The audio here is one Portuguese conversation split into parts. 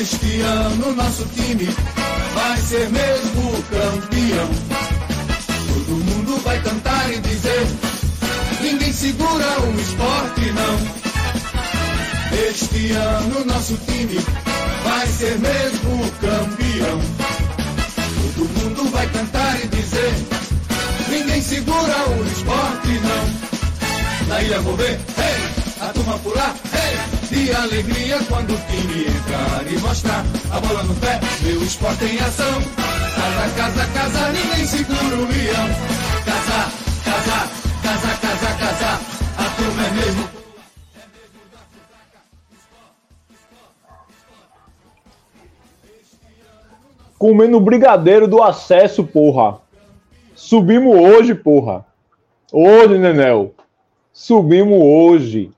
Este ano nosso time vai ser mesmo campeão. Todo mundo vai cantar e dizer: ninguém segura o esporte, não. Este ano nosso time vai ser mesmo campeão. Todo mundo vai cantar e dizer: ninguém segura o esporte, não. Na ilha vou ver, hey, a turma pular, de alegria quando o time entrar e mostrar a bola no pé, meu esporte em ação. Casa, casa, casa, ninguém segura o leão. Casa, casa, casa, casa, casa, a turma é mesmo. Comendo brigadeiro do acesso, porra. Subimos hoje, porra. Hoje, Nenel. Subimos hoje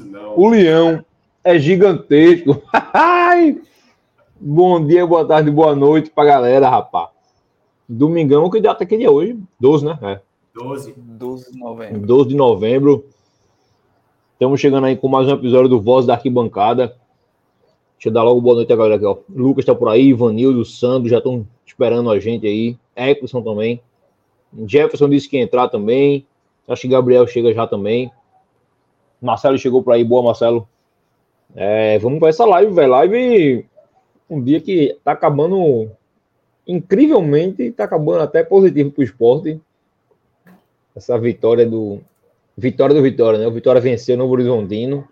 não. O leão é gigantesco. Bom dia, boa tarde, boa noite pra galera, rapá. Domingão, que data que dia é hoje? 12, né? É. 12. 12 de novembro. 12 de novembro. Estamos chegando aí com mais um episódio do Voz da Arquibancada. Deixa eu dar logo boa noite a galera aqui, ó. Lucas tá por aí, Ivanildo, Sandro já estão esperando a gente aí. Eckerson também. Jefferson disse que ia entrar também. Acho que Gabriel chega já também. Marcelo chegou por aí, boa, Marcelo. É, vamos para essa live, velho. Live um dia que tá acabando incrivelmente, tá acabando até positivo pro esporte. Essa vitória do. Vitória do Vitória, né? O Vitória venceu no Horizontino.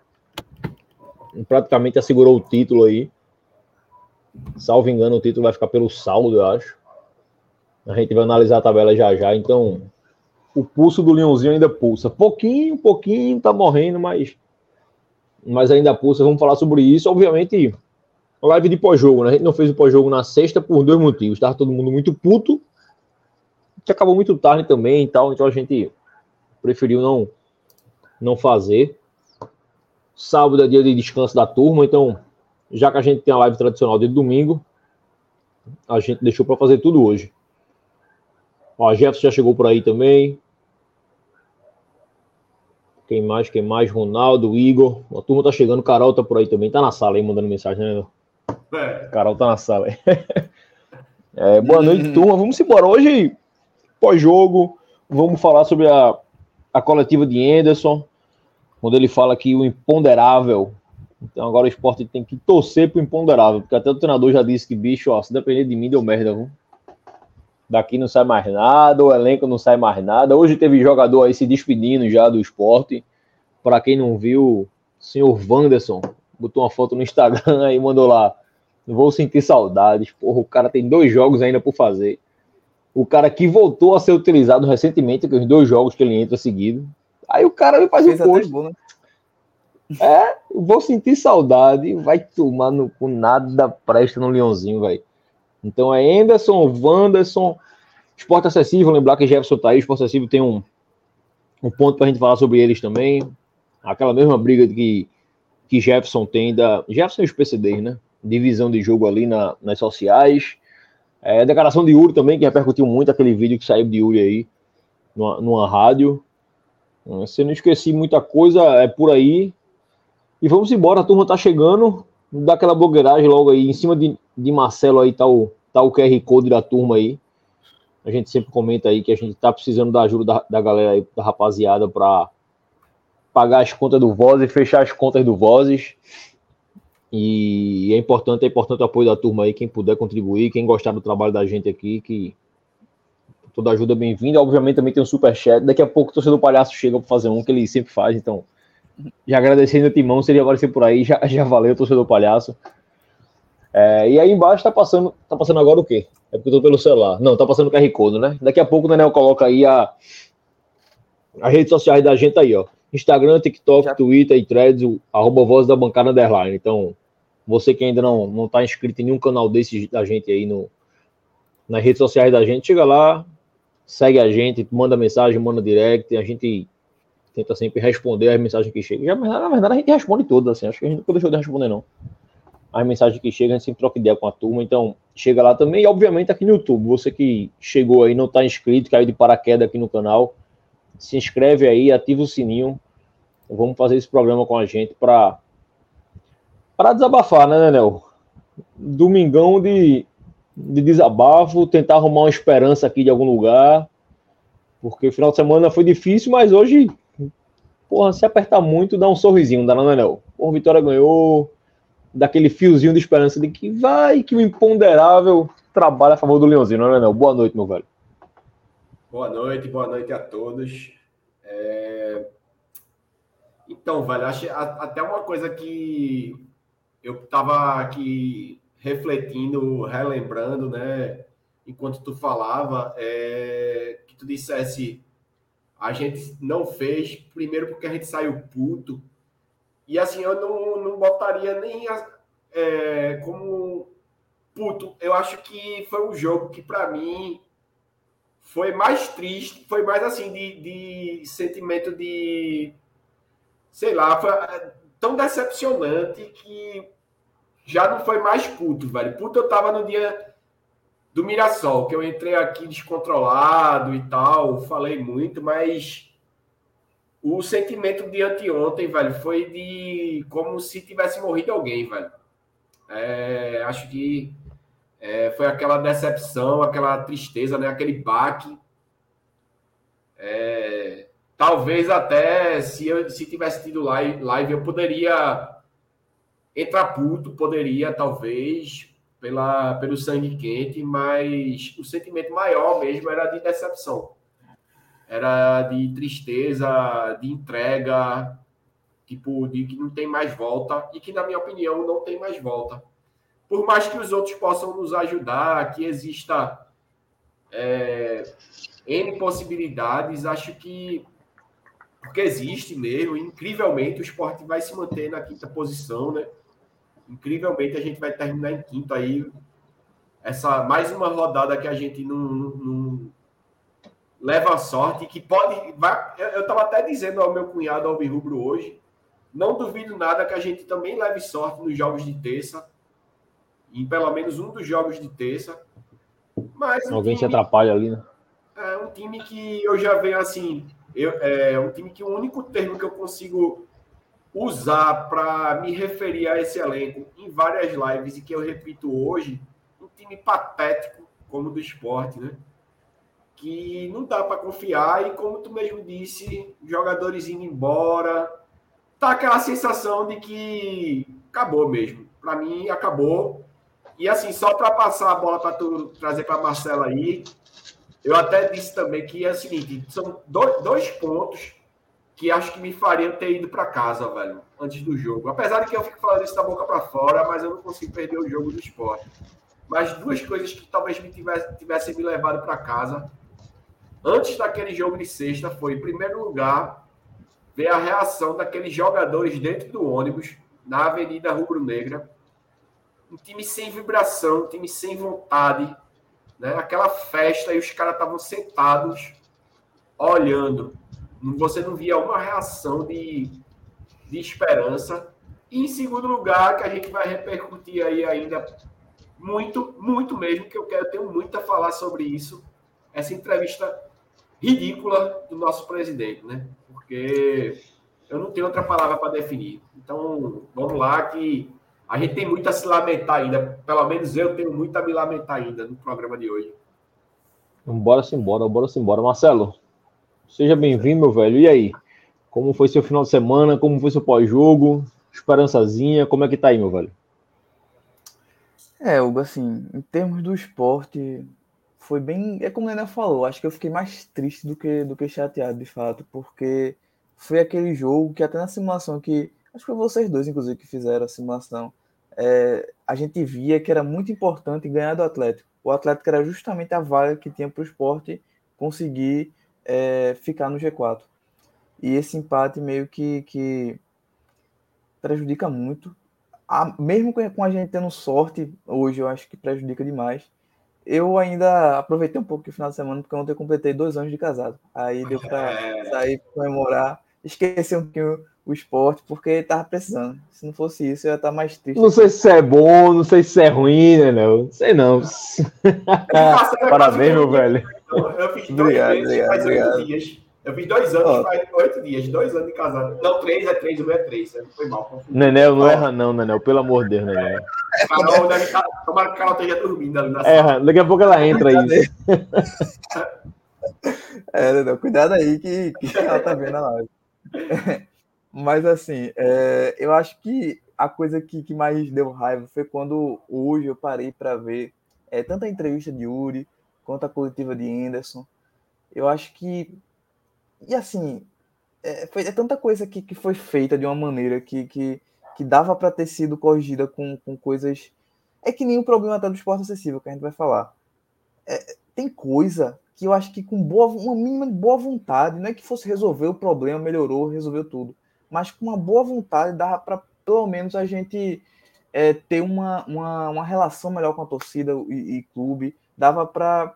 Praticamente assegurou o título aí. Salvo engano, o título vai ficar pelo saldo, eu acho. A gente vai analisar a tabela já já. Então, o pulso do leãozinho ainda pulsa. Pouquinho, pouquinho, tá morrendo, mas, mas ainda pulsa. Vamos falar sobre isso. Obviamente, live de pós-jogo, né? A gente não fez o pós-jogo na sexta por dois motivos. Tava todo mundo muito puto, que acabou muito tarde também e tal, então a gente preferiu não, não fazer. Sábado é dia de descanso da turma, então, já que a gente tem a live tradicional de domingo, a gente deixou para fazer tudo hoje. Ó, Jefferson já chegou por aí também. Quem mais? Quem mais? Ronaldo, Igor. A turma tá chegando. Carol tá por aí também. Tá na sala aí mandando mensagem, né? É. Carol tá na sala aí. É, boa noite, turma. Vamos embora. Hoje, pós-jogo, vamos falar sobre a, a coletiva de Anderson. Quando ele fala que o imponderável. Então agora o esporte tem que torcer pro imponderável. Porque até o treinador já disse que, bicho, ó, se depender de mim, deu merda, viu? Daqui não sai mais nada, o elenco não sai mais nada. Hoje teve jogador aí se despedindo já do esporte. Para quem não viu, o senhor Wanderson botou uma foto no Instagram aí mandou lá. Vou sentir saudades. Porra, o cara tem dois jogos ainda por fazer. O cara que voltou a ser utilizado recentemente, que os dois jogos que ele entra seguido. Aí o cara me faz um post. Bom, né? É, vou sentir saudade. Vai tomar no, com nada presta no Leãozinho, velho. Então é Anderson, Wanderson, Esporte Acessível, lembrar que Jefferson tá aí, Esporte Acessível tem um, um ponto para a gente falar sobre eles também. Aquela mesma briga que, que Jefferson tem da. Jefferson e os PCDs, né? Divisão de jogo ali na, nas sociais. É, declaração de Yuri também, que repercutiu muito aquele vídeo que saiu de Yuri aí numa, numa rádio. Se eu não esqueci muita coisa, é por aí. E vamos embora, a turma tá chegando. Dá aquela blogueiragem logo aí. Em cima de, de Marcelo aí tá o, tá o QR Code da turma aí. A gente sempre comenta aí que a gente tá precisando da ajuda da, da galera aí, da rapaziada, para pagar as contas do Vozes, fechar as contas do Vozes. E é importante, é importante o apoio da turma aí, quem puder contribuir, quem gostar do trabalho da gente aqui, que toda ajuda é bem-vinda. Obviamente também tem um super chat. Daqui a pouco o torcedor palhaço chega para fazer um que ele sempre faz, então já agradecendo a Timão, se ele aparecer por aí, já, já valeu, torcedor palhaço. É, e aí embaixo tá passando, tá passando agora o quê? É porque eu tô pelo celular. Não, tá passando o QR Code, né? Daqui a pouco o Daniel coloca aí a, as redes sociais da gente aí, ó. Instagram, TikTok, já. Twitter e Threads, o, arroba Voz da Bancada Underline. Então, você que ainda não, não tá inscrito em nenhum canal desse da gente aí no, nas redes sociais da gente, chega lá, segue a gente, manda mensagem, manda direct, a gente tenta sempre responder as mensagens que chegam. Já, na verdade, a gente responde todas, assim, acho que a gente nunca deixou de responder, não. As mensagens que chegam, a gente sempre troca ideia com a turma, então chega lá também. E, obviamente, aqui no YouTube, você que chegou aí, não está inscrito, caiu de paraquedas aqui no canal, se inscreve aí, ativa o sininho. Vamos fazer esse programa com a gente para para desabafar, né, Nenel? domingão de, de desabafo, tentar arrumar uma esperança aqui de algum lugar, porque o final de semana foi difícil, mas hoje, porra, se apertar muito, dá um sorrisinho, dá não, não. Porra, Vitória ganhou, daquele fiozinho de esperança de que vai, que o imponderável trabalha a favor do Leãozinho, não é, não? Boa noite, meu velho. Boa noite, boa noite a todos. É... Então, velho, acho até uma coisa que eu estava aqui refletindo, relembrando, né? Enquanto tu falava, é... que tu dissesse a gente não fez, primeiro porque a gente saiu puto, e assim, eu não, não botaria nem é, como puto. Eu acho que foi um jogo que, para mim, foi mais triste, foi mais assim, de, de sentimento de. Sei lá, foi é, tão decepcionante que já não foi mais puto, velho. Puto eu tava no dia do Mirassol, que eu entrei aqui descontrolado e tal, falei muito, mas o sentimento de anteontem, velho, foi de como se tivesse morrido alguém, velho. É, acho que é, foi aquela decepção, aquela tristeza, né? Aquele baque. É, talvez até se eu se tivesse tido live, live, eu poderia entrar puto, poderia talvez pela pelo sangue quente, mas o sentimento maior mesmo era de decepção era de tristeza, de entrega, tipo, de que não tem mais volta, e que, na minha opinião, não tem mais volta. Por mais que os outros possam nos ajudar, que exista é, N possibilidades, acho que, porque existe mesmo, incrivelmente, o esporte vai se manter na quinta posição, né? Incrivelmente, a gente vai terminar em quinto aí. Essa, mais uma rodada que a gente não, não leva a sorte, que pode. Vai, eu estava até dizendo ao meu cunhado Rubro hoje, não duvido nada que a gente também leve sorte nos jogos de terça, em pelo menos um dos jogos de terça. Mas um Alguém time, se atrapalha ali, né? É um time que eu já venho assim. Eu, é um time que o único termo que eu consigo usar para me referir a esse elenco em várias lives e que eu repito hoje, um time patético como o do esporte, né? Que não dá para confiar e como tu mesmo disse, jogadores indo embora, tá aquela sensação de que acabou mesmo. Para mim acabou. E assim, só para passar a bola para tu trazer para Marcela aí, eu até disse também que é o seguinte, são dois, dois pontos que acho que me fariam ter ido para casa, velho, antes do jogo. Apesar de que eu fico falando isso da boca para fora, mas eu não consigo perder o jogo do esporte. Mas duas coisas que talvez me tivessem tivesse me levado para casa antes daquele jogo de sexta foi, em primeiro lugar, ver a reação daqueles jogadores dentro do ônibus, na Avenida Rubro Negra. Um time sem vibração, um time sem vontade. Né? Aquela festa e os caras estavam sentados, olhando. Você não via uma reação de, de esperança. E em segundo lugar, que a gente vai repercutir aí ainda muito, muito mesmo, que eu quero, ter muito a falar sobre isso. Essa entrevista ridícula do nosso presidente, né? Porque eu não tenho outra palavra para definir. Então, vamos lá que a gente tem muito a se lamentar ainda. Pelo menos eu tenho muito a me lamentar ainda no programa de hoje. Bora sim, bora, bora sim, bora. Marcelo, seja bem-vindo, meu velho. E aí? Como foi seu final de semana? Como foi seu pós-jogo? Esperançazinha? Como é que tá aí, meu velho? É, Hugo, assim, em termos do esporte, foi bem. É como Nené falou, acho que eu fiquei mais triste do que, do que chateado, de fato, porque foi aquele jogo que até na simulação que. Acho que foi vocês dois, inclusive, que fizeram a simulação. É, a gente via que era muito importante ganhar do Atlético. O Atlético era justamente a vaga que tinha para o esporte conseguir é, ficar no G4. E esse empate meio que, que prejudica muito. A, mesmo com a gente tendo sorte, hoje eu acho que prejudica demais eu ainda aproveitei um pouco o final de semana, porque ontem eu completei dois anos de casado. Aí deu para é... sair, comemorar, esquecer um pouquinho o esporte, porque tava precisando. Se não fosse isso, eu ia estar mais triste. Não sei se é bom, não sei se é ruim, né, Não sei não. Parabéns, meu velho. Eu fiz dois obrigado, obrigado, faz oito dias. Eu fiz dois anos, oh. faz oito dias, dois anos de casado. Não, três é três, o meu é três. Foi mal. Nenel, não erra não, Nenel, pelo amor de Deus, Nenel. Carol deve estar. Tá, tomara que a Carol esteja dormindo ali na é, sala. daqui a pouco ela entra aí. é, não, cuidado aí que, que ela tá vendo a live. Mas assim, é, eu acho que a coisa que, que mais deu raiva foi quando hoje eu parei para ver é, tanto a entrevista de Yuri quanto a coletiva de Anderson. Eu acho que. E assim, é, foi, é tanta coisa que, que foi feita de uma maneira que, que, que dava para ter sido corrigida com, com coisas. É que nem o problema até do esporte acessível que a gente vai falar. É, tem coisa que eu acho que com boa, uma mínima de boa vontade, não é que fosse resolver o problema, melhorou, resolveu tudo, mas com uma boa vontade dava para pelo menos a gente é, ter uma, uma, uma, relação melhor com a torcida e, e clube, dava para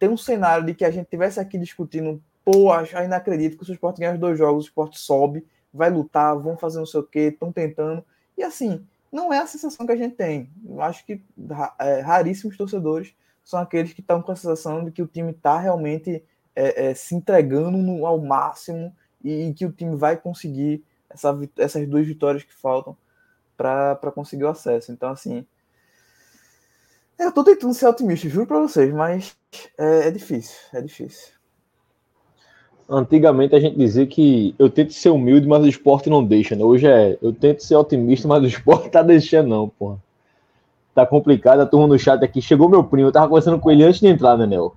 ter um cenário de que a gente tivesse aqui discutindo, pô, ainda acredito que se o Sport ganhar os dois jogos, o Sport sobe, vai lutar, vão fazer não sei o quê, estão tentando. E assim, não é a sensação que a gente tem. Eu acho que é, raríssimos torcedores são aqueles que estão com a sensação de que o time está realmente é, é, se entregando no, ao máximo e, e, que o time vai conseguir essa, essas duas vitórias que faltam para conseguir o acesso. Então, assim, eu estou tentando ser otimista, juro para vocês, mas é, é, difícil, é difícil. Antigamente a gente dizia que eu tento ser humilde, mas o esporte não deixa, né? Hoje é, eu tento ser otimista, mas o esporte tá deixando não, porra. Tá complicado, a turma no chat aqui. Chegou meu primo, eu tava conversando com ele antes de entrar, né, Nel?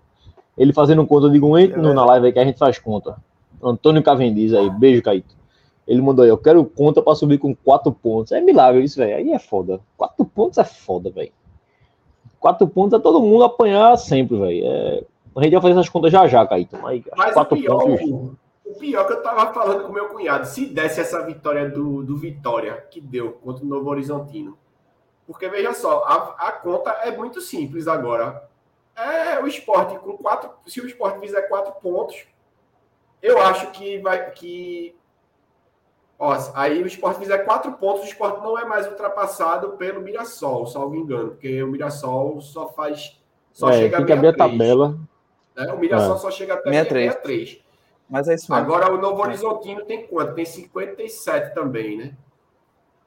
Ele fazendo conta, eu digo, entra é na live aí que a gente faz conta. Antônio Cavendiz aí, beijo, Caíto. Ele mandou aí, eu quero conta para subir com quatro pontos. É milagre isso, velho. Aí é foda. Quatro pontos é foda, velho. Quatro pontos é todo mundo apanhar sempre, velho. É... A gente vai fazer essas contas já já, Caíto. Mas, Mas quatro o pior, pontos. O pior que eu tava falando com meu cunhado, se desse essa vitória do, do Vitória, que deu contra o Novo Horizontino. Porque veja só, a, a conta é muito simples agora. É o esporte com quatro. Se o esporte fizer quatro pontos, eu acho que vai. que Ó, aí o esporte fizer quatro pontos, o esporte não é mais ultrapassado pelo Mirassol, salvo engano, porque o Mirassol só faz. Só é, chega tem que abrir a tabela. Né? O Mirassol é. só chega até 63. 63. Mas é isso mesmo. Agora o Novo Horizontino tem quanto? Tem 57 também, né?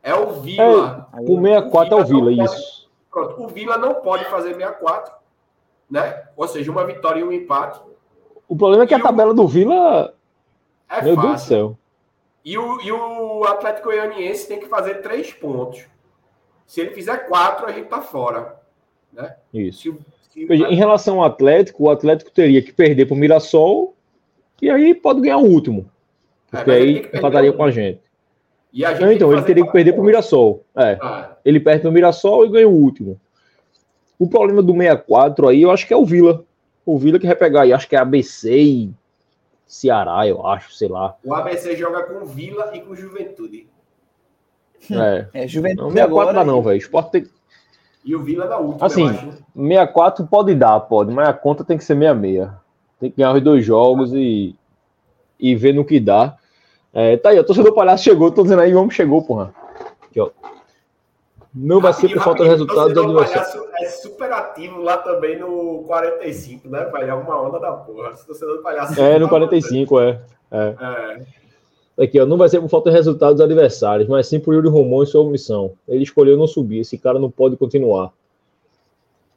É o Vila. É, o 64 o é o Vila, pode, isso. Pronto, o Vila não pode fazer 64, né? Ou seja, uma vitória e um empate. O problema é que e a tabela do Vila. É Meu fácil. Deus do céu. E o, e o Atlético Goianiense tem que fazer três pontos. Se ele fizer quatro, a gente tá fora. Né? Isso. Se... Em relação ao Atlético, o Atlético teria que perder para o Mirassol e aí pode ganhar o último. É, porque é, aí empataria com a gente. E a gente Não, então, ele teria que perder para o Mirassol. É. Ah. Ele perde para o Mirassol e ganha o último. O problema do 64 aí, eu acho que é o Vila. O Vila que vai pegar aí, acho que é ABC e Ceará, eu acho, sei lá. O ABC joga com Vila e com Juventude. É, é Juventude não, 64 agora, dá não, velho. Esporte tem... E o Vila da última, Assim, 64 pode dar, pode, mas a conta tem que ser 66. Tem que ganhar os dois jogos e, e ver no que dá. É, tá aí, o torcedor palhaço chegou, tô dizendo aí, o homem chegou, porra. Aqui, ó. Não vai ser por falta de resultado do adversário. É super ativo lá também no 45, né? Vai é uma onda da porra. Torcedor do palhaço. É, no 45, é. é. é. Aqui, ó, não vai ser por falta de resultado dos adversários, mas sim por Yuri Romão e sua omissão. Ele escolheu não subir, esse cara não pode continuar.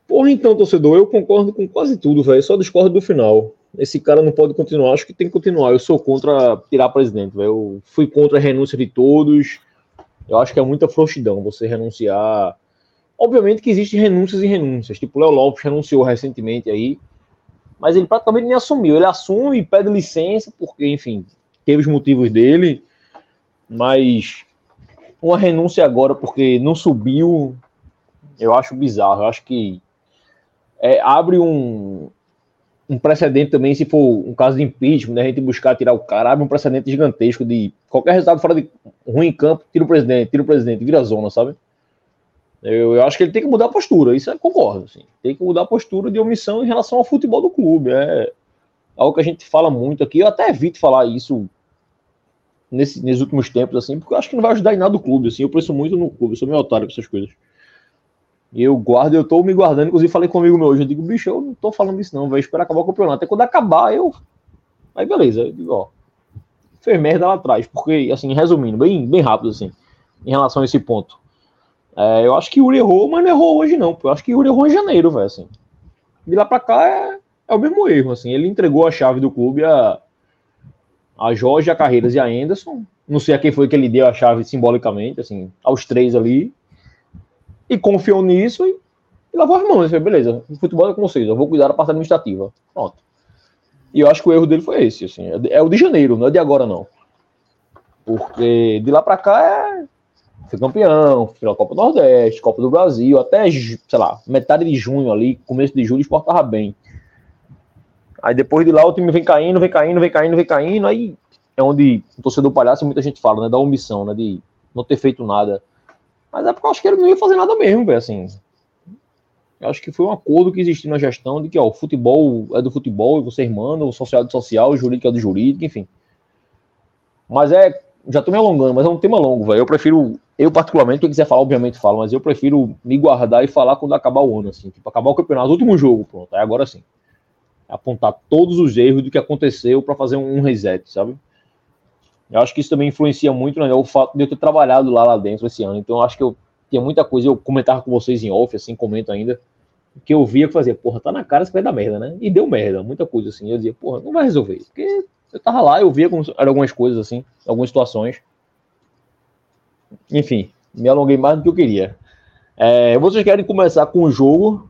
Porra, então, torcedor, eu concordo com quase tudo, velho. Só discordo do final. Esse cara não pode continuar, acho que tem que continuar. Eu sou contra tirar presidente, velho. Eu fui contra a renúncia de todos eu acho que é muita frouxidão você renunciar. Obviamente que existem renúncias e renúncias. Tipo, o Léo Lopes renunciou recentemente aí, mas ele praticamente nem assumiu. Ele assume e pede licença, porque, enfim, teve os motivos dele, mas uma renúncia agora porque não subiu, eu acho bizarro. Eu acho que é, abre um, um precedente também, se for um caso de impeachment, né, a gente buscar tirar o cara, abre um precedente gigantesco de qualquer resultado fora de ruim em campo, tira o presidente, tira o presidente, vira zona, sabe? Eu, eu acho que ele tem que mudar a postura, isso eu concordo, assim. Tem que mudar a postura de omissão em relação ao futebol do clube. É algo que a gente fala muito aqui, eu até evito falar isso nesse, nesses últimos tempos, assim, porque eu acho que não vai ajudar em nada o clube, assim. Eu penso muito no clube, eu sou meio otário com essas coisas. E eu guardo, eu tô me guardando. Inclusive, falei comigo meu hoje. Eu digo, bicho, eu não tô falando isso, não. Vai esperar acabar o campeonato. Até quando acabar, eu. Aí, beleza. Eu digo, ó. Fez merda lá atrás. Porque, assim, resumindo, bem, bem rápido, assim, em relação a esse ponto. É, eu acho que o Yuri errou, mas não errou hoje, não. Eu acho que o Yuri errou em janeiro, velho. Assim. De lá pra cá é, é o mesmo erro. Assim. Ele entregou a chave do clube a, a Jorge, a Carreiras e a Anderson. Não sei a quem foi que ele deu a chave simbolicamente, assim, aos três ali. E confiou nisso e, e lavou as mãos. Falei, beleza, o futebol é com vocês, eu vou cuidar da parte administrativa. Pronto. E eu acho que o erro dele foi esse, assim. É, é o de janeiro, não é de agora, não. Porque de lá para cá é. Foi campeão, foi a Copa do Nordeste, Copa do Brasil, até, sei lá, metade de junho ali, começo de julho, exportava bem. Aí depois de lá o time vem caindo, vem caindo, vem caindo, vem caindo, aí é onde o torcedor palhaço muita gente fala, né, da omissão, né, de não ter feito nada. Mas é porque eu acho que ele não ia fazer nada mesmo, velho, assim. Eu acho que foi um acordo que existiu na gestão de que, ó, o futebol é do futebol e vocês mandam, o social é do social, o jurídico é do jurídico, enfim. Mas é já tô me alongando, mas é um tema longo, velho. Eu prefiro, eu particularmente, quem quiser falar, obviamente fala, mas eu prefiro me guardar e falar quando acabar o ano, assim, tipo, acabar o campeonato, último jogo, pronto, aí agora sim. Apontar todos os erros do que aconteceu para fazer um reset, sabe? Eu acho que isso também influencia muito, né, o fato de eu ter trabalhado lá, lá dentro esse ano, então acho que eu tinha muita coisa, eu comentava com vocês em off, assim, comento ainda, que eu via que fazia, porra, tá na cara isso vai dar merda, né? E deu merda, muita coisa assim. Eu dizia, porra, não vai resolver, porque eu tava lá, eu via como eram algumas coisas assim, algumas situações. Enfim, me alonguei mais do que eu queria. É, vocês querem começar com o jogo?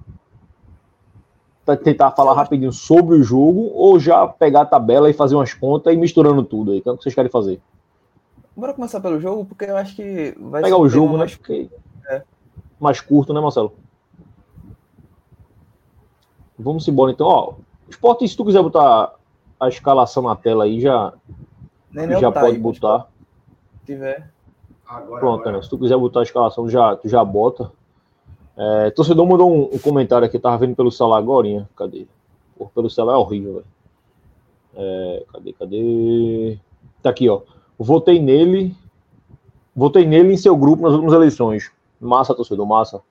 Tentar falar rapidinho sobre o jogo, ou já pegar a tabela e fazer umas contas e misturando tudo aí? O que vocês querem fazer? Bora começar pelo jogo, porque eu acho que vai Pegar o jogo, né? Mais... Porque... É. mais curto, né, Marcelo? Vamos embora então. Ó, esporte, se tu quiser botar a escalação na tela aí, já, já tá pode aí, botar. Se tiver. Agora, Pronto, agora. Né? se tu quiser botar a escalação, já, tu já bota. É, torcedor mandou um, um, comentário aqui, tava vendo pelo celular agora. Cadê? Por, pelo celular é horrível, velho. É, cadê, cadê? Tá aqui, ó. Votei nele. Votei nele em seu grupo nas últimas eleições. Massa, torcedor, massa.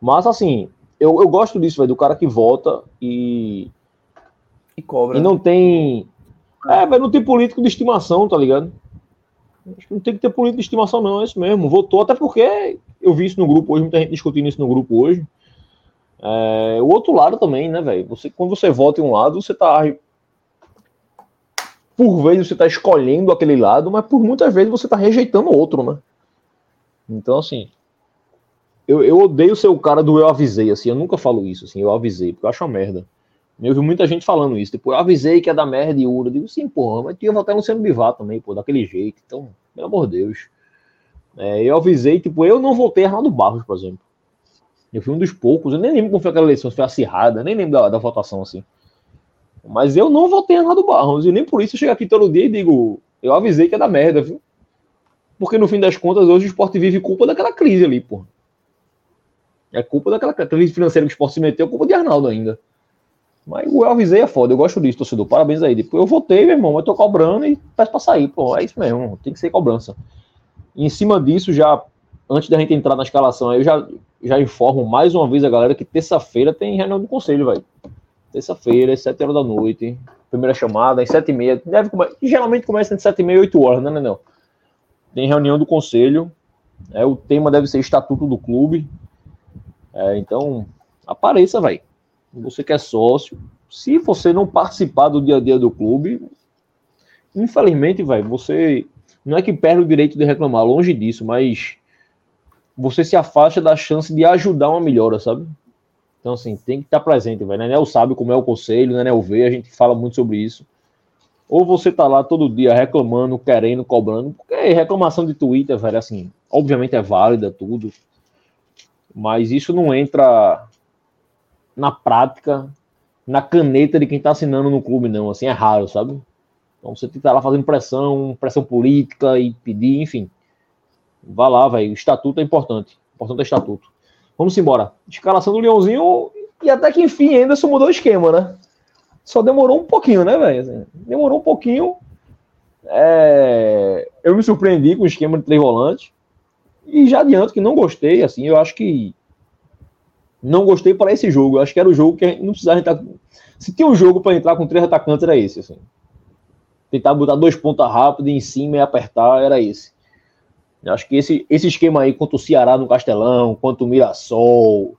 Massa, assim, eu, eu gosto disso, velho, do cara que vota e e cobra. E não tem. É, mas não tem político de estimação, tá ligado? Não tem que ter político de estimação, não, é isso mesmo. Votou, até porque eu vi isso no grupo hoje, muita gente discutindo isso no grupo hoje. É, o outro lado também, né, velho? Você, quando você vota em um lado, você tá. Por vezes você tá escolhendo aquele lado, mas por muitas vezes você tá rejeitando o outro, né? Então, assim. Eu, eu odeio ser o cara do eu avisei, assim. Eu nunca falo isso, assim. Eu avisei, porque eu acho uma merda. Eu vi muita gente falando isso. Tipo, eu avisei que ia dar merda e Ura. Eu digo, sim, porra, mas tinha votar no Luciano Bivar também, pô, daquele jeito. Então, pelo amor de Deus. É, eu avisei, tipo, eu não votei Arnaldo Barros, por exemplo. Eu fui um dos poucos, eu nem lembro como foi aquela eleição, se foi acirrada, nem lembro da, da votação assim. Mas eu não votei Arnaldo Barros, e nem por isso eu chego aqui todo dia e digo, eu avisei que ia dar merda, viu? Porque no fim das contas, hoje o esporte vive culpa daquela crise ali, pô. É culpa daquela crise financeira que o esporte se meteu, culpa de Arnaldo ainda. Mas o Elvis aí é foda, eu gosto disso, torcedor. Parabéns aí. Depois eu votei, meu irmão, eu tô cobrando e faz pra sair, pô. É isso mesmo, tem que ser cobrança. E em cima disso, já, antes da gente entrar na escalação, aí eu já, já informo mais uma vez a galera que terça-feira tem reunião do conselho, velho. Terça-feira, às 7 horas da noite. Primeira chamada, às 7 e meia. Deve Geralmente começa entre 7 e meia e 8 horas, né, Nenel? Tem reunião do conselho. É, o tema deve ser estatuto do clube. É, então, apareça, velho você que é sócio, se você não participar do dia a dia do clube, infelizmente, vai, você não é que perde o direito de reclamar, longe disso, mas você se afasta da chance de ajudar uma melhora, sabe? Então, assim, tem que estar presente, velho. Nenel sabe como é o conselho, Nenel vê, a gente fala muito sobre isso. Ou você tá lá todo dia reclamando, querendo, cobrando, porque reclamação de Twitter, velho, assim, obviamente é válida, tudo. Mas isso não entra na prática, na caneta de quem está assinando no clube, não. Assim, é raro, sabe? Então você tem que estar lá fazendo pressão, pressão política e pedir, enfim. Vá lá, velho. O estatuto é importante. Importante é estatuto. Vamos embora. Escalação do Leãozinho e até que enfim ainda só mudou o esquema, né? Só demorou um pouquinho, né, velho? Assim, demorou um pouquinho. É... Eu me surpreendi com o esquema de três volantes. E já adianto que não gostei, assim, eu acho que não gostei para esse jogo. Eu acho que era o jogo que a gente não precisava entrar. Se tinha um jogo para entrar com três atacantes, era esse. Assim. Tentar botar dois pontas rápidos em cima e apertar, era esse. Acho que esse, esse esquema aí, quanto o Ceará no Castelão, quanto o Mirassol,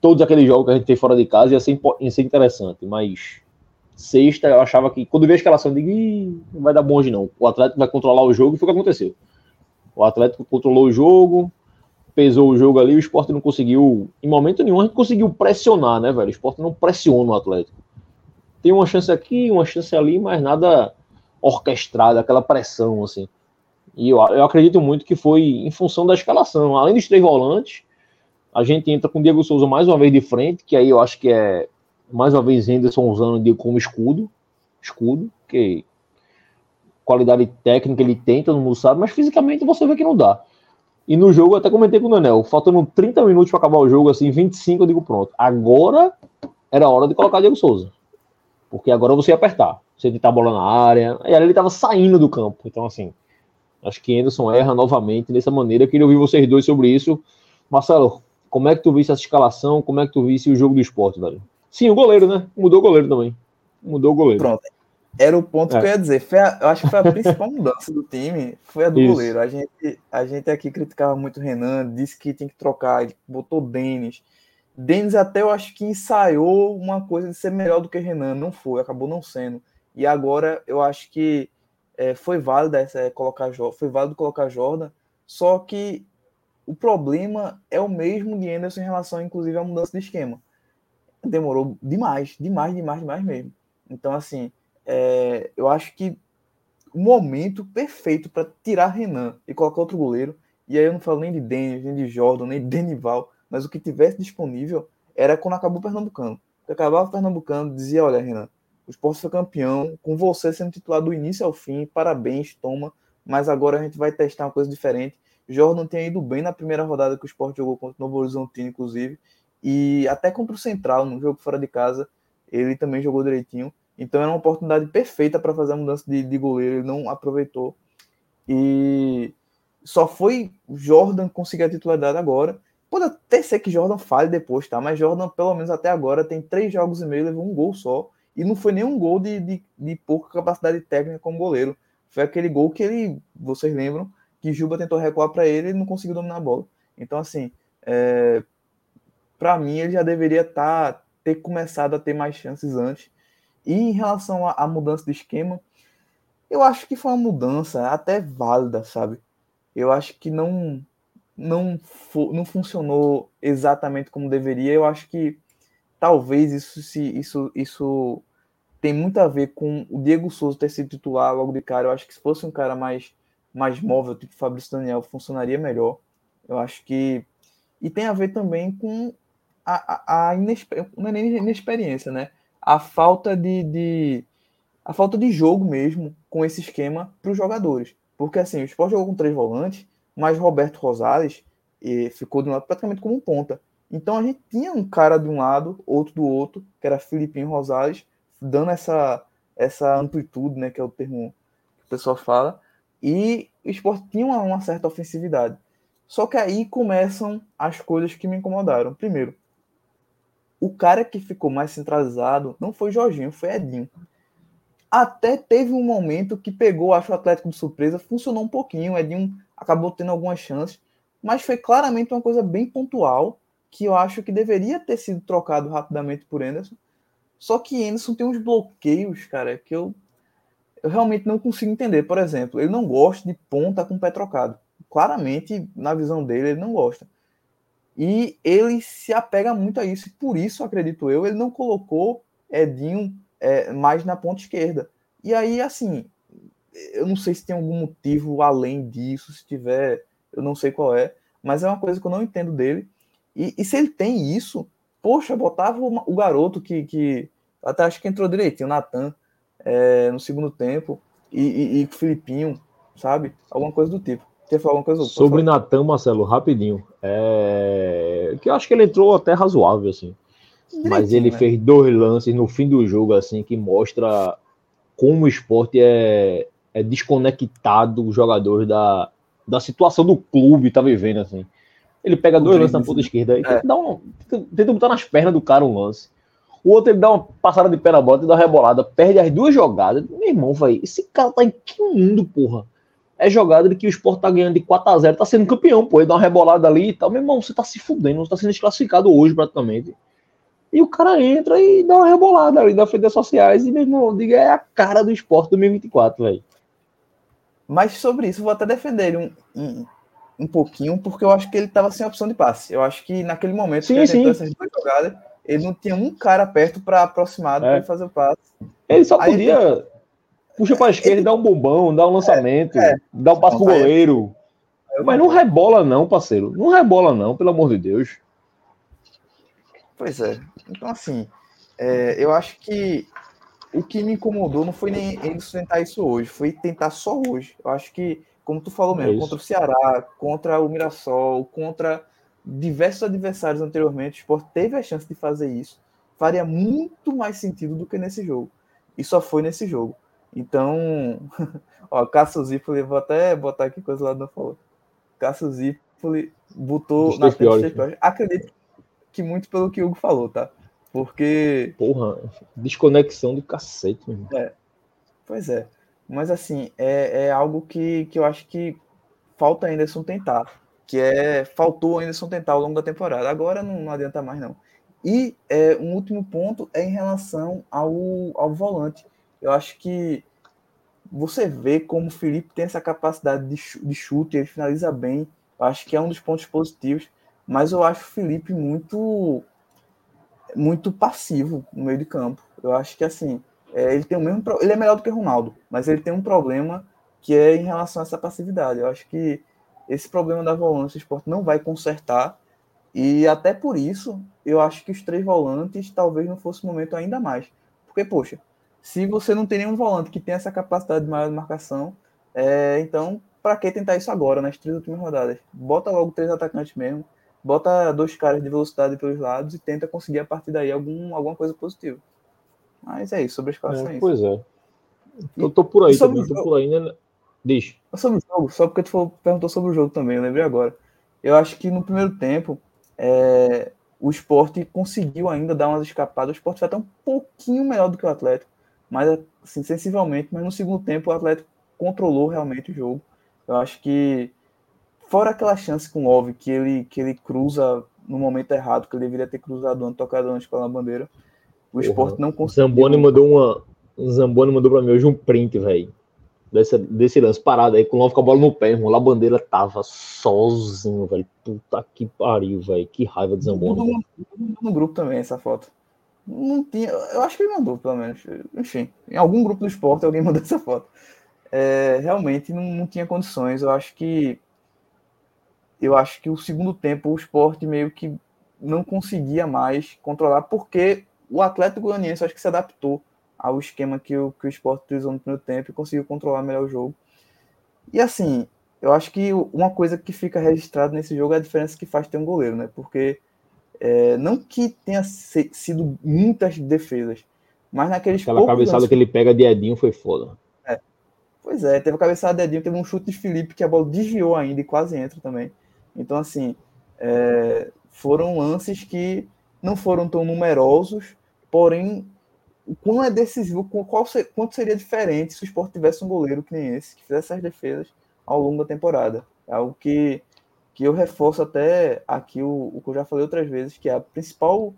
todos aqueles jogos que a gente tem fora de casa, ia ser, ia ser interessante. Mas sexta, eu achava que, quando vi a escalação, eu digo, não vai dar bom hoje não. O Atlético vai controlar o jogo e foi o que aconteceu. O Atlético controlou o jogo, pesou o jogo ali, o esporte não conseguiu, em momento nenhum, a gente conseguiu pressionar, né, velho? O esporte não pressiona o Atlético. Tem uma chance aqui, uma chance ali, mas nada orquestrado, aquela pressão, assim. E eu, eu acredito muito que foi em função da escalação. Além dos três volantes, a gente entra com o Diego Souza mais uma vez de frente, que aí eu acho que é mais uma vez Henderson usando ele como escudo. Escudo, que qualidade técnica ele tem, todo mundo sabe, mas fisicamente você vê que não dá. E no jogo, eu até comentei com o Daniel, faltando 30 minutos para acabar o jogo, assim, 25, eu digo pronto. Agora era hora de colocar Diego Souza. Porque agora você ia apertar. Você tentar a bola na área. E ali ele estava saindo do campo. Então, assim, acho que Anderson erra novamente dessa maneira. Eu queria ouvir vocês dois sobre isso. Marcelo, como é que tu visse essa escalação? Como é que tu visse o jogo do esporte, velho? Sim, o goleiro, né? Mudou o goleiro também. Mudou o goleiro. Pronto. Era o ponto é. que eu ia dizer. A, eu acho que foi a principal mudança do time, foi a do Isso. goleiro. A gente, a gente aqui criticava muito o Renan, disse que tem que trocar, ele botou Denis. Denis até eu acho que ensaiou uma coisa de ser melhor do que Renan, não foi, acabou não sendo. E agora eu acho que é, foi válido essa, é, colocar foi válido colocar Jordan, só que o problema é o mesmo de Anderson em relação, inclusive, à mudança de esquema. Demorou demais, demais, demais, demais mesmo. Então, assim, é, eu acho que o momento perfeito para tirar Renan e colocar outro goleiro, e aí eu não falo nem de Denis, nem de Jordan, nem de Denival, mas o que tivesse disponível era quando acabou o Pernambucano. Quando acabava o Pernambucano, dizia: Olha, Renan, o esporte foi campeão, com você sendo titular do início ao fim, parabéns, toma, mas agora a gente vai testar uma coisa diferente. Jordan tem ido bem na primeira rodada que o esporte jogou contra o Novo Horizontino, inclusive, e até contra o Central, no jogo fora de casa, ele também jogou direitinho. Então era uma oportunidade perfeita para fazer a mudança de, de goleiro, ele não aproveitou. E só foi Jordan conseguir a titularidade agora. Pode até ser que Jordan fale depois, tá? Mas Jordan, pelo menos até agora, tem três jogos e meio, levou um gol só. E não foi nenhum gol de, de, de pouca capacidade técnica como goleiro. Foi aquele gol que ele, vocês lembram, que Juba tentou recuar para ele e não conseguiu dominar a bola. Então, assim, é, para mim, ele já deveria tá, ter começado a ter mais chances antes. E em relação à mudança de esquema, eu acho que foi uma mudança até válida, sabe? Eu acho que não não, não funcionou exatamente como deveria. Eu acho que talvez isso se isso isso tem muito a ver com o Diego Souza ter sido titular logo de cara. Eu acho que se fosse um cara mais mais móvel, tipo Fabrício Daniel, funcionaria melhor. Eu acho que e tem a ver também com a, a, a inexper... não é inexperiência, né? A falta de, de, a falta de jogo mesmo com esse esquema para os jogadores. Porque assim, o Sport jogou com três volantes, mas Roberto Rosales e ficou de um lado praticamente como um ponta. Então a gente tinha um cara de um lado, outro do outro, que era Filipinho Rosales, dando essa, essa amplitude, né, que é o termo que o pessoal fala, e o esporte tinha uma, uma certa ofensividade. Só que aí começam as coisas que me incomodaram. Primeiro, o cara que ficou mais centralizado não foi Jorginho, foi Edinho. Até teve um momento que pegou, acho, o Atlético de surpresa, funcionou um pouquinho, Edinho acabou tendo algumas chances, mas foi claramente uma coisa bem pontual, que eu acho que deveria ter sido trocado rapidamente por Anderson. Só que Anderson tem uns bloqueios, cara, que eu, eu realmente não consigo entender. Por exemplo, ele não gosta de ponta com pé trocado. Claramente, na visão dele, ele não gosta. E ele se apega muito a isso, e por isso, acredito eu, ele não colocou Edinho é, mais na ponta esquerda. E aí, assim, eu não sei se tem algum motivo além disso, se tiver, eu não sei qual é, mas é uma coisa que eu não entendo dele. E, e se ele tem isso, poxa, botava o, o garoto que, que, até acho que entrou direitinho, o Natan, é, no segundo tempo, e, e, e o Filipinho, sabe? Alguma coisa do tipo. Quer falar alguma coisa? Sobre Natan, Marcelo, rapidinho. É... Que eu acho que ele entrou até razoável, assim. Direitinho, Mas ele né? fez dois lances no fim do jogo, assim, que mostra como o esporte é, é desconectado os jogadores da, da situação do clube tá vivendo, assim. Ele pega dois lances na ponta esquerda e é. tenta, um, tenta botar nas pernas do cara um lance. O outro ele dá uma passada de pé na bola e dá uma rebolada, perde as duas jogadas. Meu irmão, vai, esse cara tá em que mundo, porra? É jogada de que o Sport tá ganhando de 4x0, tá sendo campeão, pô, ele dá uma rebolada ali e tal. Meu irmão, você tá se fudendo, você tá sendo desclassificado hoje praticamente. E o cara entra e dá uma rebolada ali das redes sociais e, meu irmão, diga, é a cara do Sport 2024, velho. Mas sobre isso, vou até defender ele um, um, um, pouquinho, porque eu acho que ele tava sem opção de passe. Eu acho que naquele momento sim, que ele sim. essas duas jogadas, ele não tinha um cara perto para aproximar é. para fazer o passe. Ele só podia. Puxa para a esquerda, ele... dá um bombão, dá um lançamento, é, é. dá um passo pro goleiro. Mas não rebola, não, parceiro. Não rebola, não, pelo amor de Deus. Pois é. Então, assim, é, eu acho que o que me incomodou não foi nem ele sustentar isso hoje, foi tentar só hoje. Eu acho que, como tu falou mesmo, é contra o Ceará, contra o Mirassol, contra diversos adversários anteriormente, o Sport teve a chance de fazer isso. Faria muito mais sentido do que nesse jogo. E só foi nesse jogo. Então, ó, Cássio Zipoli, vou até botar aqui coisa lá do falou. Cássio Zipoli botou na frente Acredito que muito pelo que o Hugo falou, tá? Porque. Porra, desconexão do cacete, meu irmão. É. Pois é. Mas assim, é, é algo que, que eu acho que falta ainda Anderson tentar. Que é. Faltou Anderson tentar ao longo da temporada. Agora não, não adianta mais, não. E é, um último ponto é em relação ao, ao volante. Eu acho que você vê como o Felipe tem essa capacidade de, de chute, ele finaliza bem. Eu acho que é um dos pontos positivos. Mas eu acho o Felipe muito muito passivo no meio de campo. Eu acho que assim, é, ele tem o mesmo ele é melhor do que o Ronaldo, mas ele tem um problema que é em relação a essa passividade. Eu acho que esse problema da volância o esporte não vai consertar e até por isso eu acho que os três volantes talvez não fosse o momento ainda mais. Porque, poxa, se você não tem nenhum volante que tenha essa capacidade de maior marcação, é, então para que tentar isso agora, nas três últimas rodadas? Bota logo três atacantes mesmo, bota dois caras de velocidade pelos lados e tenta conseguir a partir daí algum, alguma coisa positiva. Mas é isso, sobre a escalação é, é Pois é. Eu tô por aí também, tô por aí, né? Diz. Sobre o jogo, só porque tu falou, perguntou sobre o jogo também, eu lembrei agora. Eu acho que no primeiro tempo, é, o esporte conseguiu ainda dar umas escapadas. O esporte foi até um pouquinho melhor do que o Atlético, mas assim, sensivelmente. Mas no segundo tempo, o Atlético controlou realmente o jogo. Eu acho que Fora aquela chance com o Love que ele, que ele cruza no momento errado, que ele deveria ter cruzado antes, tocado antes pela bandeira. O esporte não conseguiu. Zamboni mandou uma. O Zamboni mandou pra mim hoje um print, velho. Desse, desse lance parado aí, com o Love com a bola no pé, irmão. Lá a bandeira tava sozinho, velho. Puta que pariu, velho. Que raiva de Zamboni. No, no grupo também, essa foto. Não tinha. Eu acho que ele mandou, pelo menos. Enfim, em algum grupo do esporte alguém mandou essa foto. É, realmente não, não tinha condições. Eu acho que eu acho que o segundo tempo o esporte meio que não conseguia mais controlar, porque o Atlético Goianiense acho que se adaptou ao esquema que o, que o esporte utilizou no primeiro tempo e conseguiu controlar melhor o jogo. E assim, eu acho que uma coisa que fica registrada nesse jogo é a diferença que faz ter um goleiro, né? Porque é, não que tenha sido muitas defesas, mas naqueles Aquela cabeçada que ele pega de Edinho foi foda. É. Pois é, teve a cabeçada de Edinho, teve um chute de Felipe que a bola desviou ainda e quase entra também. Então, assim, é, foram lances que não foram tão numerosos, porém, quando é decisivo, qual, quanto seria diferente se o Sport tivesse um goleiro que nem esse, que fizesse as defesas ao longo da temporada. É algo que, que eu reforço até aqui o, o que eu já falei outras vezes, que é a principal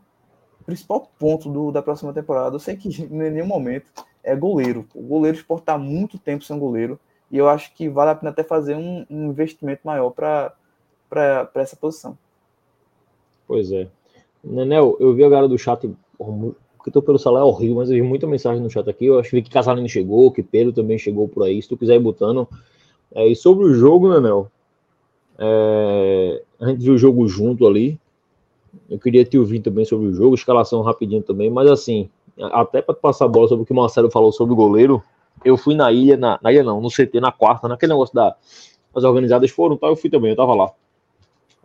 principal ponto do, da próxima temporada. Eu sei que em nenhum momento é goleiro. O goleiro Sport está muito tempo sem goleiro. E eu acho que vale a pena até fazer um, um investimento maior para essa posição. Pois é. Nenel, eu vi a galera do chat, porque tô pelo celular é horrível, mas eu vi muita mensagem no chat aqui. Eu acho que Casalino chegou, que Pedro também chegou por aí. Se tu quiser ir botando. É, e sobre o jogo, Nenel, é, a gente viu o jogo junto ali. Eu queria te ouvir também sobre o jogo, escalação rapidinho também, mas assim, até para passar a bola sobre o que o Marcelo falou sobre o goleiro, eu fui na ilha, na, na ilha não, no CT, na quarta, naquele negócio da. As organizadas foram, tá? Eu fui também, eu tava lá.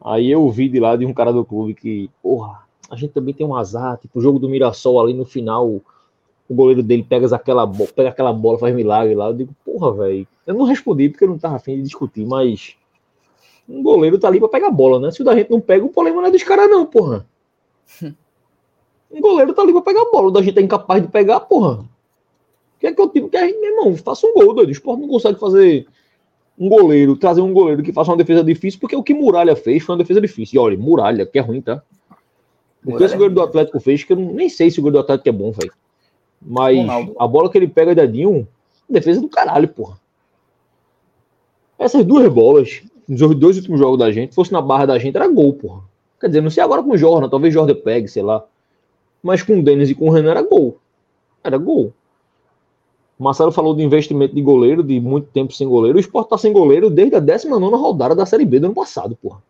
Aí eu vi de lá de um cara do clube que, porra, a gente também tem um azar, tipo, o jogo do Mirassol ali no final, o goleiro dele pega aquela, pega aquela bola, faz milagre lá. Eu digo, porra, velho. Eu não respondi porque eu não tava afim de discutir, mas um goleiro tá ali pra pegar bola, né? Se o da gente não pega, o problema não é dos caras, não, porra. Um goleiro tá ali pra pegar bola, o da gente é incapaz de pegar, porra. O que é que eu digo? Que a gente, meu irmão, faça um gol, doido. O esporte não consegue fazer um goleiro, trazer um goleiro que faça uma defesa difícil, porque o que Muralha fez foi uma defesa difícil. E olha, Muralha, que é ruim, tá? O que esse goleiro do Atlético fez, que eu nem sei se o goleiro do Atlético é bom, velho. Mas Ronaldo. a bola que ele pega dedinho, defesa do caralho, porra. Essas duas bolas, nos dois últimos jogos da gente, fosse na barra da gente, era gol, porra. Quer dizer, não sei agora com o Jordan, talvez Jordan pegue, sei lá. Mas com o Denis e com o Renan era gol. Era gol. O Marcelo falou de investimento de goleiro, de muito tempo sem goleiro. O Sport tá sem goleiro desde a 19 rodada da Série B do ano passado, porra.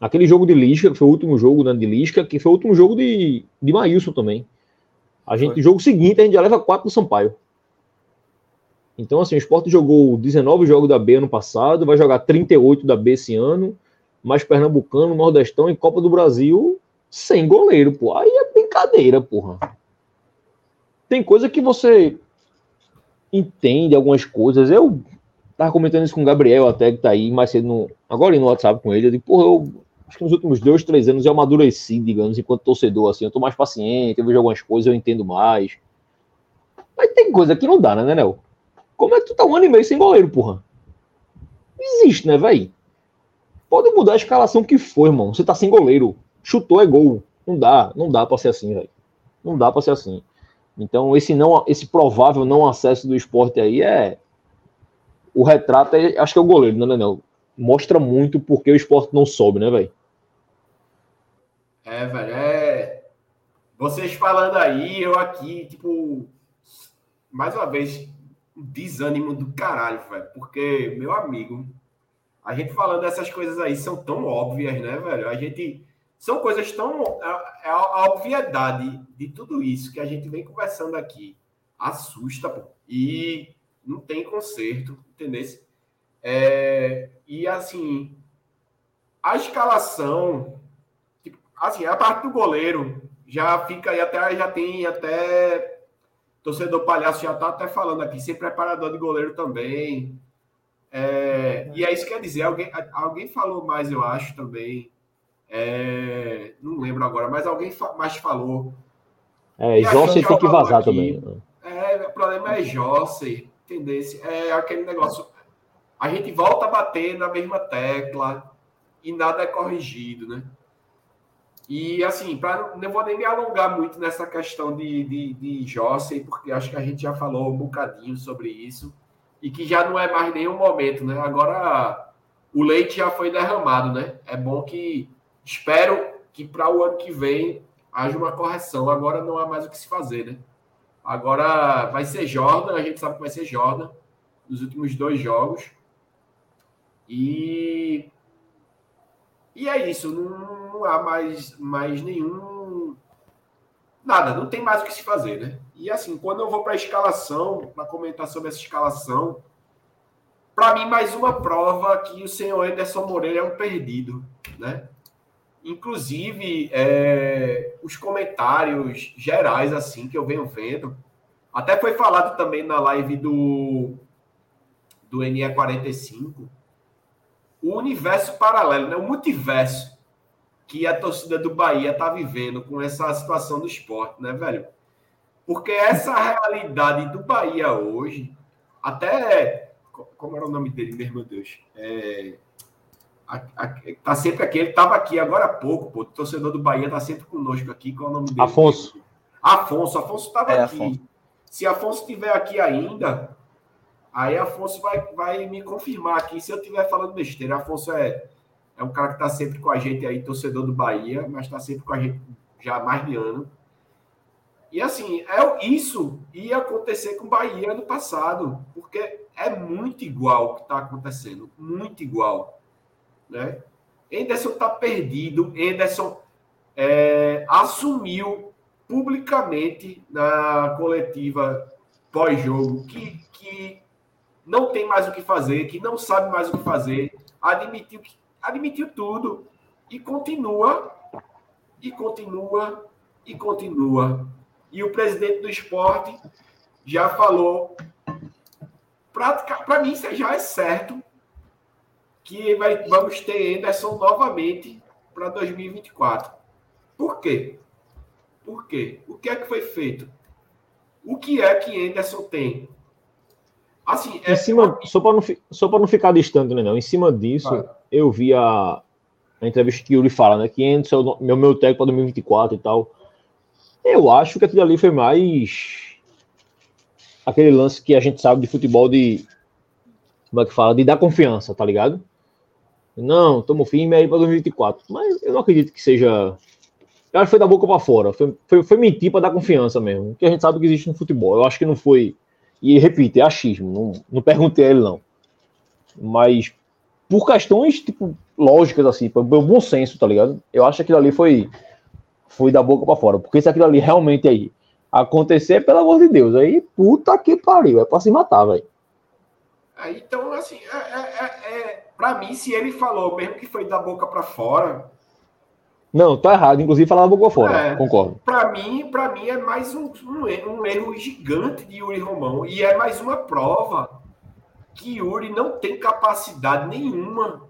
Aquele jogo de Lisca, que foi o último jogo né, de Lisca, que foi o último jogo de, de Maílson também. A gente, foi. jogo seguinte, a gente já leva 4 do Sampaio. Então, assim, o Sport jogou 19 jogos da B ano passado, vai jogar 38 da B esse ano, mais Pernambucano, Nordestão e Copa do Brasil sem goleiro, pô. Aí é brincadeira, porra. Tem coisa que você entende algumas coisas. Eu tava comentando isso com o Gabriel até, que tá aí mais cedo no. Agora no WhatsApp com ele. Eu digo, porra, eu acho que nos últimos dois, três anos eu amadureci, digamos, enquanto torcedor, assim. Eu tô mais paciente, eu vejo algumas coisas, eu entendo mais. Mas tem coisa que não dá, né, Nel? Como é que tu tá um ano e meio sem goleiro, porra? Existe, né, velho? Pode mudar a escalação que for, irmão. Você tá sem goleiro. Chutou é gol. Não dá, não dá pra ser assim, velho. Não dá pra ser assim. Então, esse não, esse provável não acesso do esporte aí é. O retrato, é, acho que é o goleiro, né, não, Mostra muito porque o esporte não sobe, né, velho? É, velho, é. Vocês falando aí, eu aqui, tipo. Mais uma vez, desânimo do caralho, velho. Porque, meu amigo, a gente falando dessas coisas aí são tão óbvias, né, velho? A gente são coisas tão. É, é a, obviedade de tudo isso que a gente vem conversando aqui assusta, pô. E não tem conserto, entendeu? É, e assim, a escalação, tipo, assim, a parte do goleiro já fica aí até, já tem até. Torcedor palhaço já tá até falando aqui, ser preparador de goleiro também. É, e é isso que quer dizer, alguém, alguém falou mais, eu acho, também é, não lembro agora, mas alguém mais falou. É, Jossi tem que vazar aqui, também. É, o problema é Jossi, entendeu? É aquele negócio. A gente volta a bater na mesma tecla e nada é corrigido, né? E assim, pra, não vou nem me alongar muito nessa questão de, de, de Jossi, porque acho que a gente já falou um bocadinho sobre isso, e que já não é mais nenhum momento, né? Agora o leite já foi derramado, né? É bom que Espero que para o ano que vem haja uma correção. Agora não há mais o que se fazer, né? Agora vai ser Jordan, a gente sabe que vai ser Jordan nos últimos dois jogos. E e é isso, não, não há mais, mais nenhum nada, não tem mais o que se fazer, né? E assim, quando eu vou para a escalação, para comentar sobre essa escalação, para mim mais uma prova que o senhor Anderson Moreira é um perdido, né? Inclusive, é, os comentários gerais, assim, que eu venho vendo, até foi falado também na live do, do NE45, o universo paralelo, né? o multiverso que a torcida do Bahia está vivendo com essa situação do esporte, né, velho? Porque essa realidade do Bahia hoje, até. Como era o nome dele, meu Deus? É, tá sempre aqui, ele tava aqui agora há pouco, pô, o torcedor do Bahia tá sempre conosco aqui, qual é o nome dele? Afonso. Afonso, Afonso estava é, aqui. Afonso. Se Afonso estiver aqui ainda, aí Afonso vai, vai me confirmar aqui se eu estiver falando besteira. Afonso é, é um cara que está sempre com a gente aí, torcedor do Bahia, mas está sempre com a gente já há mais de ano. E assim, é, isso ia acontecer com o Bahia no passado, porque é muito igual o que está acontecendo, muito igual. Né? Anderson está perdido. Anderson é, assumiu publicamente na coletiva pós-jogo que, que não tem mais o que fazer, que não sabe mais o que fazer, admitiu, admitiu tudo e continua, e continua, e continua. E o presidente do esporte já falou, para mim isso já é certo, que vai, vamos ter Anderson novamente para 2024. Por quê? Por quê? O que é que foi feito? O que é que Anderson tem? Assim, é... em cima, só para não, só não ficar distante, né, não. Em cima disso, eu vi a, a entrevista que o Yuri fala, né? Que entra o meu, meu técnico para 2024 e tal. Eu acho que aquilo ali foi mais aquele lance que a gente sabe de futebol de. Como é que fala? De dar confiança, tá ligado? Não, tamo firme aí para 2024. Mas eu não acredito que seja. Eu acho que foi da boca para fora. Foi, foi, foi mentir para dar confiança mesmo. Que a gente sabe que existe no futebol. Eu acho que não foi. E repito, é achismo. Não, não perguntei a ele, não. Mas por questões, tipo, lógicas, assim, pelo bom senso, tá ligado? Eu acho que aquilo ali foi. Foi da boca para fora. Porque se aquilo ali realmente aí acontecer, pelo amor de Deus, aí puta que pariu. É pra se matar, velho. Então, assim, é, é, é, é para mim, se ele falou, mesmo que foi da boca para fora. Não, tá errado. Inclusive, falar da boca fora. É, concordo. Para mim, para mim é mais um, um, um, erro gigante de Yuri Romão. E é mais uma prova que Yuri não tem capacidade nenhuma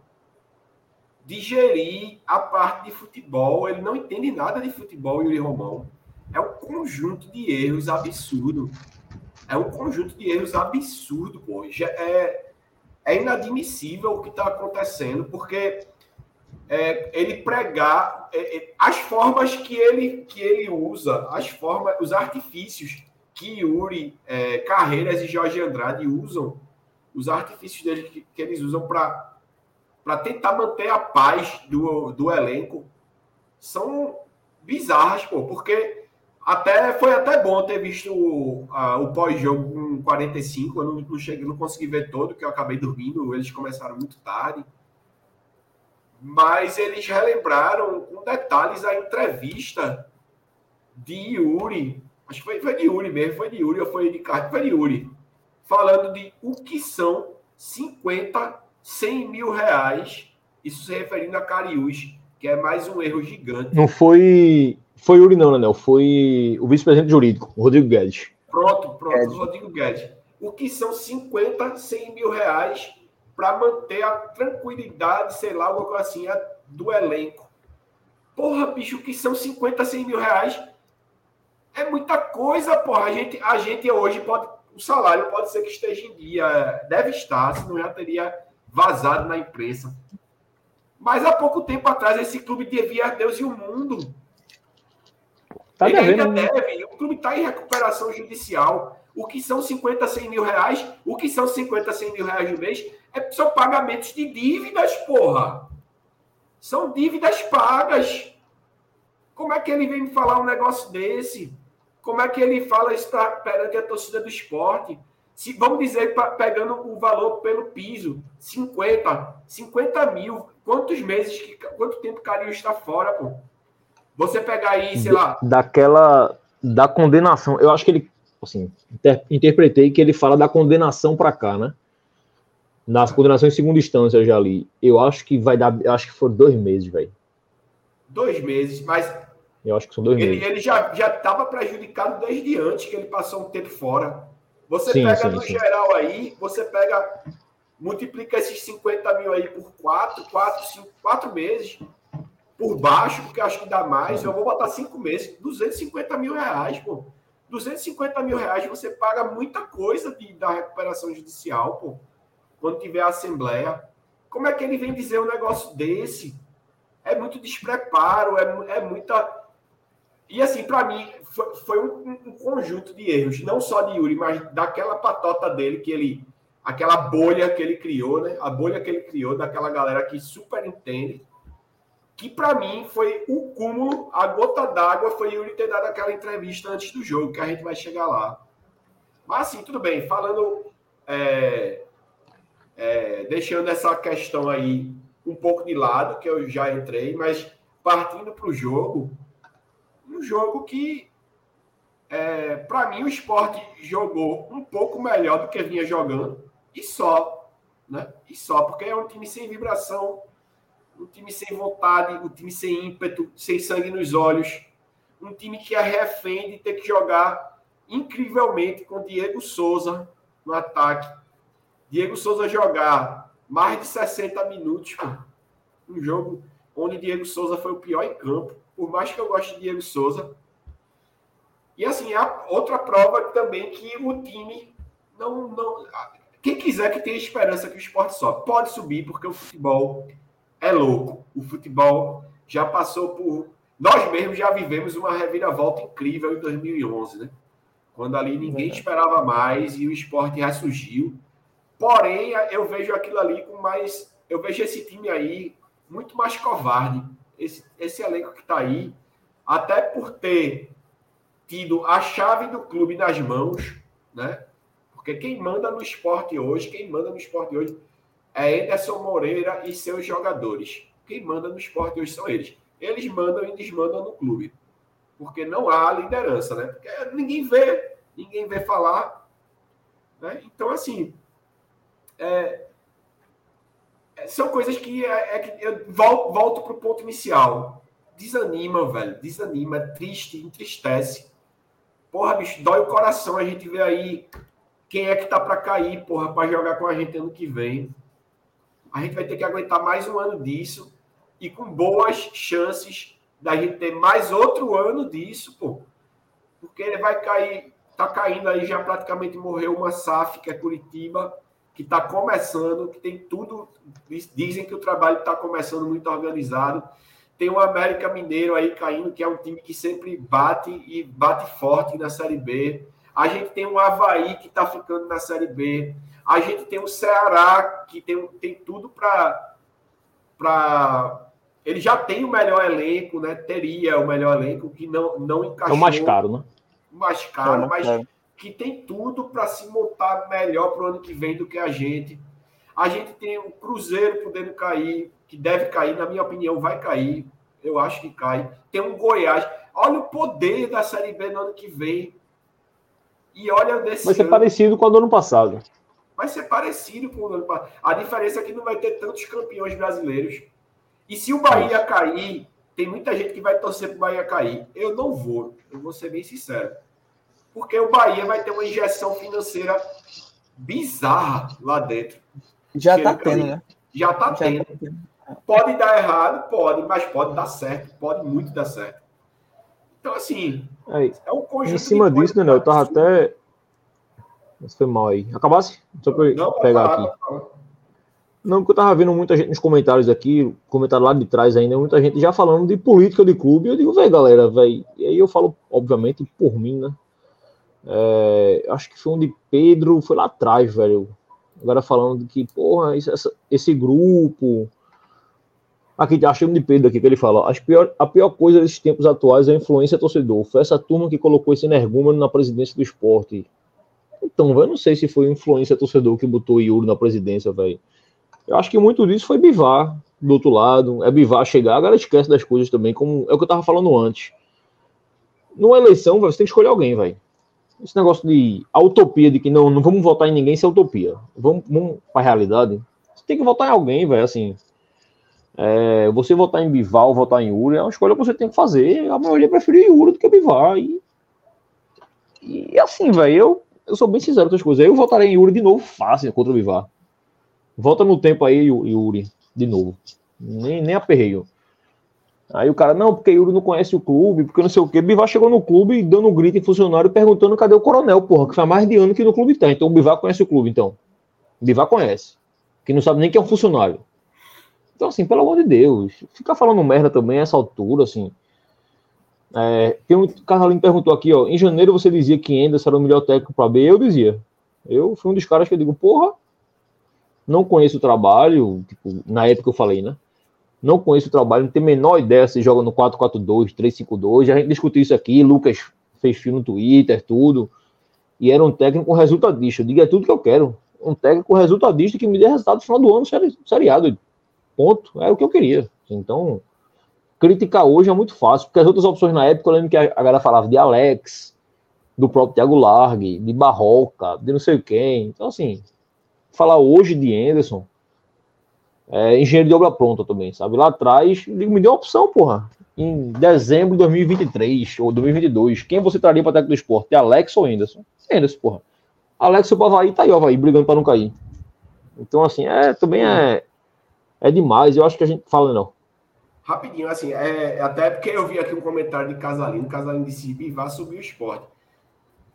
de gerir a parte de futebol. Ele não entende nada de futebol, Yuri Romão. É um conjunto de erros absurdo. É um conjunto de erros absurdo, pô. É, é inadmissível o que está acontecendo, porque é, ele pregar é, é, as formas que ele, que ele usa, as formas, os artifícios que Yuri é, Carreiras e Jorge Andrade usam, os artifícios deles que, que eles usam para tentar manter a paz do, do elenco são bizarras, pô, porque até, foi até bom ter visto o, o pós-jogo com 45. Eu não, não, cheguei, não consegui ver todo, que eu acabei dormindo. Eles começaram muito tarde. Mas eles relembraram com detalhes a entrevista de Yuri. Acho que foi, foi de Yuri mesmo. Foi de Yuri ou foi de Carlos? Foi de Yuri. Falando de o que são 50, 100 mil reais. Isso se referindo a Cariús, que é mais um erro gigante. Não foi foi Yuri não, Anel, foi o vice-presidente jurídico, o Rodrigo Guedes. Pronto, pronto, Guedes. Rodrigo Guedes. O que são 50, 100 mil reais para manter a tranquilidade, sei lá, alguma coisa assim, do elenco. Porra, bicho, que são 50, 100 mil reais é muita coisa, porra. A gente, a gente hoje pode. O salário pode ser que esteja em dia, deve estar, senão já teria vazado na imprensa. Mas há pouco tempo atrás, esse clube devia a Deus e o mundo. Tá ele devendo, ainda né? deve. O clube está em recuperação judicial. O que são 50, 100 mil reais? O que são 50, 100 mil reais no mês? É, são pagamentos de dívidas, porra. São dívidas pagas. Como é que ele vem me falar um negócio desse? Como é que ele fala isso pra, perante a torcida do esporte? Se, vamos dizer, pegando o valor pelo piso, 50, 50 mil. Quantos meses, quanto tempo o Carinho está fora, pô? Você pegar aí, sei lá. Daquela. Da condenação. Eu acho que ele. Assim, inter, interpretei que ele fala da condenação para cá, né? Nas condenações em segunda instância, eu já li. Eu acho que vai dar. Eu acho que foram dois meses, velho. Dois meses, mas. Eu acho que são dois ele, meses. Ele já estava prejudicado desde antes que ele passou um tempo fora. Você sim, pega sim, no sim. geral aí, você pega. Multiplica esses 50 mil aí por quatro, quatro, cinco, quatro meses por baixo, porque acho que dá mais. Eu vou botar cinco meses, 250 mil reais, pô. 250 mil reais você paga muita coisa de, da recuperação judicial, pô. Quando tiver a assembleia. Como é que ele vem dizer um negócio desse? É muito despreparo, é, é muita. E assim, para mim, foi, foi um, um, conjunto de erros, não só de Yuri, mas daquela patota dele que ele. Aquela bolha que ele criou, né? A bolha que ele criou daquela galera que super entende que para mim foi o cúmulo, a gota d'água foi Yuri ter dado aquela entrevista antes do jogo, que a gente vai chegar lá. Mas assim, tudo bem, falando, é, é, deixando essa questão aí um pouco de lado, que eu já entrei, mas partindo para o jogo, um jogo que, é, para mim, o esporte jogou um pouco melhor do que vinha jogando, e só, né? E só, porque é um time sem vibração, um time sem vontade, um time sem ímpeto, sem sangue nos olhos, um time que é refém de ter que jogar incrivelmente com Diego Souza no ataque. Diego Souza jogar mais de 60 minutos, pô. um jogo onde Diego Souza foi o pior em campo, por mais que eu goste de Diego Souza. E assim, a outra prova também que o time não, não quem quiser que tenha esperança que o esporte sobe, pode subir, porque o futebol é louco. O futebol já passou por. Nós mesmos já vivemos uma reviravolta incrível em 2011, né? Quando ali ninguém esperava mais e o esporte ressurgiu. Porém, eu vejo aquilo ali com mais. Eu vejo esse time aí muito mais covarde. Esse, esse elenco que está aí, até por ter tido a chave do clube nas mãos, né? Porque quem manda no esporte hoje, quem manda no esporte hoje é Anderson Moreira e seus jogadores. Quem manda no esporte hoje são eles. Eles mandam e desmandam no clube. Porque não há liderança, né? Porque ninguém vê, ninguém vê falar. Né? Então, assim, é, é são coisas que, é, é que eu volto, volto para o ponto inicial. Desanima, velho. Desanima, é triste, entristece. Porra, bicho, dói o coração a gente ver aí quem é que tá para cair, porra, para jogar com a gente ano que vem. A gente vai ter que aguentar mais um ano disso e com boas chances da gente ter mais outro ano disso, pô. Porque ele vai cair, tá caindo aí, já praticamente morreu uma SAF, que é Curitiba, que está começando, que tem tudo. Dizem que o trabalho está começando muito organizado. Tem o América Mineiro aí caindo, que é um time que sempre bate e bate forte na Série B. A gente tem o Havaí que está ficando na Série B. A gente tem o Ceará, que tem, tem tudo para. Pra... Ele já tem o melhor elenco, né? Teria o melhor elenco, que não, não encaixou. É o mais caro, né? O mais caro, é, mas é. Que tem tudo para se montar melhor para o ano que vem do que a gente. A gente tem o Cruzeiro podendo cair, que deve cair, na minha opinião, vai cair. Eu acho que cai. Tem um Goiás. Olha o poder da Série B no ano que vem. E olha desse Vai ser ano, parecido com o do ano passado. Vai ser parecido com o ano passado. A diferença é que não vai ter tantos campeões brasileiros. E se o Bahia cair, tem muita gente que vai torcer para o Bahia cair. Eu não vou, eu vou ser bem sincero. Porque o Bahia vai ter uma injeção financeira bizarra lá dentro. Já está tendo, né? Já está tendo. Tá pode dar errado, pode, mas pode dar certo, pode muito dar certo. Então, assim, aí, é um conjunto. Em cima disso, Daniel, eu tava até. Mas foi mal aí. Acabasse? Só pra não, pegar aqui. Não, porque eu tava vendo muita gente nos comentários aqui, comentário lá de trás ainda, muita gente já falando de política de clube. Eu digo, velho, galera, velho. E aí eu falo, obviamente, por mim, né? É, acho que foi um de Pedro, foi lá atrás, velho. Agora falando que, porra, esse, esse grupo Aqui tá achando de Pedro aqui que ele fala: a pior, a pior coisa desses tempos atuais é a influência torcedor. Foi essa turma que colocou esse energúmeno na presidência do esporte. Então, eu não sei se foi influência torcedor que botou Yuri na presidência, velho. Eu acho que muito disso foi Bivar do outro lado. É Bivar chegar, agora esquece das coisas também, como é o que eu tava falando antes. Numa eleição, véio, você tem que escolher alguém, velho. Esse negócio de a utopia de que não, não vamos votar em ninguém, isso é utopia. Vamos, vamos pra realidade. Você tem que votar em alguém, velho, assim. É, você votar em Bival, votar em Uri, é uma escolha que você tem que fazer. A maioria prefere Uri do que Bival. E, e assim, velho, eu, eu sou bem sincero com as coisas. Eu votarei em Uri de novo, fácil, contra o Bivar. Volta no tempo aí, Yuri, de novo. Nem, nem aperreio. Aí o cara, não, porque Yuri não conhece o clube, porque não sei o quê. Bivar chegou no clube dando um grito em funcionário perguntando cadê o coronel, porra, que faz mais de ano que no clube tá. Então o Bivar conhece o clube, então. Bivar conhece. Que não sabe nem que é um funcionário. Então, assim, pelo amor de Deus, ficar falando merda também essa altura, assim. É, tem um Carlinhos perguntou aqui, ó. Em janeiro você dizia que Anderson era o melhor técnico para B, eu dizia. Eu fui um dos caras que eu digo, porra, não conheço o trabalho, tipo, na época eu falei, né? Não conheço o trabalho, não tenho a menor ideia se joga no 4-4-2, 3-5-2. A gente discutiu isso aqui, Lucas fez fio no Twitter, tudo. E era um técnico resultadista. Eu digo, é tudo que eu quero. Um técnico resultadista que me dê resultado no final do ano seriado. Ponto. Era o que eu queria. Então, criticar hoje é muito fácil, porque as outras opções na época, eu lembro que a galera falava de Alex, do próprio Thiago Largue, de Barroca, de não sei quem. Então, assim, falar hoje de Anderson, é, engenheiro de obra pronta também, sabe? Lá atrás, me deu uma opção, porra. Em dezembro de 2023 ou 2022, quem você traria para técnico do esporte? Alex ou Anderson? Anderson, porra. Alex o Havaí tá aí, o Havaí, brigando para não cair. Então, assim, é, também é, é demais. Eu acho que a gente fala, não. Rapidinho, assim, é, até porque eu vi aqui um comentário de Casalino, Casalino disse Bivar subiu o esporte.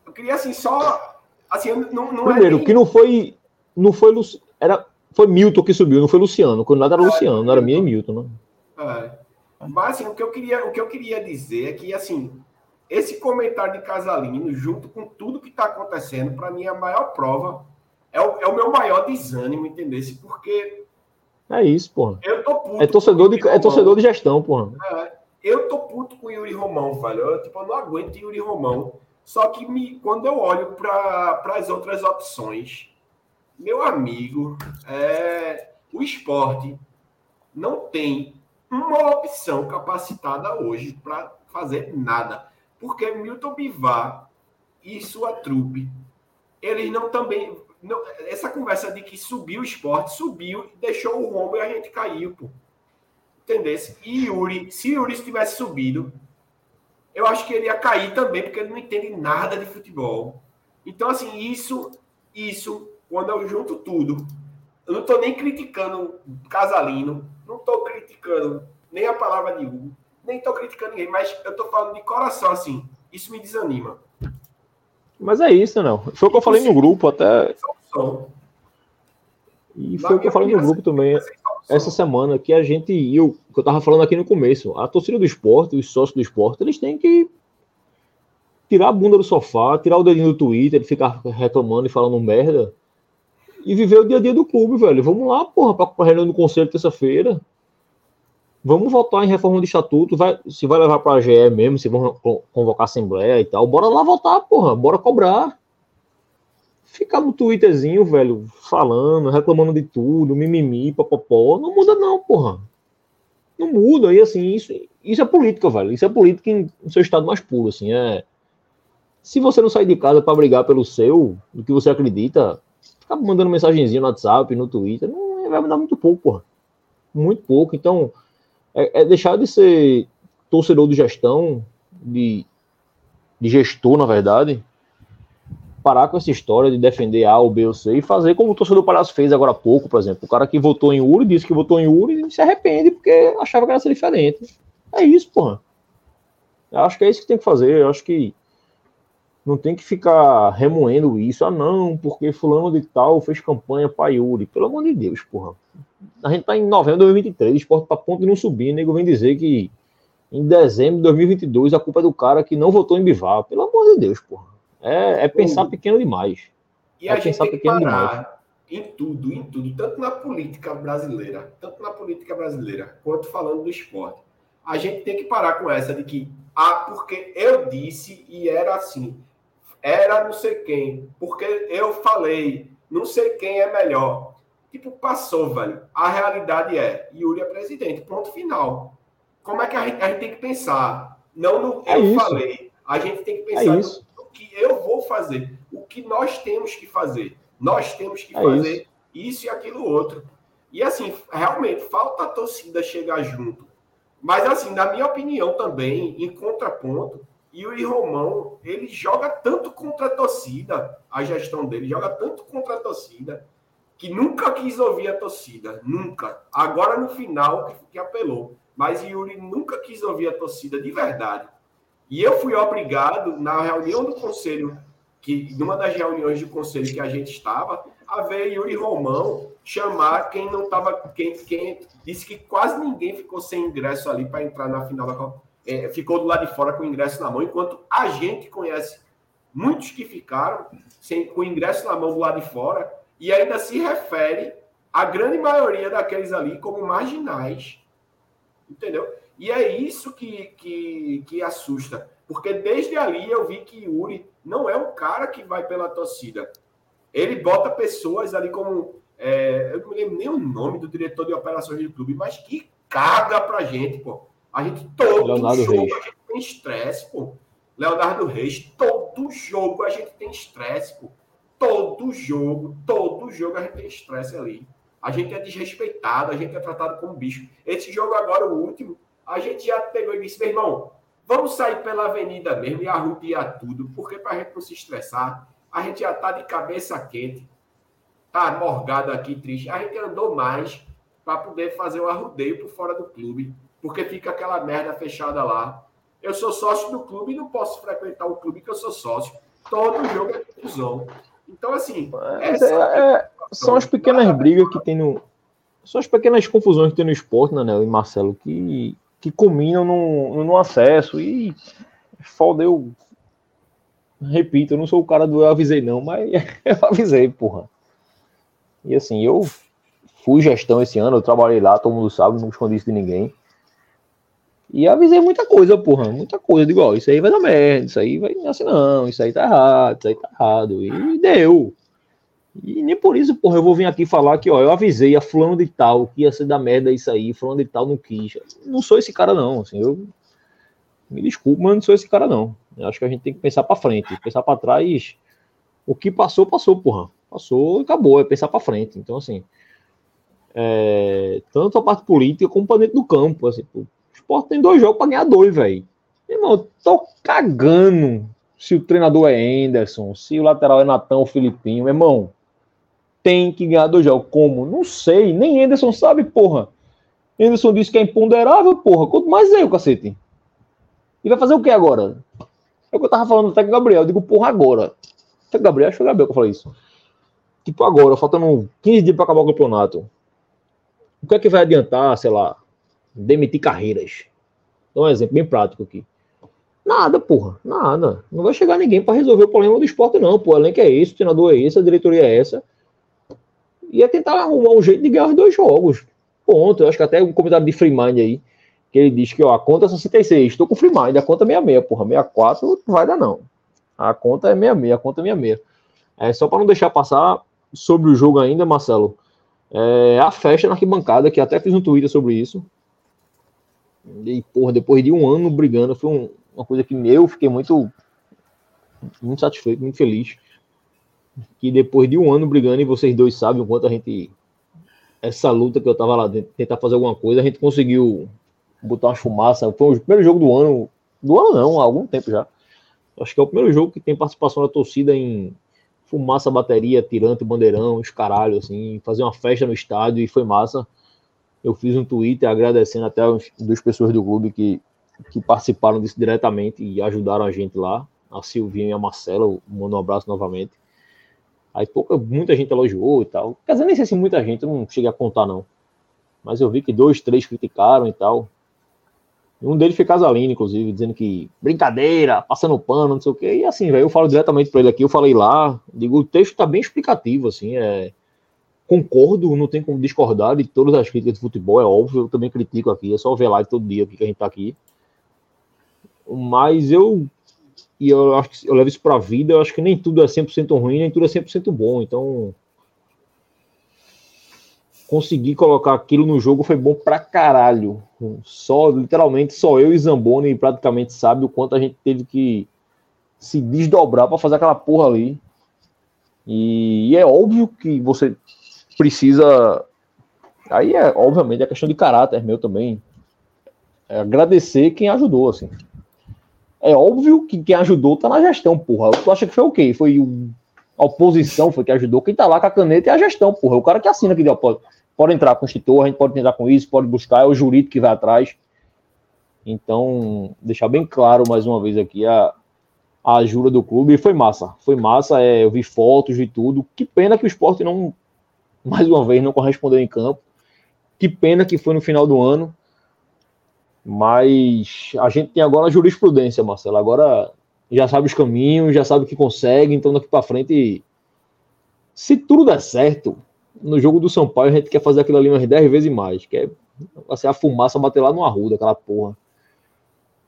Eu queria, assim, só. Assim, não, não é Primeiro, é nem... que não foi. não foi era foi Milton que subiu, não foi Luciano. Quando nada era Luciano, não era minha e Milton, né? É. Mas assim, o que eu queria, o que eu queria dizer é que assim, esse comentário de Casalino, junto com tudo que está acontecendo, para mim é a maior prova, é o, é o meu maior desânimo, entendesse? Porque é isso, porra. Eu tô puto. É torcedor, de, é torcedor de gestão, porra. É, eu tô puto com o Yuri Romão, velho. Eu, tipo, eu não aguento Yuri Romão. Só que me, quando eu olho para as outras opções, meu amigo, é, o esporte não tem uma opção capacitada hoje para fazer nada. Porque Milton Bivar e sua trupe, eles não também. Não, essa conversa de que subiu o esporte, subiu, deixou o rombo e a gente caiu, pô. Entendesse? E Yuri, se Yuri tivesse subido, eu acho que ele ia cair também, porque ele não entende nada de futebol. Então, assim, isso, isso, quando eu junto tudo, eu não estou nem criticando Casalino, não estou criticando nem a palavra de Hugo, nem estou criticando ninguém, mas eu estou falando de coração, assim, isso me desanima. Mas é isso, não. Foi o que eu falei no grupo até. E foi o que eu falei no grupo também essa semana que a gente, eu, que eu tava falando aqui no começo, a torcida do esporte, os sócios do esporte, eles têm que tirar a bunda do sofá, tirar o dedinho do Twitter, ficar reclamando e falando merda e viver o dia a dia do clube, velho. Vamos lá, porra, para a reunião do conselho terça-feira. Vamos votar em reforma de estatuto, vai, se vai levar para a GE mesmo, se vão convocar assembleia e tal. Bora lá votar, porra, bora cobrar. Ficar no Twitterzinho, velho, falando, reclamando de tudo, mimimi, papapó, não muda não, porra. Não muda, e assim, isso, isso é política, velho. Isso é política em, no seu estado mais puro, assim, é... Se você não sair de casa para brigar pelo seu, do que você acredita, ficar mandando mensagenzinha no WhatsApp, no Twitter, não vai mudar muito pouco, porra. Muito pouco, então é, é deixar de ser torcedor de gestão, de, de gestor, na verdade, parar com essa história de defender A ou B ou C e fazer como o torcedor Palhaço fez agora há pouco, por exemplo. O cara que votou em Uri disse que votou em Uri e se arrepende porque achava que era ser diferente. É isso, porra. Eu acho que é isso que tem que fazer. Eu acho que não tem que ficar remoendo isso. Ah, não, porque fulano de tal fez campanha para Yuri. Pelo amor de Deus, porra. A gente tá em novembro de 2023, o esporte tá ponto de não subir. O nego vem dizer que em dezembro de 2022 a culpa é do cara que não votou em Bivar. Pelo amor de Deus, porra. É, é pensar pequeno demais. E é a gente tem que parar demais. em tudo, em tudo, tanto na política brasileira, tanto na política brasileira, quanto falando do esporte. A gente tem que parar com essa de que, ah, porque eu disse e era assim era não sei quem, porque eu falei, não sei quem é melhor. Tipo, passou, velho. A realidade é, Yuri é presidente, ponto final. Como é que a gente, a gente tem que pensar? Não no é eu isso. falei. A gente tem que é pensar é no, no, que eu vou fazer, o que nós temos que fazer. Nós temos que é fazer isso. isso e aquilo outro. E assim, realmente, falta a torcida chegar junto. Mas assim, na minha opinião também, em contraponto, o Romão, ele joga tanto contra a torcida, a gestão dele joga tanto contra a torcida, que nunca quis ouvir a torcida, nunca. Agora no final que, que apelou. Mas Yuri nunca quis ouvir a torcida de verdade. E eu fui obrigado, na reunião do conselho, que numa das reuniões do conselho que a gente estava, a ver Yuri Romão chamar quem não estava. Quem, quem disse que quase ninguém ficou sem ingresso ali para entrar na final da Copa é, ficou do lado de fora com o ingresso na mão, enquanto a gente conhece muitos que ficaram sem, com o ingresso na mão do lado de fora e ainda se refere a grande maioria daqueles ali como marginais. Entendeu? E é isso que, que, que assusta. Porque desde ali eu vi que Yuri não é um cara que vai pela torcida. Ele bota pessoas ali como. É, eu não me lembro nem o nome do diretor de operações do clube, mas que caga pra gente, pô. A gente, todo Leonardo jogo, Reis. a gente tem estresse, pô. Leonardo Reis, todo jogo a gente tem estresse, pô. Todo jogo, todo jogo a gente tem estresse ali. A gente é desrespeitado, a gente é tratado como bicho. Esse jogo agora, o último, a gente já pegou e disse, meu irmão, vamos sair pela avenida mesmo e arrudear tudo, porque para a gente não se estressar, a gente já tá de cabeça quente, tá morgado aqui, triste. A gente andou mais para poder fazer o arrudeio por fora do clube porque fica aquela merda fechada lá. Eu sou sócio do clube e não posso frequentar o clube que eu sou sócio. Todo jogo é confusão. Então, assim. Essa... É, é, são as pequenas brigas que tem no. São as pequenas confusões que tem no esporte, né, Nel e Marcelo, que, que combinam no, no acesso. E foda eu. Repito, eu não sou o cara do eu avisei, não, mas eu avisei, porra. E assim, eu fui gestão esse ano, eu trabalhei lá, todo mundo sabe, não escondi isso de ninguém. E avisei muita coisa, porra, muita coisa. Ó, isso aí vai dar merda, isso aí vai assim, não, isso aí tá errado, isso aí tá errado. E deu. E nem por isso, porra, eu vou vir aqui falar que, ó, eu avisei a fulano de tal que ia ser da merda isso aí, fulano de tal não quis. Não sou esse cara, não, assim, eu... Me desculpa, mas não sou esse cara, não. Eu acho que a gente tem que pensar para frente, pensar para trás. O que passou, passou, porra. Passou acabou, é pensar para frente. Então, assim, é... tanto a parte política como para dentro do campo, assim, o esporte tem dois jogos para ganhar dois, velho. Irmão, tô cagando se o treinador é Anderson, se o lateral é Natão ou Filipinho. Meu irmão, tem que ganhar dois jogos. Como? Não sei. Nem Anderson sabe, porra. Anderson disse que é imponderável, porra. Quanto mais eu, cacete. E vai fazer o que agora? É o que eu tava falando até com o Gabriel. Eu digo, porra, agora. Até o Gabriel, acho que o Gabriel que eu falei isso. Tipo, agora, faltando 15 dias para acabar o campeonato. O que é que vai adiantar, sei lá, demitir carreiras? Dá um exemplo bem prático aqui. Nada, porra, nada. Não vai chegar ninguém para resolver o problema do esporte, não. Pô, o elenco é esse, o treinador é esse, a diretoria é essa ia é tentar arrumar um jeito de ganhar os dois jogos. Ponto. Eu acho que até um comentário de Freemind aí, que ele diz que ó, a conta é 66, estou com Freemind, a conta é 66, porra, 64 não vai dar não. A conta é 66, a conta é 66. É só para não deixar passar sobre o jogo ainda, Marcelo. É, a festa na arquibancada, que até fiz um Twitter sobre isso. E, porra, depois de um ano brigando, foi um, uma coisa que eu fiquei muito, muito satisfeito, muito feliz que depois de um ano brigando, e vocês dois sabem o quanto a gente. Essa luta que eu tava lá dentro, tentar fazer alguma coisa, a gente conseguiu botar uma fumaça. Foi o primeiro jogo do ano. Do ano não, há algum tempo já. Acho que é o primeiro jogo que tem participação da torcida em fumaça, bateria, tirante, bandeirão, os caralho, assim, fazer uma festa no estádio e foi massa. Eu fiz um Twitter agradecendo até as duas pessoas do clube que, que participaram disso diretamente e ajudaram a gente lá. A Silvinha e a Marcela, mando um abraço novamente. Aí pouca, muita gente elogiou e tal. Quer dizer, nem sei se muita gente, eu não cheguei a contar, não. Mas eu vi que dois, três criticaram e tal. Um deles foi Casalino, inclusive, dizendo que brincadeira, passando pano, não sei o quê. E assim, velho, eu falo diretamente para ele aqui, eu falei lá, digo, o texto tá bem explicativo, assim, é. Concordo, não tem como discordar de todas as críticas de futebol, é óbvio, eu também critico aqui, é só ver lá todo dia que a gente tá aqui. Mas eu e eu acho que eu levo isso para a vida, eu acho que nem tudo é 100% ruim, nem tudo é 100% bom. Então, conseguir colocar aquilo no jogo foi bom pra caralho. Só, literalmente, só eu e Zamboni praticamente sabe o quanto a gente teve que se desdobrar para fazer aquela porra ali. E, e, é óbvio que você precisa. Aí é, obviamente, é questão de caráter meu também. É agradecer quem ajudou, assim. É óbvio que quem ajudou tá na gestão, porra. Tu acha que foi o quê? Foi o... a oposição foi que ajudou. Quem tá lá com a caneta é a gestão, porra. O cara que assina que pode, pode entrar com o instituto, a gente pode entrar com isso, pode buscar, é o jurídico que vai atrás. Então, deixar bem claro mais uma vez aqui a, a ajuda do clube. E foi massa. Foi massa, é, eu vi fotos, vi tudo. Que pena que o esporte não, mais uma vez, não correspondeu em campo. Que pena que foi no final do ano. Mas a gente tem agora a jurisprudência, Marcelo. Agora já sabe os caminhos, já sabe o que consegue, então daqui para frente, se tudo der certo, no jogo do São Paulo a gente quer fazer aquilo ali umas 10 vezes mais, que é assim, a fumaça bater lá no arruda, aquela porra.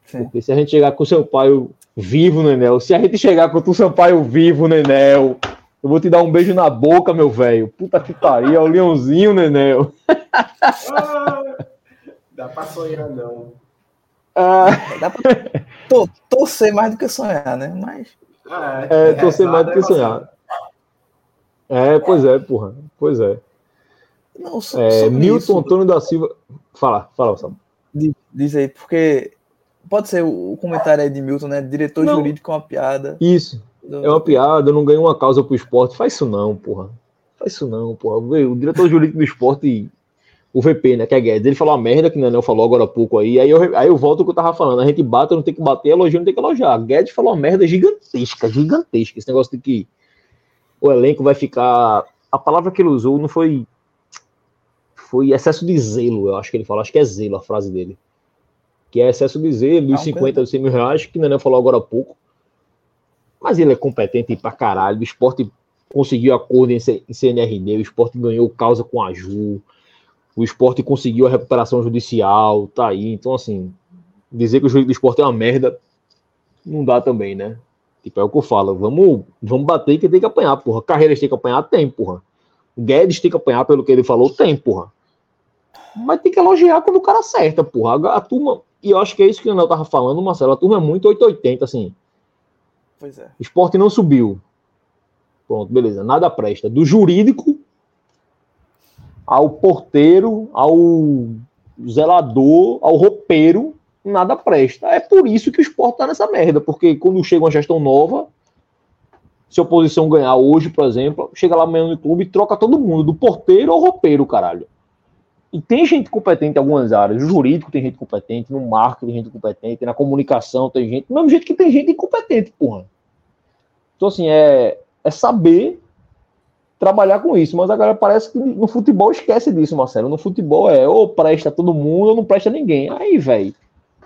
Sim. Porque se a gente chegar com o Sampaio vivo, Nenel, se a gente chegar com o Sampaio vivo, Nenel, eu vou te dar um beijo na boca, meu velho. Puta que pariu, é o leãozinho, Nenel. Dá pra sonhar, não. Ah, dá pra torcer mais do que sonhar, né? Mas. Ah, é, é, torcer mais do que sonhar. É, pois é, porra. Pois é. Não, so, é Milton isso, Antônio da Silva. Fala, fala, Sam. Diz aí, porque pode ser o comentário aí de Milton, né? Diretor não. jurídico é uma piada. Isso. Do... É uma piada, eu não ganho uma causa pro esporte. Faz isso não, porra. Faz isso não, porra. O diretor jurídico do esporte o VP, né, que é Guedes, ele falou uma merda que o Nenel falou agora há pouco aí, aí eu, aí eu volto ao que eu tava falando, a gente bate, não tem que bater, elogio não tem que elogiar. Guedes falou uma merda gigantesca, gigantesca, esse negócio de que o elenco vai ficar a palavra que ele usou não foi foi excesso de zelo, eu acho que ele falou, acho que é zelo a frase dele. Que é excesso de zelo, dos 50, dos 100 mil reais, que o Nenê falou agora há pouco. Mas ele é competente pra caralho. O esporte conseguiu acordo em CNRD, o esporte ganhou causa com a Ju, o esporte conseguiu a recuperação judicial, tá aí. Então, assim, dizer que o jurídico do esporte é uma merda, não dá também, né? Tipo, é o que eu falo, vamos, vamos bater que tem que apanhar, porra. Carreiras tem que apanhar, tem, porra. Guedes tem que apanhar pelo que ele falou, tem, porra. Mas tem que elogiar quando o cara acerta, porra. A, turma, e eu acho que é isso que o Anel tava falando, Marcelo, a turma é muito 880, assim. Pois é. Esporte não subiu. Pronto, beleza, nada presta. Do jurídico ao porteiro, ao zelador, ao roupeiro, nada presta. É por isso que o esporte tá nessa merda, porque quando chega uma gestão nova, se a oposição ganhar hoje, por exemplo, chega lá amanhã no clube e troca todo mundo, do porteiro ao roupeiro, caralho. E tem gente competente em algumas áreas. No jurídico tem gente competente, no marketing tem gente competente, na comunicação tem gente. Do mesmo jeito que tem gente incompetente, porra. Então, assim, é, é saber trabalhar com isso. Mas agora parece que no futebol esquece disso, Marcelo. No futebol é ou presta todo mundo ou não presta ninguém. Aí, velho,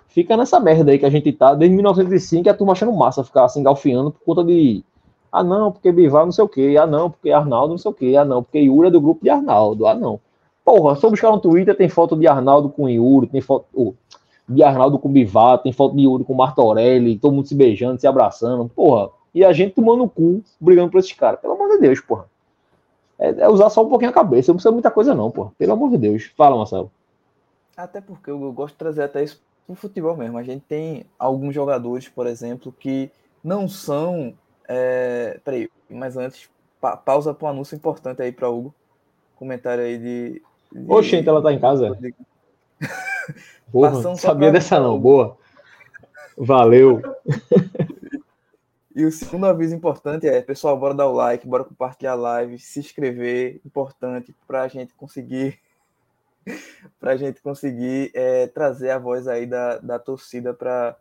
fica nessa merda aí que a gente tá desde 1905 e a turma achando massa ficar se engalfiando por conta de. Ah, não, porque Bivar não sei o quê. Ah, não, porque Arnaldo não sei o quê. Ah, não, porque Yuri é do grupo de Arnaldo. Ah, não. Porra, só buscar no Twitter, tem foto de Arnaldo com Yuri, tem foto oh, de Arnaldo com Bivar, tem foto de Yuri com Martorelli, todo mundo se beijando, se abraçando. Porra, e a gente tomando o cu, brigando por esses caras. Pelo amor de Deus, porra. É, é, usar só um pouquinho a cabeça, não precisa muita coisa, não, porra. Pelo amor de Deus. Fala, Marcelo. Até porque eu gosto de trazer até isso pro futebol mesmo. A gente tem alguns jogadores, por exemplo, que não são. É... Peraí, mas antes, pa pausa para um anúncio importante aí para Hugo. Comentário aí de, Oxente, ela tá em casa. Porra, não sabia dessa não. Boa. Valeu. E o segundo aviso importante é, pessoal, bora dar o like, bora compartilhar a live, se inscrever, importante para a gente conseguir para a gente conseguir é, trazer a voz aí da, da torcida para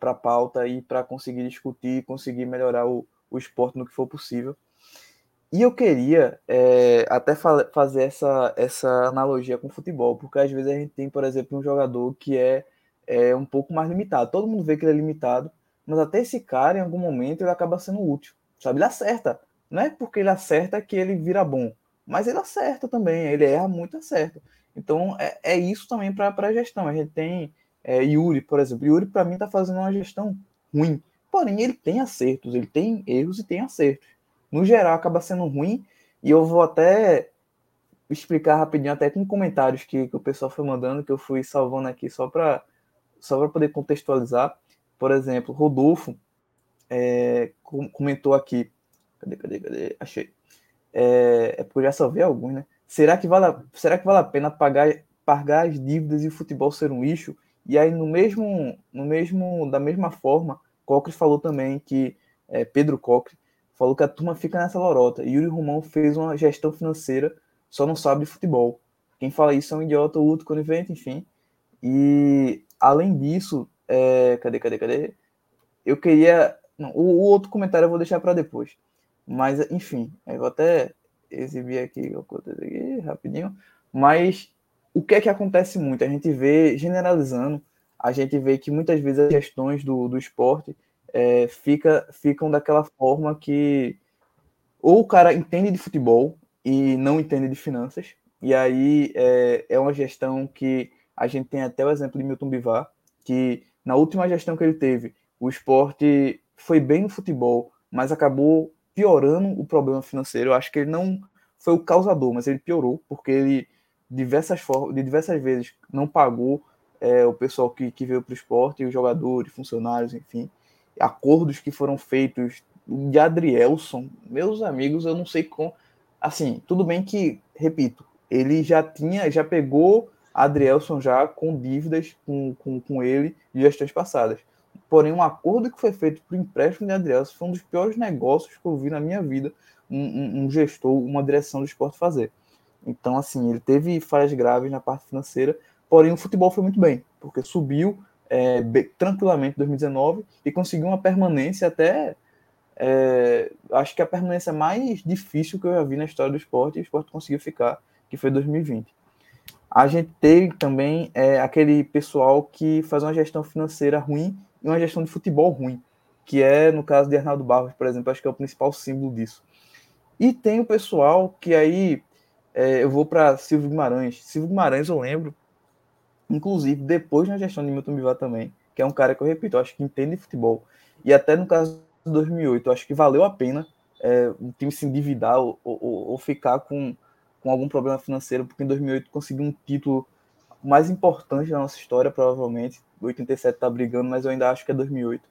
a pauta e para conseguir discutir, conseguir melhorar o, o esporte no que for possível. E eu queria é, até fa fazer essa, essa analogia com o futebol, porque às vezes a gente tem, por exemplo, um jogador que é, é um pouco mais limitado. Todo mundo vê que ele é limitado, mas até esse cara, em algum momento, ele acaba sendo útil. Sabe? Ele acerta. Não é porque ele acerta que ele vira bom, mas ele acerta também, ele erra muito, acerta. Então é, é isso também para a gestão. A gente tem é, Yuri, por exemplo. Yuri, para mim, está fazendo uma gestão ruim. Porém, ele tem acertos, ele tem erros e tem acertos no geral, acaba sendo ruim. E eu vou até explicar rapidinho, até com comentários que, que o pessoal foi mandando, que eu fui salvando aqui só para só poder contextualizar. Por exemplo, Rodolfo é, comentou aqui. Cadê, cadê, cadê? Achei. É, é porque eu já salvei alguns, né? Será que vale a, será que vale a pena pagar, pagar as dívidas e o futebol ser um lixo? E aí, no mesmo, no mesmo da mesma forma, Cocre falou também que, é, Pedro Cocre, falou que a turma fica nessa lorota. Yuri Romão fez uma gestão financeira, só não sabe de futebol. Quem fala isso é um idiota, outro conivente, enfim. E além disso, é... cadê, cadê, cadê? Eu queria. Não, o, o, outro comentário eu vou deixar para depois. Mas, enfim, eu vou até exibir aqui, aqui rapidinho. Mas o que é que acontece muito? A gente vê, generalizando, a gente vê que muitas vezes as gestões do, do esporte é, fica, ficam daquela forma que ou o cara entende de futebol e não entende de finanças, e aí é, é uma gestão que a gente tem até o exemplo de Milton Bivar, que na última gestão que ele teve, o esporte foi bem no futebol, mas acabou piorando o problema financeiro. Eu acho que ele não foi o causador, mas ele piorou, porque ele diversas formas, de diversas vezes não pagou é, o pessoal que, que veio para o esporte, os jogadores, funcionários, enfim acordos que foram feitos de Adrielson, meus amigos, eu não sei como. Assim, tudo bem que, repito, ele já tinha, já pegou Adrielson já com dívidas com, com, com ele de gestões passadas. Porém, um acordo que foi feito para o empréstimo de Adrielson foi um dos piores negócios que eu vi na minha vida um, um, um gestor, uma direção do esporte fazer. Então, assim, ele teve falhas graves na parte financeira, porém o futebol foi muito bem, porque subiu é, tranquilamente em 2019 e conseguiu uma permanência até é, acho que a permanência mais difícil que eu já vi na história do esporte, e o esporte conseguiu ficar, que foi 2020. A gente tem também é, aquele pessoal que faz uma gestão financeira ruim e uma gestão de futebol ruim, que é, no caso de Arnaldo Barros, por exemplo, acho que é o principal símbolo disso. E tem o pessoal que aí, é, eu vou para Silvio Guimarães. Silvio Guimarães, eu lembro, inclusive, depois na gestão de Milton Bivar também, que é um cara que eu repito, eu acho que entende futebol. E até no caso de 2008, eu acho que valeu a pena é, o time se endividar ou, ou, ou ficar com com algum problema financeiro, porque em 2008 conseguiu um título mais importante da nossa história, provavelmente. 87 está brigando, mas eu ainda acho que é 2008.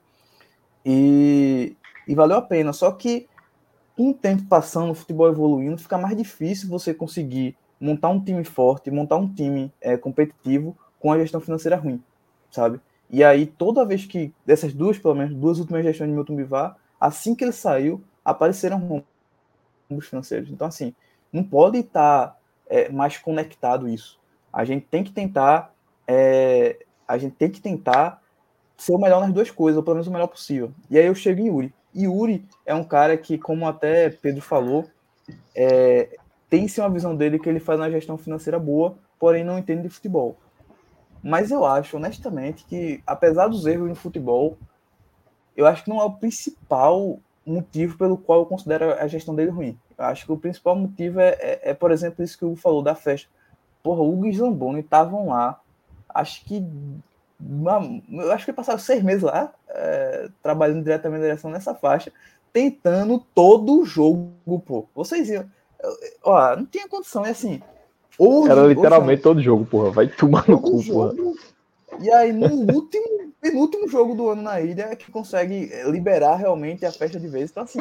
E, e valeu a pena. Só que, com o tempo passando, o futebol evoluindo, fica mais difícil você conseguir montar um time forte, montar um time é, competitivo com a gestão financeira ruim, sabe? E aí, toda vez que, dessas duas, pelo menos, duas últimas gestões de Milton Bivar, assim que ele saiu, apareceram rombos financeiros. Então, assim, não pode estar tá, é, mais conectado isso. A gente tem que tentar, é, a gente tem que tentar ser o melhor nas duas coisas, ou pelo menos o melhor possível. E aí eu chego em Yuri. E Yuri é um cara que, como até Pedro falou, é, tem sim uma visão dele que ele faz uma gestão financeira boa, porém não entende de futebol. Mas eu acho, honestamente, que apesar dos erros no futebol, eu acho que não é o principal motivo pelo qual eu considero a gestão dele ruim. Eu acho que o principal motivo é, é, é, por exemplo, isso que o Hugo falou da festa. Porra, Hugo e Zamboni estavam lá, acho que. Uma, eu acho que passaram seis meses lá, é, trabalhando diretamente na direção nessa faixa, tentando todo o jogo, pô. Vocês iam. Ó, não tinha condição, é assim. Hoje, Era literalmente hoje, todo jogo, porra. Vai tomar no cu, porra. E aí, no último, penúltimo jogo do ano na ilha, é que consegue eh, liberar realmente a festa de vez. Então, assim,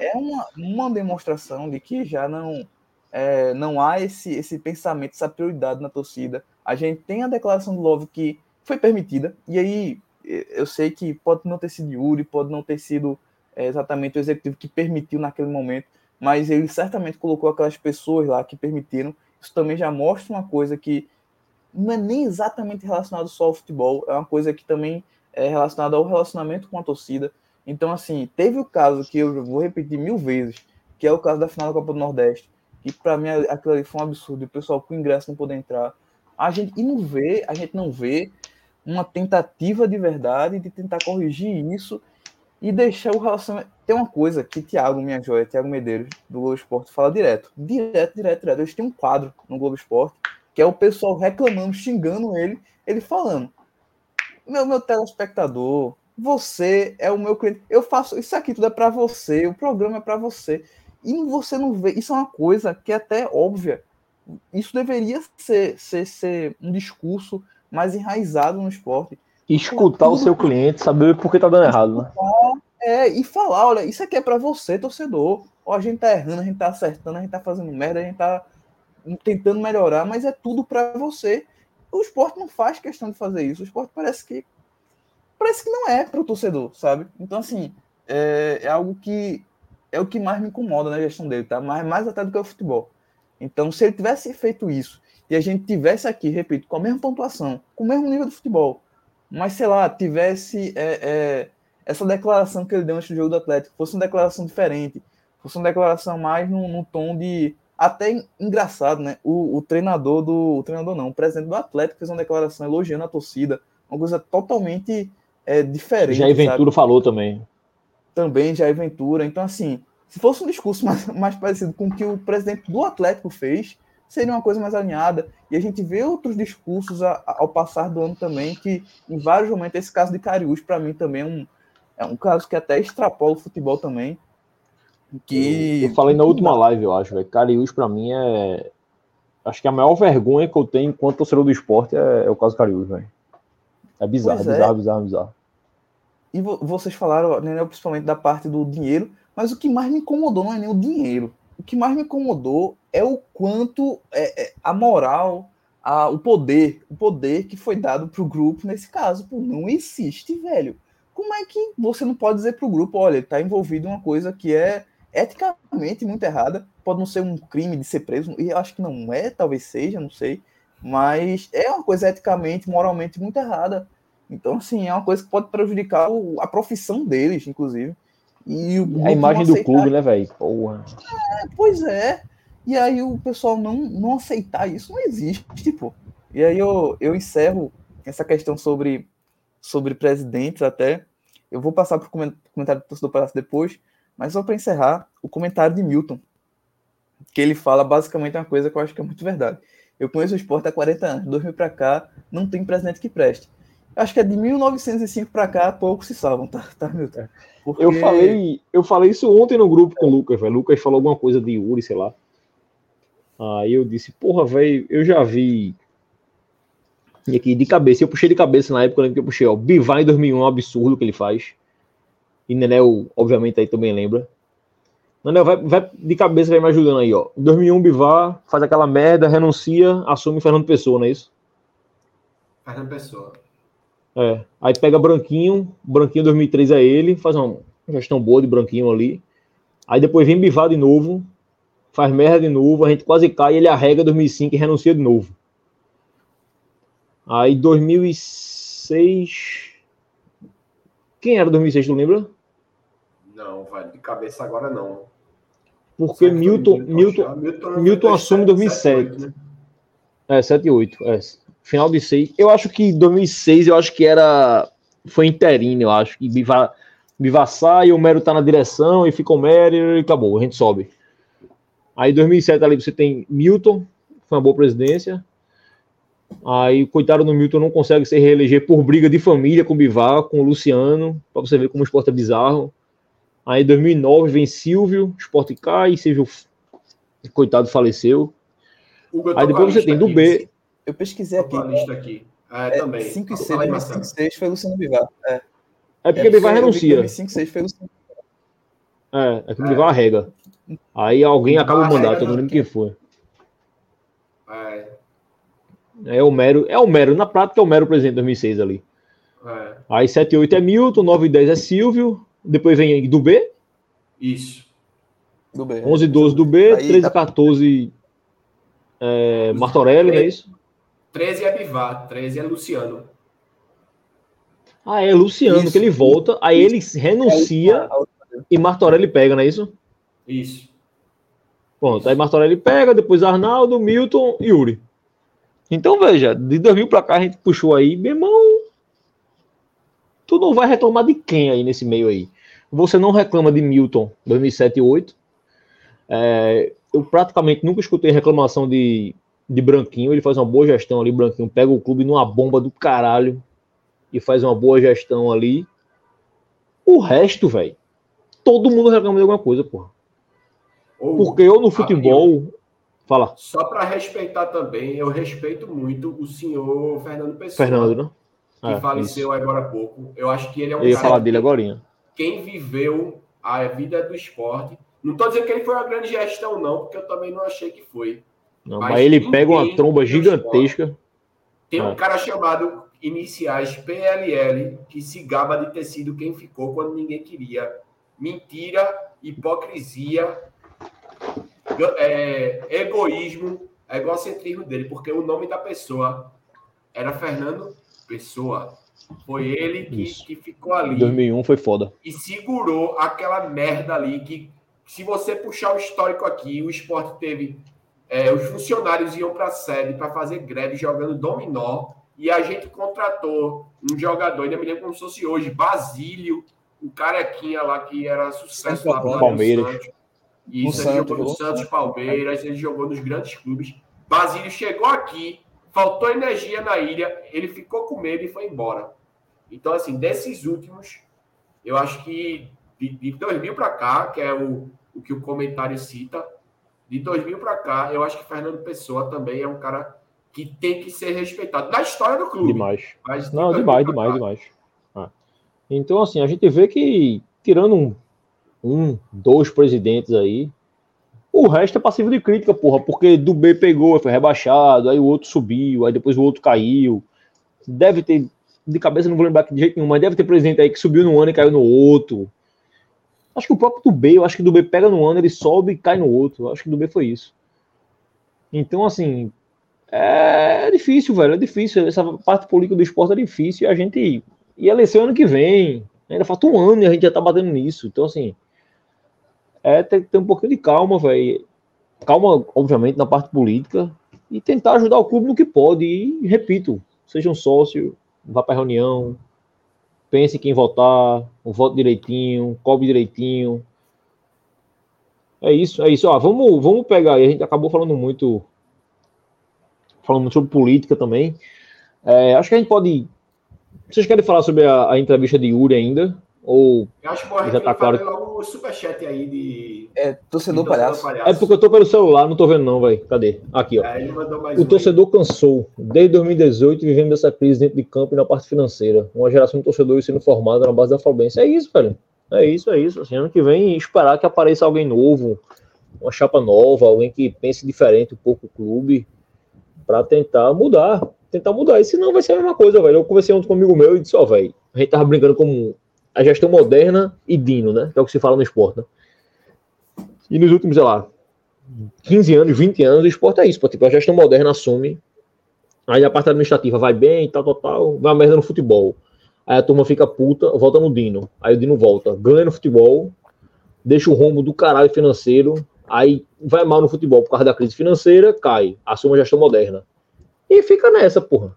é uma, uma demonstração de que já não, é, não há esse, esse pensamento, essa prioridade na torcida. A gente tem a declaração do Love que foi permitida, e aí eh, eu sei que pode não ter sido Yuri, pode não ter sido é, exatamente o executivo que permitiu naquele momento, mas ele certamente colocou aquelas pessoas lá que permitiram. Isso também já mostra uma coisa que não é nem exatamente relacionado só ao futebol, é uma coisa que também é relacionada ao relacionamento com a torcida. Então, assim, teve o caso que eu vou repetir mil vezes, que é o caso da final da Copa do Nordeste, que para mim aquilo ali foi um absurdo, o pessoal com ingresso não poder entrar. A gente e não vê, a gente não vê uma tentativa de verdade de tentar corrigir isso e deixar o relacionamento. Tem uma coisa que Thiago, minha joia, Thiago Medeiros, do Globo Esporte, fala direto. Direto, direto, direto. Eles têm um quadro no Globo Esporte que é o pessoal reclamando, xingando ele, ele falando: meu, meu telespectador, você é o meu cliente, eu faço isso aqui tudo é para você, o programa é para você. E você não vê, isso é uma coisa que é até óbvia. Isso deveria ser, ser, ser um discurso mais enraizado no esporte. Escutar o seu cliente, saber por que tá dando errado, né? É, e falar, olha, isso aqui é para você, torcedor. Ó, a gente tá errando, a gente tá acertando, a gente tá fazendo merda, a gente tá tentando melhorar, mas é tudo para você. O esporte não faz questão de fazer isso. O esporte parece que parece que não é para o torcedor, sabe? Então assim é, é, algo que é o que mais me incomoda na gestão dele, tá? Mais, mais até do que o futebol. Então se ele tivesse feito isso e a gente tivesse aqui, repito, com a mesma pontuação, com o mesmo nível de futebol, mas sei lá tivesse é, é, essa declaração que ele deu antes do jogo do Atlético, fosse uma declaração diferente, fosse uma declaração mais no tom de até engraçado, né? O, o, treinador do. O treinador não, o presidente do Atlético fez uma declaração elogiando a torcida. Uma coisa totalmente é, diferente. Jair Ventura sabe? falou também. Também, Jair Ventura. Então, assim, se fosse um discurso mais, mais parecido com o que o presidente do Atlético fez, seria uma coisa mais alinhada. E a gente vê outros discursos a, a, ao passar do ano também, que em vários momentos, esse caso de Cariús, para mim, também é um, é um caso que até extrapola o futebol também. Que... Eu, falei na última live, eu acho, velho. Cariús, pra mim, é. Acho que a maior vergonha que eu tenho enquanto torcedor do esporte é, é o caso Cariús, velho. É bizarro, pois bizarro, é. bizarro, bizarro. E vocês falaram, né, principalmente da parte do dinheiro, mas o que mais me incomodou não é nem o dinheiro. O que mais me incomodou é o quanto é, é, a moral, a, o poder, o poder que foi dado pro grupo nesse caso. Pô, não existe, velho. Como é que você não pode dizer pro grupo, olha, ele tá envolvido em uma coisa que é eticamente muito errada. Pode não ser um crime de ser preso, e eu acho que não é, talvez seja, não sei. Mas é uma coisa eticamente, moralmente muito errada. Então, assim, é uma coisa que pode prejudicar o, a profissão deles, inclusive. E o a imagem do clube, né, velho? É, pois é. E aí o pessoal não, não aceitar isso não existe, tipo. E aí eu, eu encerro essa questão sobre, sobre presidentes até. Eu vou passar para o comentário do torcedor Palácio depois, mas só para encerrar, o comentário de Milton, que ele fala basicamente uma coisa que eu acho que é muito verdade. Eu conheço o esporte há 40 anos, 2000 para cá, não tem presidente que preste. Acho que é de 1905 para cá, poucos se salvam, tá, tá Milton? Porque... Eu, falei, eu falei isso ontem no grupo com o Lucas, velho. Lucas falou alguma coisa de Yuri, sei lá. Aí eu disse, porra, velho, eu já vi. E aqui de cabeça, eu puxei de cabeça na época, eu lembro que eu puxei, ó, Bivar em 2001 é um absurdo que ele faz. E Nenel, obviamente, aí também lembra. Nenel, vai, vai de cabeça, vai me ajudando aí, ó. Em 2001, Bivar faz aquela merda, renuncia, assume Fernando Pessoa, não é isso? Fernando Pessoa. É. Aí pega Branquinho, Branquinho 2003 é ele, faz uma gestão boa de Branquinho ali. Aí depois vem Bivar de novo, faz merda de novo, a gente quase cai, ele arrega 2005 e renuncia de novo. Aí 2006. Quem era 2006, tu lembra? Não, vai de cabeça agora não. Porque Milton, Milton, Milton, Milton assume 2007. 7, né? É, 7 e 8. É. Final de 6. Eu acho que 2006, eu acho que era. Foi interino, eu acho. Que Biva, Biva sai, o Mero tá na direção, e fica o Mero e acabou, a gente sobe. Aí 2007 ali você tem Milton, foi uma boa presidência. Aí coitado do Milton não consegue se reeleger por briga de família com o Bivar, com o Luciano, para você ver como o esporte é bizarro. Aí 2009 vem Silvio, o esporte cai, Silvio, coitado, faleceu. Hugo, Aí depois você tem do B. Eu pesquisei aqui. aqui. Ah, é, também. 5 e 6, 5 e 6 foi Luciano Bivar. É, é porque é, Bivar renuncia. 5 e 6 foi Luciano É, é que o Bivar arrega. Aí alguém acaba o mandato, eu não lembro quem foi. É. É o Mero, é o Mero, na prática é o Mero presidente de 2006 ali. É. Aí 7 e 8 é Milton, 9 e 10 é Silvio, depois vem do B. Isso. Do B. 11 e 12 do B, Aí 13 e tá... 14 é, Martorelli, não é isso? 13 é Bivar, 13 é Luciano. Ah, é Luciano, isso. que ele volta, aí ele renuncia e Martorelli pega, não é isso? Isso. Pronto, aí Martorelli pega, depois Arnaldo, Milton e Yuri. Então, veja, de 2000 para cá a gente puxou aí, meu irmão. Tu não vai reclamar de quem aí nesse meio aí? Você não reclama de Milton 2007 e 2008. É, eu praticamente nunca escutei reclamação de, de Branquinho. Ele faz uma boa gestão ali. Branquinho pega o clube numa bomba do caralho e faz uma boa gestão ali. O resto, velho, todo mundo reclama de alguma coisa, porra. Porque eu no futebol. Fala. Só para respeitar também, eu respeito muito o senhor Fernando Pessoa. Fernando, né? Que é, faleceu isso. agora há pouco. Eu acho que ele é um eu ia falar dele agora. Quem viveu a vida do esporte. Não estou dizendo que ele foi uma grande gestão, não, porque eu também não achei que foi. Não, mas, mas ele pega uma tromba gigantesca. Tem um é. cara chamado iniciais PLL que se gaba de ter sido quem ficou quando ninguém queria. Mentira, hipocrisia, é, egoísmo, egocentrismo dele, porque o nome da pessoa era Fernando Pessoa. Foi ele que, que ficou ali. 2001 foi foda. E segurou aquela merda ali que, se você puxar o histórico aqui, o esporte teve. É, os funcionários iam para a sede para fazer greve jogando dominó e a gente contratou um jogador, ainda me lembro como se fosse hoje, Basílio, o carequinha lá que era sucesso lá Palmeiras. E isso, ele jogou no Santos, Palmeiras, ele jogou nos grandes clubes. Basílio chegou aqui, faltou energia na ilha, ele ficou com medo e foi embora. Então, assim, desses últimos, eu acho que de, de 2000 para cá, que é o, o que o comentário cita, de 2000 para cá, eu acho que Fernando Pessoa também é um cara que tem que ser respeitado na história do clube. Demais. Não, demais, demais, demais. Ah. Então, assim, a gente vê que, tirando um um, dois presidentes aí. O resto é passivo de crítica, porra, porque do B pegou, foi rebaixado, aí o outro subiu, aí depois o outro caiu. Deve ter, de cabeça não vou lembrar de jeito nenhum, mas deve ter presidente aí que subiu no ano e caiu no outro. Acho que o próprio do B, eu acho que do B pega no ano, ele sobe e cai no outro. Eu acho que do B foi isso. Então, assim, é difícil, velho, é difícil. Essa parte política do esporte é difícil e a gente. E eleição ano que vem. Ainda falta um ano e a gente já tá batendo nisso. Então, assim, é ter, ter um pouquinho de calma, velho. Calma, obviamente, na parte política e tentar ajudar o clube no que pode. E, repito, seja um sócio, vá para reunião, pense em quem votar, voto direitinho, cobre direitinho. É isso, é isso. Ó, vamos, vamos pegar aí. A gente acabou falando muito, falando muito sobre política também. É, acho que a gente pode vocês querem falar sobre a, a entrevista de Yuri ainda? Ou eu acho que já tá claro? O superchat aí de. É, torcedor, de palhaço. palhaço. É porque eu tô pelo celular, não tô vendo, não, velho. Cadê? Aqui, ó. É, o um torcedor aí. cansou. Desde 2018 vivendo essa crise dentro de campo e na parte financeira. Uma geração de torcedores sendo formada na base da Fluminense. É isso, velho. É isso, é isso. Assim, ano que vem, esperar que apareça alguém novo, uma chapa nova, alguém que pense diferente um pouco o clube, para tentar mudar tentar mudar. E senão vai ser a mesma coisa, velho. Eu conversei ontem com um amigo meu e disse, ó, oh, velho, a gente tava brincando como a gestão moderna e Dino, né? Que é o que se fala no esporte, né? E nos últimos, sei lá, 15 anos, 20 anos, o esporte é isso, pô. Tipo, a gestão moderna assume, aí a parte administrativa vai bem, tal, tal, tal, vai merda no futebol. Aí a turma fica puta, volta no Dino. Aí o Dino volta, ganha no futebol, deixa o rombo do caralho financeiro, aí vai mal no futebol por causa da crise financeira, cai, assume a gestão moderna. E fica nessa, porra.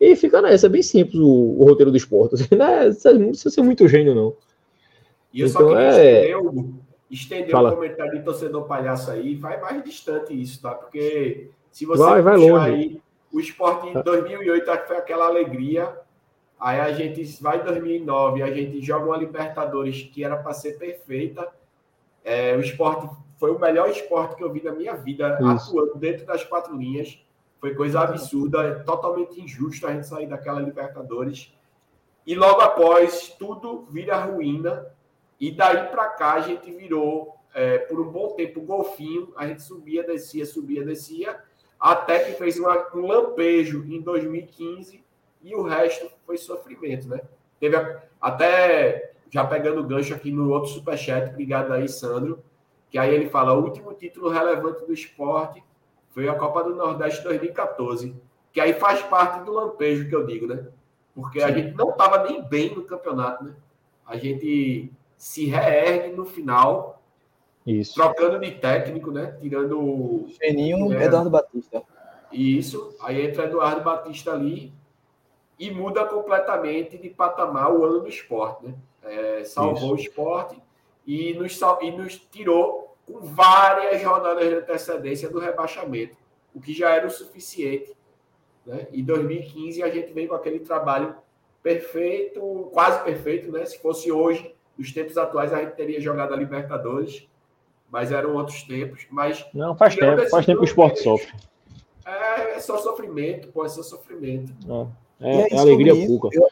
E fica nessa, é bem simples o, o roteiro do esporte. Assim, né? Não precisa ser muito gênio, não. E eu então, só queria é... estender, o, estender o comentário de torcedor palhaço aí, vai mais distante isso, tá? Porque se você vai, vai longe. aí, o esporte em 2008 foi aquela alegria, aí a gente vai em 2009, a gente joga uma Libertadores que era para ser perfeita, é, o esporte foi o melhor esporte que eu vi na minha vida, isso. atuando dentro das quatro linhas, foi coisa absurda, é totalmente injusto a gente sair daquela Libertadores. E logo após, tudo vira ruína. E daí para cá a gente virou, é, por um bom tempo, golfinho. A gente subia, descia, subia, descia. Até que fez uma, um lampejo em 2015 e o resto foi sofrimento, né? Teve a, até, já pegando gancho aqui no outro superchat, obrigado aí, Sandro, que aí ele fala, o último título relevante do esporte foi a Copa do Nordeste 2014, que aí faz parte do lampejo que eu digo, né? Porque Sim. a gente não estava nem bem no campeonato, né? A gente se reergue no final, Isso. trocando de técnico, né? Tirando o. Feninho é, Eduardo Batista. Isso, aí entra Eduardo Batista ali e muda completamente de patamar o ano do esporte, né? É, salvou Isso. o esporte e nos, e nos tirou com várias rodadas de antecedência do rebaixamento, o que já era o suficiente. Né? Em 2015, a gente veio com aquele trabalho perfeito, quase perfeito, né? Se fosse hoje, nos tempos atuais, a gente teria jogado a Libertadores, mas eram outros tempos. Mas não faz tempo, faz tempo que o esporte sofre. É, é, só sofrimento, pode ser sofrimento. É, é, é alegria pouca. Eu,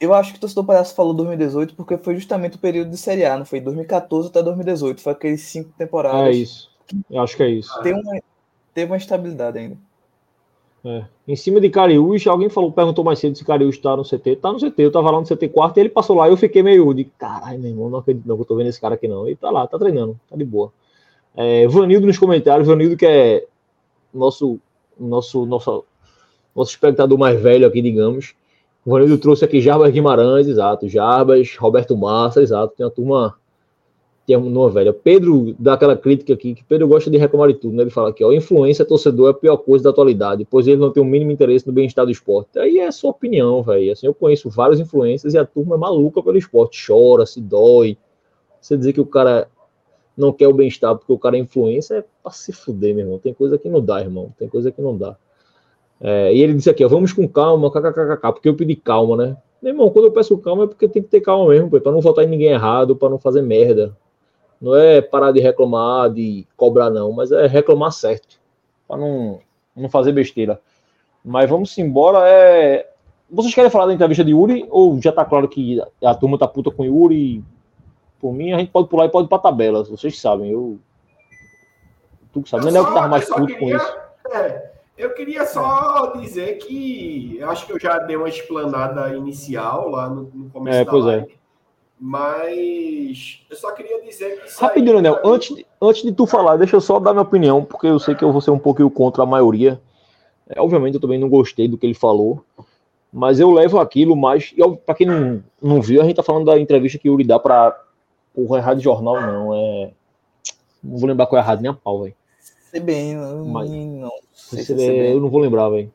eu acho que o torcedor palhaço falou 2018 porque foi justamente o período de Série A, não foi 2014 até 2018, foi aqueles cinco temporadas. É isso. Eu acho que é isso. Tem uma, teve uma estabilidade ainda. É. Em cima de Cariús, alguém falou, perguntou mais cedo se Cariús tá no CT. Tá no CT, eu tava lá no CT quarto e ele passou lá e eu fiquei meio de caralho, meu irmão, não acredito não que eu tô vendo esse cara aqui não. Ele tá lá, tá treinando, tá de boa. É, Vanildo nos comentários, Vanildo que é nosso, nosso, nosso, nosso espectador mais velho aqui, digamos. O Vanildo trouxe aqui Jarbas Guimarães, exato. Jarbas, Roberto Massa, exato. Tem uma turma. Tem uma velha. Pedro dá aquela crítica aqui, que Pedro gosta de reclamar de tudo, né? Ele fala aqui, ó, influência torcedor é a pior coisa da atualidade, pois ele não tem o mínimo interesse no bem-estar do esporte. Aí é a sua opinião, velho. Assim, eu conheço vários influências e a turma é maluca pelo esporte. Chora, se dói. Você dizer que o cara não quer o bem-estar porque o cara é influência é pra se fuder, meu irmão. Tem coisa que não dá, irmão. Tem coisa que não dá. É, e ele disse aqui, ó, vamos com calma, kkkk, porque eu pedi calma, né? Meu irmão, quando eu peço calma é porque tem que ter calma mesmo, para não votar em ninguém errado, para não fazer merda. Não é parar de reclamar, de cobrar, não, mas é reclamar certo, para não, não fazer besteira. Mas vamos embora. É... Vocês querem falar da entrevista de Yuri? Ou já tá claro que a turma tá puta com Yuri? Por mim, a gente pode pular e pode ir pra tabela, vocês sabem. Eu. Tu que sabe, não é o que tava mais puto queria... com isso. É eu queria só dizer que eu acho que eu já dei uma explanada inicial lá no, no começo é, da pois é. live. É. Mas eu só queria dizer que. Rapidinho, Daniel, antes, de, antes de tu falar, deixa eu só dar minha opinião, porque eu sei que eu vou ser um pouquinho contra a maioria. É, obviamente, eu também não gostei do que ele falou, Mas eu levo aquilo mais. Para quem não, não viu, a gente tá falando da entrevista que o Yuri dá para o Rádio Jornal, não. É. Não vou lembrar qual é a rádio nem a pau, velho. Não. Mas, não. CBN, eu não vou lembrar, velho.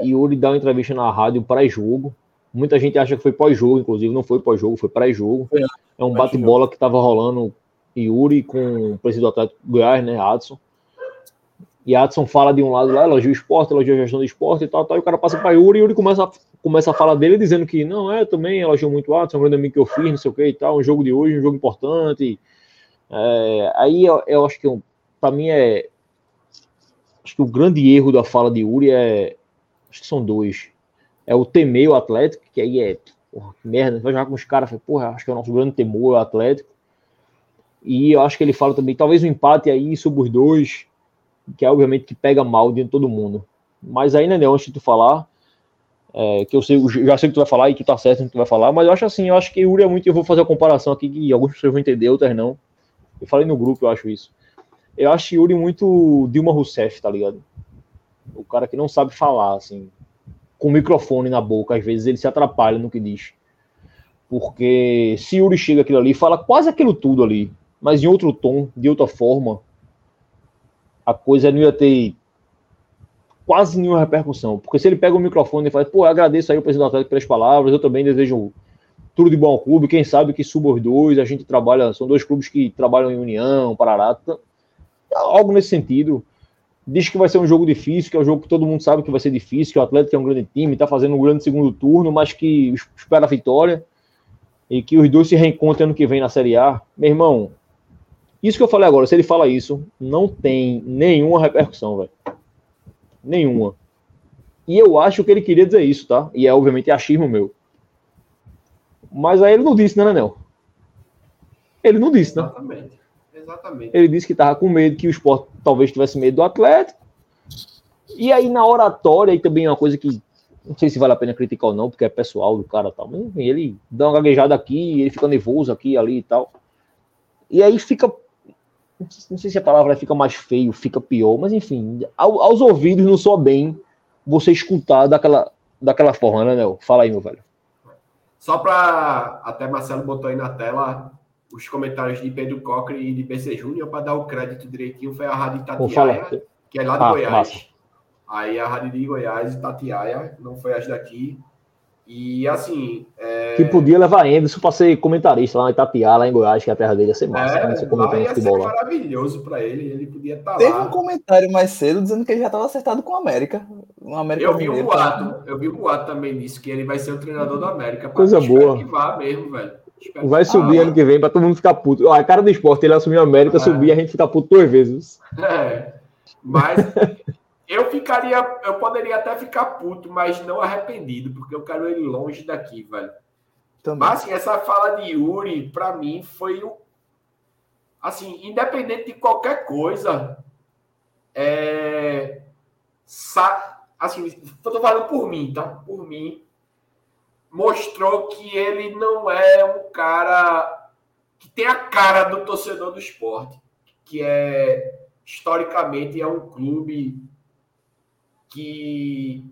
E Yuri dá uma entrevista na rádio pré-jogo. Muita gente acha que foi pós-jogo, inclusive. Não foi pós-jogo, foi pré-jogo. É um bate-bola que tava rolando Yuri com o presidente do Atlético Goiás, né, Adson. E Adson fala de um lado lá, elogia o esporte, elogia a gestão do esporte e tal, tal, e o cara passa para Yuri e Yuri começa a, começa a falar dele dizendo que não, é, também elogio muito o Adson, é um grande amigo que eu fiz, não sei o que e tal, um jogo de hoje, um jogo importante. É, aí eu, eu, acho que para mim é. Acho que o grande erro da fala de Yuri é. Acho que são dois. É o temer o Atlético, que aí é. Porra, que merda, vai jogar com os caras, porra, acho que é o nosso grande temor, o Atlético. E eu acho que ele fala também, talvez o um empate aí sobre os dois que é obviamente que pega mal de todo mundo. Mas ainda não, antes de tu falar, é, que eu sei, já sei que tu vai falar e que tá certo que tu vai falar, mas eu acho assim, eu acho que Yuri é muito, eu vou fazer a comparação aqui que algumas pessoas vão entender, outras não. Eu falei no grupo, eu acho isso. Eu acho Yuri muito Dilma Rousseff, tá ligado? O cara que não sabe falar, assim, com o microfone na boca, às vezes ele se atrapalha no que diz. Porque se Yuri chega aquilo ali, fala quase aquilo tudo ali, mas em outro tom, de outra forma, a coisa não ia ter quase nenhuma repercussão. Porque se ele pega o microfone e fala, pô, agradeço aí o presidente do Atlético pelas palavras, eu também desejo tudo de bom ao clube, quem sabe que suba os dois, a gente trabalha, são dois clubes que trabalham em união, Parará, algo nesse sentido. Diz que vai ser um jogo difícil, que é um jogo que todo mundo sabe que vai ser difícil, que o Atlético é um grande time, está fazendo um grande segundo turno, mas que espera a vitória e que os dois se reencontrem ano que vem na Série A. Meu irmão, isso que eu falei agora, se ele fala isso, não tem nenhuma repercussão, velho. Nenhuma. E eu acho que ele queria dizer isso, tá? E é obviamente achismo meu. Mas aí ele não disse, né, Nenel? Ele não disse, né? Exatamente. Exatamente. Ele disse que tava com medo, que o esporte talvez tivesse medo do Atlético. E aí na oratória, aí também é uma coisa que não sei se vale a pena criticar ou não, porque é pessoal do cara tal. Mas enfim, ele dá uma gaguejada aqui, ele fica nervoso aqui ali e tal. E aí fica não sei se a palavra fica mais feio, fica pior, mas enfim, ao, aos ouvidos não soa bem você escutar daquela, daquela forma, né, Nel? Fala aí, meu velho. Só para até Marcelo botou aí na tela os comentários de Pedro Cocker e de BC Júnior para dar o crédito direitinho foi a Rádio Itatiaia, que é lá de ah, Goiás. Massa. Aí a Rádio de Goiás, Itatiaia, não foi as daqui. E assim. É... Que podia levar Anderson para ser comentarista lá em Itatiaia, lá em Goiás, que é a terra dele ia ser massa. É, né? lá ia futebol, ser lá. maravilhoso para ele. Ele podia estar tá Teve lá. um comentário mais cedo dizendo que ele já estava acertado com o América. Um América eu vi o boato, eu vi o boato também nisso, que ele vai ser o treinador do América. Coisa boa. que vá mesmo, velho. Vai subir ano que vem para todo mundo ficar puto. a cara do esporte, ele assumiu a América, é. subir e a gente fica puto duas vezes. É. Mas eu ficaria, eu poderia até ficar puto, mas não arrependido, porque eu quero ele longe daqui, velho. Também. Mas assim, essa fala de Yuri, para mim, foi o. Assim, independente de qualquer coisa, é. Sa... Assim, eu tô falando por mim, tá? Por mim. Mostrou que ele não é um cara que tem a cara do torcedor do esporte, que é historicamente é um clube que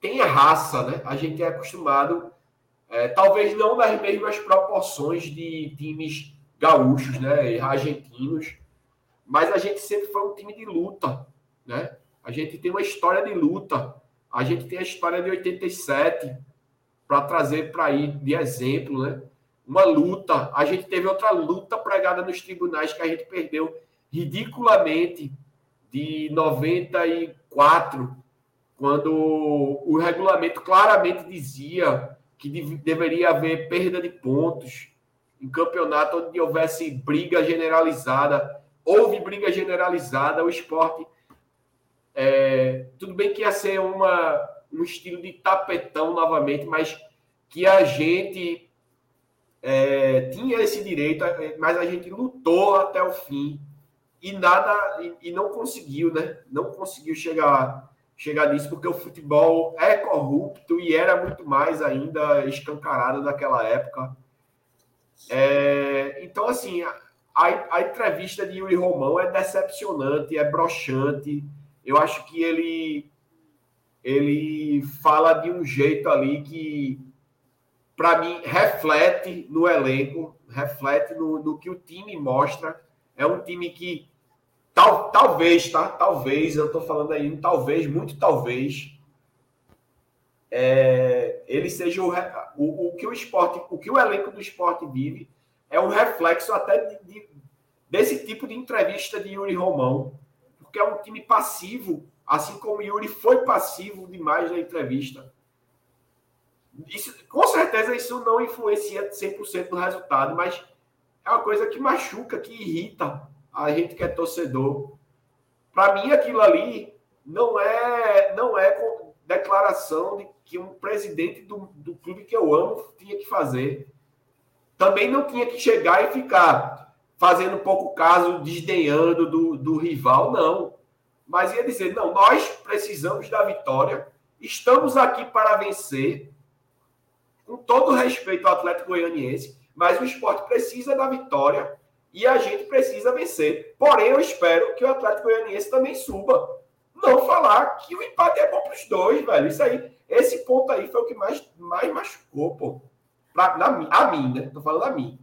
tem raça, né? A gente é acostumado, é, talvez não nas mesmas proporções de times gaúchos, né? Argentinos, mas a gente sempre foi um time de luta, né? A gente tem uma história de luta. A gente tem a história de 87 para trazer para aí de exemplo, né? Uma luta. A gente teve outra luta pregada nos tribunais que a gente perdeu ridiculamente de 94 quando o regulamento claramente dizia que deveria haver perda de pontos em campeonato onde houvesse briga generalizada. Houve briga generalizada, o esporte. É, tudo bem que ia ser uma, um estilo de tapetão novamente, mas que a gente é, tinha esse direito, mas a gente lutou até o fim e nada e, e não conseguiu, né? Não conseguiu chegar chegar nisso, porque o futebol é corrupto e era muito mais ainda escancarado naquela época. É, então, assim, a, a, entrevista de Yuri Romão é decepcionante, é broxante. Eu acho que ele, ele fala de um jeito ali que, para mim, reflete no elenco, reflete no, no, que o time mostra. É um time que, tal, talvez, tá? Talvez, eu estou falando aí, talvez, muito talvez, é, ele seja o, o, o, que o esporte, o que o elenco do esporte vive, é um reflexo até de, de, desse tipo de entrevista de Yuri Romão, porque é um time passivo Assim como o Yuri foi passivo demais na entrevista. Isso, com certeza isso não influencia 100% no resultado, mas é uma coisa que machuca, que irrita a gente que é torcedor. Para mim, aquilo ali não é, não é declaração de que um presidente do, do clube que eu amo tinha que fazer. Também não tinha que chegar e ficar fazendo pouco caso, desdenhando do, do rival, não mas ia dizer: não, nós precisamos da vitória, estamos aqui para vencer, com todo respeito ao Atlético Goianiense, mas o esporte precisa da vitória e a gente precisa vencer. Porém, eu espero que o Atlético Goianiense também suba. Não falar que o empate é bom para os dois, velho. Isso aí, esse ponto aí foi o que mais, mais machucou, pô. Pra, na, a mim, né? Tô falando a mim.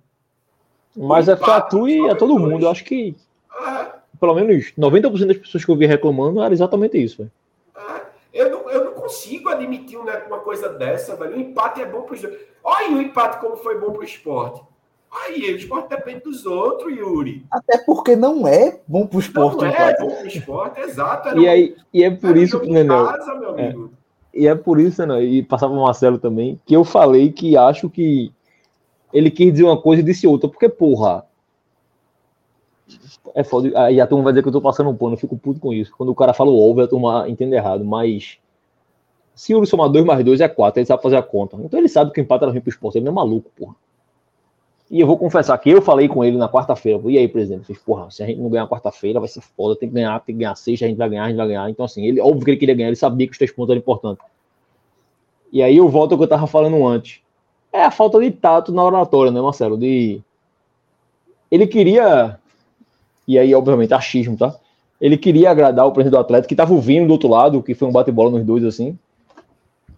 Mas é pra tu e a todo mundo. Eu acho que. É pelo menos 90% das pessoas que eu vi reclamando era exatamente isso. Velho. Ah, eu, não, eu não consigo admitir uma coisa dessa, velho. O empate é bom para os dois. Olha o empate como foi bom para o esporte. Aí, o esporte depende dos outros, Yuri. Até porque não é bom para o esporte. Não é bom para o esporte, exato. e, aí, e é por isso que, Nenel, casa, meu é. amigo. É, e é por isso, né, e passava o Marcelo também, que eu falei que acho que ele quis dizer uma coisa e disse outra. Porque, porra, é foda. Aí a turma vai dizer que eu tô passando um pano, eu fico puto com isso. Quando o cara fala o over, a turma entende errado. Mas se o somar 2 mais 2 é 4, ele sabe fazer a conta. Então ele sabe que o empate era ruim pro esporte. Ele não é maluco, porra. E eu vou confessar que eu falei com ele na quarta-feira. E aí, presidente? Fiz, porra, se a gente não ganhar quarta-feira, vai ser foda. Tem que ganhar, tem que ganhar seis, a gente vai ganhar, a gente vai ganhar. Então, assim, ele, óbvio que ele queria ganhar, ele sabia que os três pontos eram importantes. E aí eu volto ao que eu tava falando antes. É a falta de tato na oratória, né, Marcelo? De. Ele queria e aí, obviamente, achismo, tá? Ele queria agradar o presidente do Atlético, que estava ouvindo do outro lado, que foi um bate-bola nos dois, assim,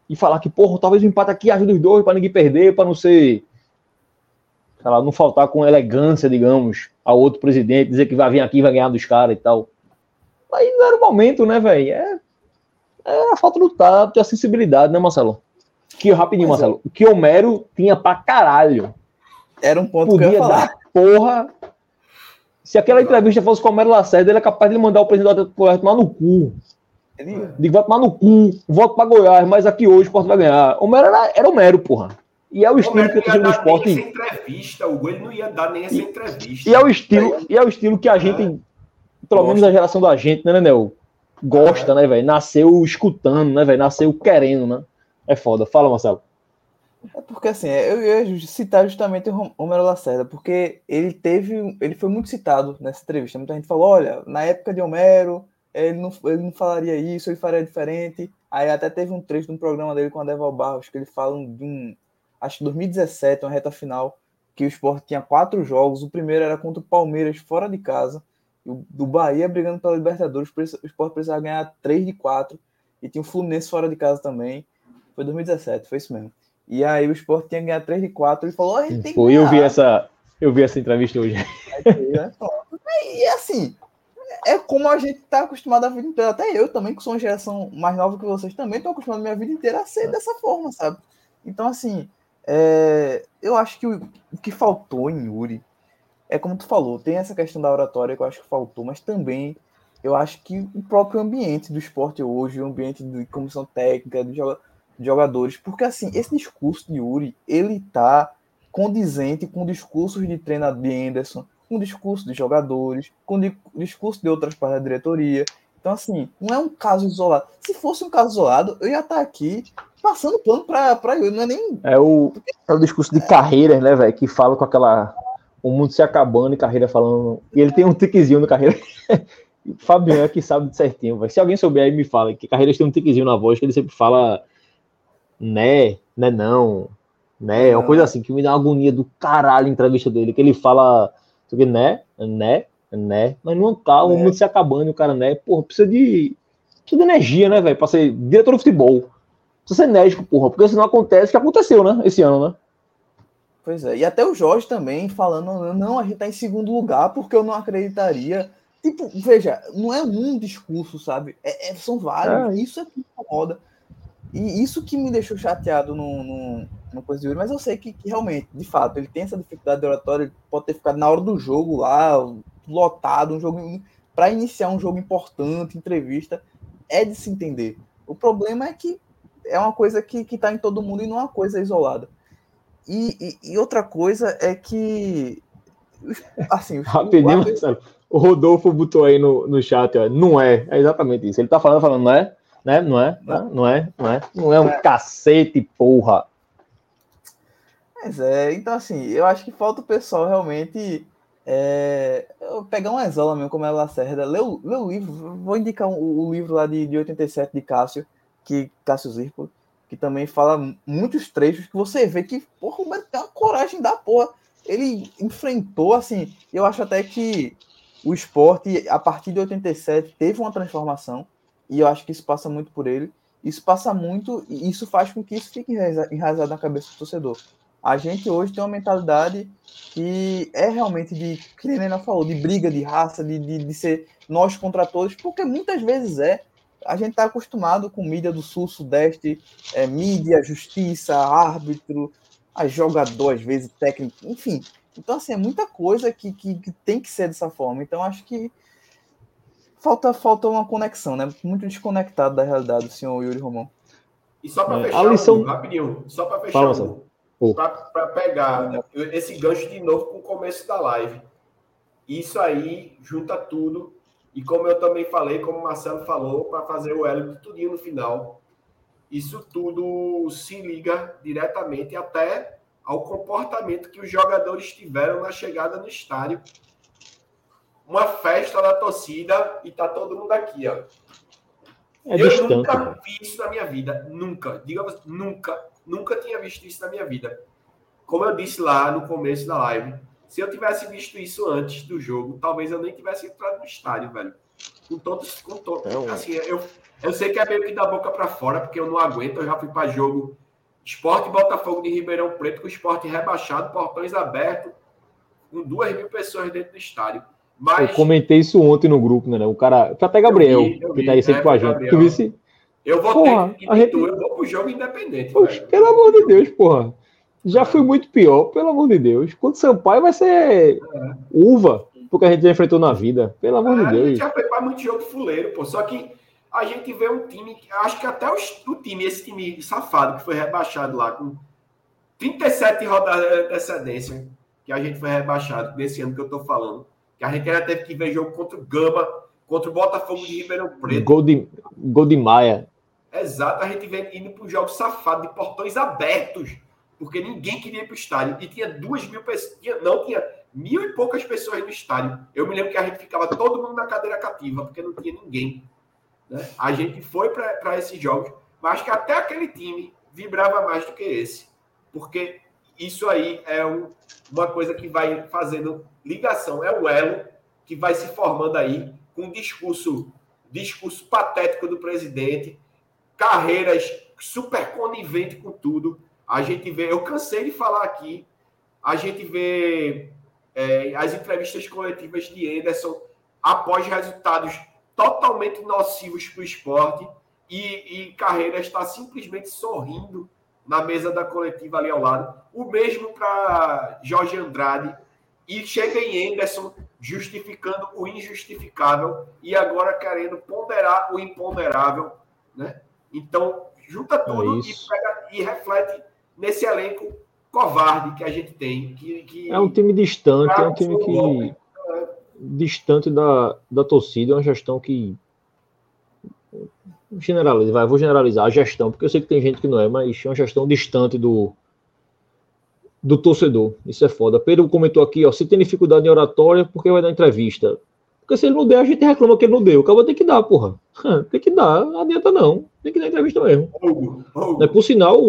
e falar que, porra, talvez o empate aqui ajude os dois para ninguém perder, para não ser. Sei lá, não faltar com elegância, digamos, ao outro presidente, dizer que vai vir aqui e vai ganhar dos caras e tal. Aí não era o momento, né, velho? É, é a falta do tato e a sensibilidade, né, Marcelo? Que, rapidinho, Mas Marcelo, o que Homero tinha pra caralho. Era um ponto Podia que eu ia falar. dar porra se aquela entrevista fosse com o Mero Lacerda, ele é capaz de mandar o presidente do Atlético tomar no cu. Ele... Digo, vai tomar no cu, voto para Goiás, mas aqui hoje o esporte vai ganhar. O Mero era, era o Mero, porra. E é o estilo que eu tô do esporte. Essa entrevista, o ele não ia dar nem essa entrevista. E é o estilo, e é o estilo que a gente, é. pelo menos a geração da gente, né, Nenel? Gosta, é. né, velho? Nasceu escutando, né, velho? Nasceu querendo, né? É foda. Fala, Marcelo. É porque assim, eu ia citar justamente o Romero Lacerda, porque ele teve, ele foi muito citado nessa entrevista. Muita gente falou, olha, na época de Homero, ele não, ele não falaria isso, ele faria diferente. Aí até teve um trecho de um programa dele com a Deval Barros, que ele fala de um, acho que 2017, uma reta final, que o Sport tinha quatro jogos, o primeiro era contra o Palmeiras fora de casa, do Bahia brigando pela Libertadores, o Sport precisava ganhar três de quatro, e tinha o Fluminense fora de casa também. Foi 2017, foi isso mesmo. E aí o Sport tinha ganhado 3 de 4 e falou: oh, tem Foi, eu vi essa, eu vi essa entrevista hoje. Né? e assim, é como a gente tá acostumado a vida inteira. Até eu também, que sou uma geração mais nova que vocês, também estou acostumado a minha vida inteira a ser dessa forma, sabe? Então, assim, é, eu acho que o, o, que faltou em Yuri é como tu falou, tem essa questão da oratória que eu acho que faltou, mas também eu acho que o próprio ambiente do esporte hoje, o ambiente de comissão técnica, do jogador jogadores, porque assim, esse discurso de Yuri, ele tá condizente com discursos de treinador de Anderson, com discurso de jogadores, com di discurso de outras partes da diretoria. Então, assim, não é um caso isolado. Se fosse um caso isolado, eu ia estar tá aqui passando plano para Yuri, não é nem. É o, é o discurso de é. carreiras, né, velho? Que fala com aquela. O mundo se acabando e carreira falando. E ele tem um tiquezinho no carreira. Fabiano é que sabe certinho, véio. Se alguém souber aí, me fala que Carreiras tem um tiquezinho na voz que ele sempre fala né, né não, né, é uma coisa assim que me dá uma agonia do caralho a entrevista dele, que ele fala, né, né, né, mas não tá, o é. mundo se acabando, o cara, né, porra, precisa de, precisa de energia, né, velho, pra ser diretor de futebol. Precisa ser enérgico, porra, porque senão acontece o que aconteceu, né? Esse ano, né? Pois é, e até o Jorge também falando, não, a gente tá em segundo lugar porque eu não acreditaria. Tipo, veja, não é um discurso, sabe? É, é, são vários. É. Isso é que incomoda. E isso que me deixou chateado no, no, no coisa de hoje, mas eu sei que, que, realmente, de fato, ele tem essa dificuldade de oratória, ele pode ter ficado na hora do jogo lá, lotado, um jogo para iniciar um jogo importante, entrevista, é de se entender. O problema é que é uma coisa que está em todo mundo e não é uma coisa isolada. E, e, e outra coisa é que. Assim, Rapidinho, o, o Rodolfo botou aí no, no chat, ó, não é, é exatamente isso. Ele tá falando, falando, não é? Né? Não é? Não, não é? Não é? Não é um é. cacete, porra. Mas é, então assim, eu acho que falta o pessoal realmente é, pegar uma exola mesmo, como é Lacerda, ler o, ler o livro, vou indicar o, o livro lá de, de 87 de Cássio, que Cássio Zirpo, que também fala muitos trechos que você vê que, porra, o Roberto tem uma coragem da porra. Ele enfrentou, assim, eu acho até que o esporte, a partir de 87, teve uma transformação, e eu acho que isso passa muito por ele. Isso passa muito, e isso faz com que isso fique enraizado na cabeça do torcedor. A gente hoje tem uma mentalidade que é realmente de, que Helena falou, de briga de raça, de, de, de ser nós contra todos, porque muitas vezes é. A gente está acostumado com mídia do sul, sudeste, é, mídia, justiça, árbitro, a jogador, às vezes, técnico, enfim. Então, assim, é muita coisa que, que, que tem que ser dessa forma. Então, acho que falta, falta uma conexão, né? Muito desconectado da realidade do senhor Yuri Romão. E só para é, fechar, a lição... rapidinho, só para fechar, Fala, para pegar esse gancho de novo com o começo da live. Isso aí junta tudo. E como eu também falei, como o Marcelo falou, para fazer o Hélio tudinho no final. Isso tudo se liga diretamente até ao comportamento que os jogadores tiveram na chegada no estádio. Uma festa da torcida e tá todo mundo aqui, ó. É eu distante, nunca né? vi isso na minha vida. Nunca. Diga nunca Nunca tinha visto isso na minha vida. Como eu disse lá no começo da live, se eu tivesse visto isso antes do jogo, talvez eu nem tivesse entrado no estádio, velho. Com todos, com todos. É assim, eu, eu sei que é meio que da boca para fora, porque eu não aguento. Eu já fui para jogo Esporte Botafogo de Ribeirão Preto, com o esporte rebaixado, portões abertos, com duas mil pessoas dentro do estádio. Mas... Eu comentei isso ontem no grupo, né? O cara. Até Gabriel, vi, vi, que tá aí sempre é, com a gente. Tu visse, eu vou porra, ter gente... eu vou pro jogo independente. Poxa, pelo amor de Deus, porra. Já foi muito pior, pelo amor de Deus. Quando Sampaio vai ser é. uva, porque a gente já enfrentou na vida. Pelo amor é, de Deus. A gente já foi para muito jogo fuleiro, pô. Só que a gente vê um time, acho que até os, o time, esse time safado que foi rebaixado lá, com 37 rodadas de antecedência, que a gente foi rebaixado nesse ano que eu tô falando. Que a gente ainda teve que ver jogo contra o Gama, contra o Botafogo de Ribeirão Preto. Gol de, gol de Maia. Exato, a gente vem indo para os jogos safados, de portões abertos, porque ninguém queria ir para o estádio. E tinha duas mil pessoas, não, tinha mil e poucas pessoas no estádio. Eu me lembro que a gente ficava todo mundo na cadeira cativa, porque não tinha ninguém. Né? A gente foi para esses jogos, mas que até aquele time vibrava mais do que esse. Porque isso aí é um, uma coisa que vai fazendo ligação, é o elo que vai se formando aí com discurso, discurso patético do presidente, Carreiras super conivente com tudo. A gente vê, eu cansei de falar aqui, a gente vê é, as entrevistas coletivas de Anderson após resultados totalmente nocivos para o esporte e, e Carreiras está simplesmente sorrindo na mesa da coletiva ali ao lado. O mesmo para Jorge Andrade. E chega em Anderson justificando o injustificável e agora querendo ponderar o imponderável, né? Então, junta é tudo é e, pega, e reflete nesse elenco covarde que a gente tem. Que, que é um time distante, é um time que. Distante da, da torcida, é uma gestão que. Generaliza, vai, vou generalizar a gestão, porque eu sei que tem gente que não é, mas é uma gestão distante do, do torcedor. Isso é foda. Pedro comentou aqui, ó, se tem dificuldade em oratória, porque vai dar entrevista. Porque se ele não der, a gente reclama que ele não deu. O cara tem que dar, porra. Tem que dar, não adianta não. Tem que dar entrevista mesmo. Hugo, Hugo. Por sinal,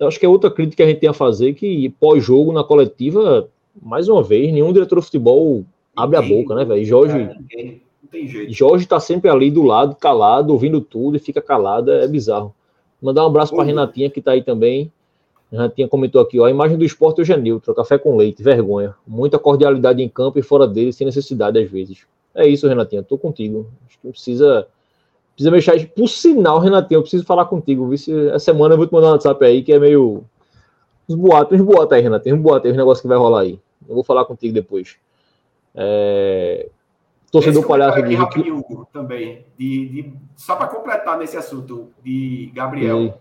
eu acho que é outra crítica que a gente tem a fazer, que pós-jogo, na coletiva, mais uma vez, nenhum diretor de futebol abre a boca, né, velho? Jorge. Não tem jeito. Jorge tá sempre ali do lado, calado, ouvindo tudo e fica calado, é bizarro. Mandar um abraço para Renatinha, que está aí também. Renatinha comentou aqui, ó, a imagem do esporte hoje é neutra, café com leite, vergonha. Muita cordialidade em campo e fora dele, sem necessidade às vezes. É isso, Renatinha, tô contigo. Acho que precisa precisa mexer. Por sinal, Renatinha, eu preciso falar contigo. Viu? Essa semana eu vou te mandar um WhatsApp aí que é meio. Uns boatos, uns boatos aí, Renatinha, uns boatos aí, uns negócios que vai rolar aí. Eu vou falar contigo depois. É... Torcedor palhaço aqui. Rapidinho, também. De, de... Só para completar nesse assunto de Gabriel.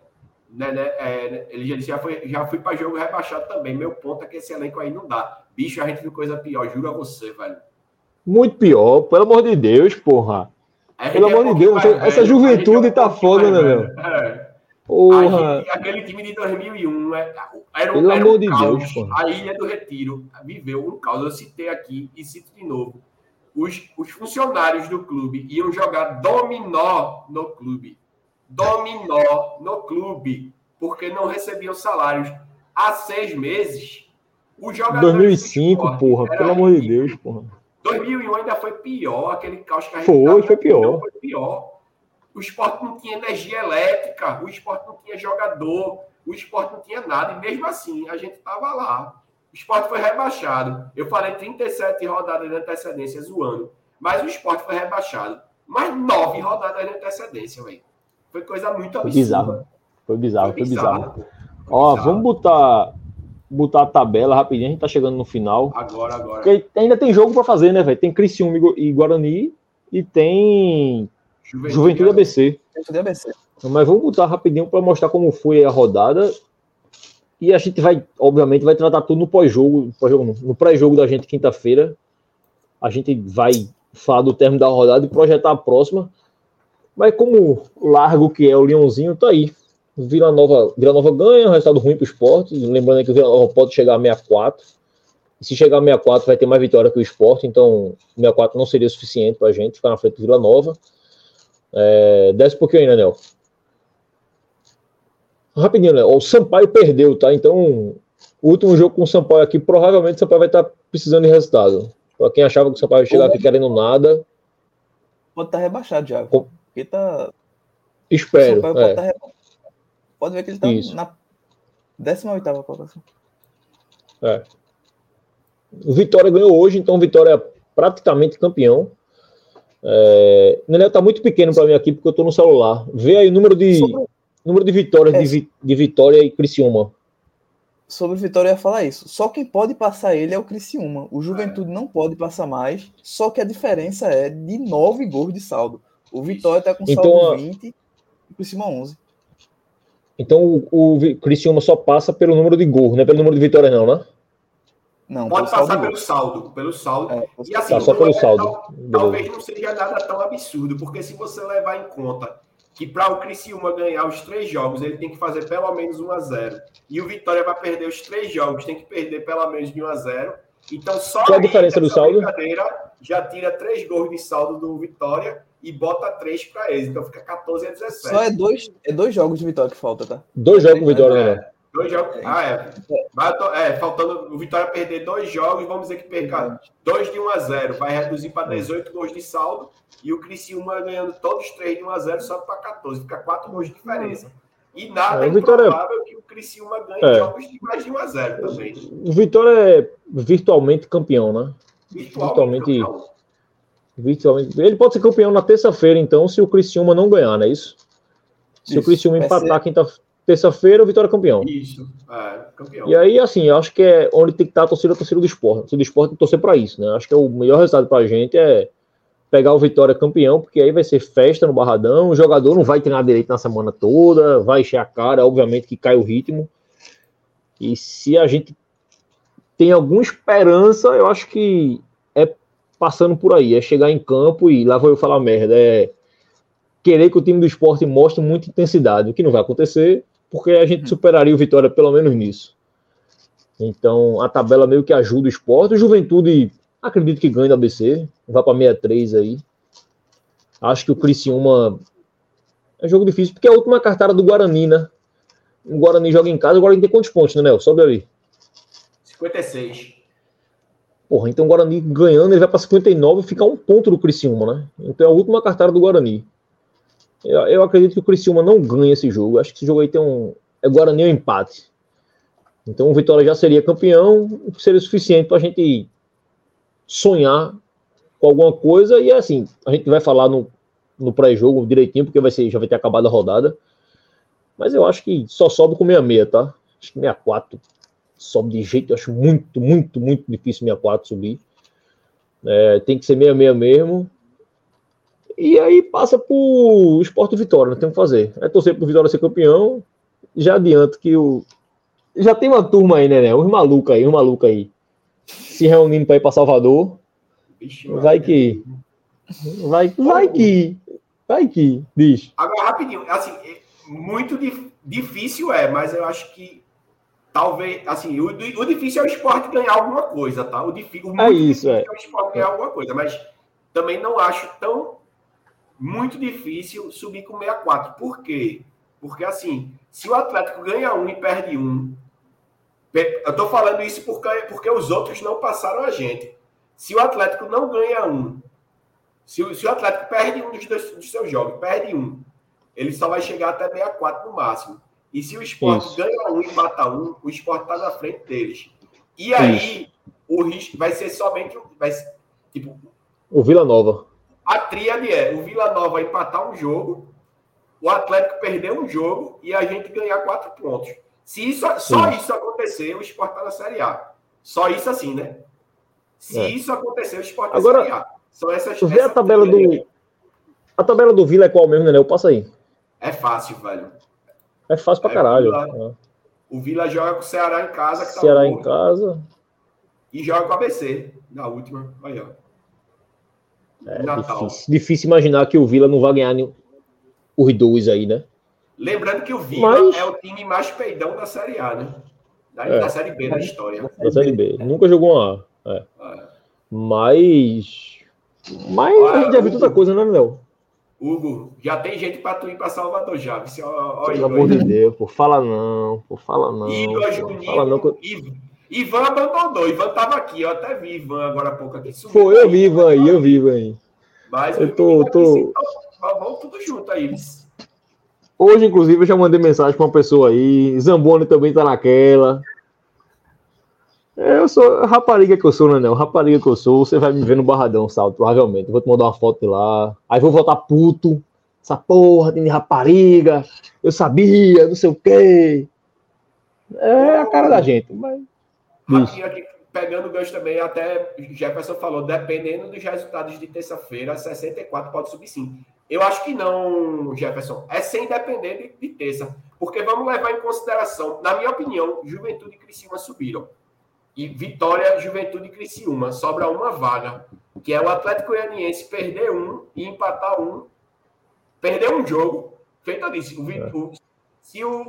Né, né, é, ele já disse, já, foi, já fui para jogo rebaixado também. Meu ponto é que esse elenco aí não dá. Bicho, a gente viu coisa pior, juro a você, velho. Muito pior, pelo amor de Deus, porra. Pelo amor de Deus, essa velho, juventude é um tá foda, né, meu? É. Porra. Aí, aquele time de 2001 é, era, Pelo era amor um de caos. Deus, porra. A Ilha do Retiro viveu um caos. Eu citei aqui e cito de novo os, os funcionários do clube iam jogar dominó no clube. Dominó no clube, porque não recebiam salários há seis meses. Os jogadores 2005, porra, pelo amor de Deus, porra. 2001 ainda foi pior, aquele caos que a gente Foi, foi pior. Foi pior. O esporte não tinha energia elétrica, o esporte não tinha jogador, o esporte não tinha nada, e mesmo assim a gente estava lá. O esporte foi rebaixado. Eu falei 37 rodadas de antecedência zoando. Mas o esporte foi rebaixado. Mais nove rodadas de antecedência, velho. Foi coisa muito absurda. Foi bizarro. Foi bizarro, foi, foi bizarro. bizarro. Ó, bizarro. vamos botar botar a tabela rapidinho, a gente tá chegando no final. Agora, agora. Porque ainda tem jogo para fazer, né, velho? Tem Criciúma e Guarani e tem Juventude, Juventude ABC. Juventude ABC. Mas vamos botar rapidinho para mostrar como foi a rodada e a gente vai, obviamente, vai tratar tudo no pós-jogo, pós no pré-jogo da gente quinta-feira. A gente vai falar do término da rodada e projetar a próxima. Mas como largo que é o Leãozinho, tá aí. Vila Nova, Vila Nova ganha, resultado ruim para o esporte. Lembrando que o Vila Nova pode chegar a 64. E se chegar a 64, vai ter mais vitória que o esporte. Então, 64 não seria suficiente para a gente ficar na frente do Vila Nova. É, desce um pouquinho aí, Nel? Rapidinho, né? O Sampaio perdeu, tá? Então, o último jogo com o Sampaio aqui, provavelmente o Sampaio vai estar tá precisando de resultado. Para quem achava que o Sampaio ia chegar aqui querendo nada. Pode estar tá rebaixado já. Com... Porque tá. Espero. Pode, é. tá pode, ver que ele tá Isso. na 18 colocação. É. O Vitória ganhou hoje, então o Vitória é praticamente campeão. É... O Nenel tá muito pequeno para mim aqui, porque eu tô no celular. Vê aí o número de. Sobre Número de vitórias é. de, de Vitória e Criciúma. Sobre Vitória eu ia falar isso. Só quem pode passar ele é o Criciúma. O Juventude é. não pode passar mais. Só que a diferença é de 9 gols de saldo. O Vitória está com então, saldo 20 e o Criciúma 11. Então o, o Criciúma só passa pelo número de gols, não é pelo número de vitórias, não, né? Não, pode passar pelo saldo, pelo saldo. É, e assim, tá, só pelo é, saldo. Tal, talvez não seja nada tão absurdo, porque se você levar em conta que para o Criciúma ganhar os três jogos, ele tem que fazer pelo menos 1 a 0 E o Vitória vai perder os três jogos, tem que perder pelo menos de 1 a 0 Então, só Qual a diferença do saldo? já tira três gols de saldo do Vitória e bota três para eles. Então fica 14 a 17. Só é dois, é dois jogos de Vitória que falta, tá? Dois jogos de Vitória, né? Dois jogos. Ah, é. é. Faltando o Vitória perder dois jogos, vamos dizer que perca dois de 1 a 0 Vai reduzir para 18 gols de saldo. E o Criciúma ganhando todos os três de 1 a 0 só para 14. Fica quatro gols de diferença. E nada é, é improvável que o Criciúma ganhe é. jogos de mais de 1 a 0 também. O Vitória é virtualmente campeão, né? Virtualmente. virtualmente, virtualmente. Ele pode ser campeão na terça-feira, então, se o Criciúma não ganhar, não é isso? Se isso. o Criciúma empatar ser... quinta-feira terça-feira, o Vitória campeão. Isso, é, campeão. E aí, assim, eu acho que é onde tem que estar a torcida, a torcida do esporte. A torcida do esporte tem que torcer para isso, né? Acho que é o melhor resultado para a gente é pegar o Vitória campeão, porque aí vai ser festa no Barradão, o jogador não vai treinar direito na semana toda, vai encher a cara, obviamente que cai o ritmo. E se a gente tem alguma esperança, eu acho que é passando por aí, é chegar em campo e lá vou eu falar merda, é querer que o time do esporte mostre muita intensidade, o que não vai acontecer, porque a gente superaria o Vitória pelo menos nisso. Então, a tabela meio que ajuda o esporte. O Juventude, acredito que ganha da ABC, vai para 63 aí. Acho que o Criciúma é jogo difícil, porque é a última cartada do Guarani, né? O Guarani joga em casa, o Guarani tem quantos pontos, né, Nel? Sobe ali. 56. Porra, então o Guarani ganhando, ele vai para 59 e ficar um ponto do Criciúma, né? Então é a última cartada do Guarani. Eu, eu acredito que o Criciúma não ganha esse jogo. Acho que esse jogo aí tem um. É Guarani um empate. Então o Vitória já seria campeão, seria suficiente para a gente sonhar com alguma coisa. E é assim, a gente vai falar no, no pré-jogo direitinho, porque vai ser, já vai ter acabado a rodada. Mas eu acho que só sobe com 66, tá? Acho que 64 sobe de jeito, eu acho muito, muito, muito difícil 64 subir. É, tem que ser 66 mesmo. E aí passa pro Esporte Vitória, não tem o que fazer. É torcer pro Vitória ser campeão. Já adianto que o. Já tem uma turma aí, né? né? Uns malucos aí, uns malucos aí. Se reunindo para ir para Salvador. vai que. Vai, vai que. Vai que. Diz. Agora, rapidinho, assim, é muito difícil é, mas eu acho que talvez, assim, o, o difícil é o esporte ganhar alguma coisa, tá? O, difícil, o é isso, é. é o esporte ganhar alguma coisa, mas também não acho tão muito difícil subir com 64. Por quê? Porque, assim, se o Atlético ganha um e perde um, eu tô falando isso porque, porque os outros não passaram a gente. Se o Atlético não ganha um, se o, se o Atlético perde um dos, dos seus jogos, perde um, ele só vai chegar até 64 no máximo. E se o esporte Isso. ganha um e mata um, o esporte está na frente deles. E aí, Isso. o risco vai ser somente. Vai ser, tipo, o Vila Nova. A tríade é o Vila Nova empatar um jogo, o Atlético perder um jogo e a gente ganhar quatro pontos. Se isso, só isso acontecer, o esporte está na Série A. Só isso assim, né? Se é. isso acontecer, o esporte está na Série A. São essas. Vê a tabela do. A tabela do Vila é qual mesmo, né? Eu passo aí. É fácil, velho. É fácil pra é, caralho. O Vila, é. o Vila joga com o Ceará em casa. Tá Ceará tá em casa. E joga com o ABC, na última. Aí, ó. É difícil, difícil, imaginar que o Vila não vai ganhar os dois aí, né? Lembrando que o Vila Mas... é o time mais peidão da Série A, né? Da, é. da Série B da história. Da Série B. Nunca jogou uma A. É. é. Mas. Mas Olha, a gente já viu tanta coisa, né, Léo? Hugo, já tem gente para tu ir para Salvador já. Ó, Pelo amor de Deus, por fala não, por fala não. Igor, Juninho, fala não que... Ivan abandonou, Ivan estava aqui, eu até vi Ivan agora há pouco aqui. Foi, eu vi Ivan aí, eu vi Ivan aí. Mas eu tô, tô... vamos tudo junto aí. Hoje, inclusive, eu já mandei mensagem para uma pessoa aí. Zamboni também tá naquela. Eu sou rapariga que eu sou, né, Rapariga que eu sou, você vai me ver no Barradão, salto, provavelmente. vou te mandar uma foto de lá. Aí vou voltar puto. Essa porra de rapariga. Eu sabia, não sei o quê. É a cara da gente. Mas... Aqui, aqui, pegando o gancho também, até Jefferson falou, dependendo dos resultados de terça-feira, 64 pode subir sim. Eu acho que não, Jefferson. É sem depender de, de terça. Porque vamos levar em consideração, na minha opinião, Juventude e Criciúma subiram e Vitória, Juventude e Criciúma. Sobra uma vaga, que é o Atlético Goianiense perder um e empatar um. Perder um jogo. Feito eu disse, o, é. o, se o.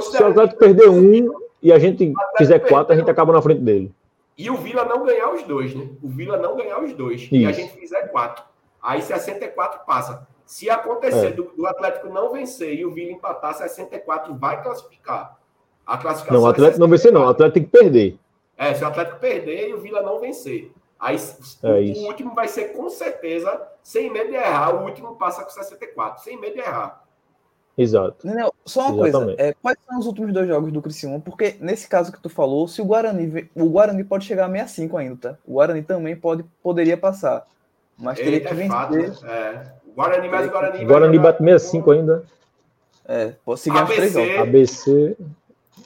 Se o Atlético perder um e a gente fizer quatro, a gente acaba na frente dele. E o Vila não ganhar os dois, né? O Vila não ganhar os dois. Isso. E a gente fizer quatro. Aí 64 passa. Se acontecer é. do, do, Atlético não vencer e o Vila empatar, 64 vai classificar. A classificação não, o Atlético é não vencer, não. O Atlético tem que perder. É, se o Atlético perder e o Vila não vencer. Aí é o, último vai ser com certeza, sem medo de errar, o último passa com 64, sem medo de errar. Exato. Não, só uma Exatamente. coisa, é, quais são os últimos dois jogos do Criciúma? Porque nesse caso que tu falou, se o Guarani, o Guarani pode chegar a 65 ainda, tá? O Guarani também pode, poderia passar, mas teria Eita, que vencer. Fato, é. O Guarani mais o Guarani. O Guarani bate 65 ainda. É, pode seguir ABC, três jogos. ABC.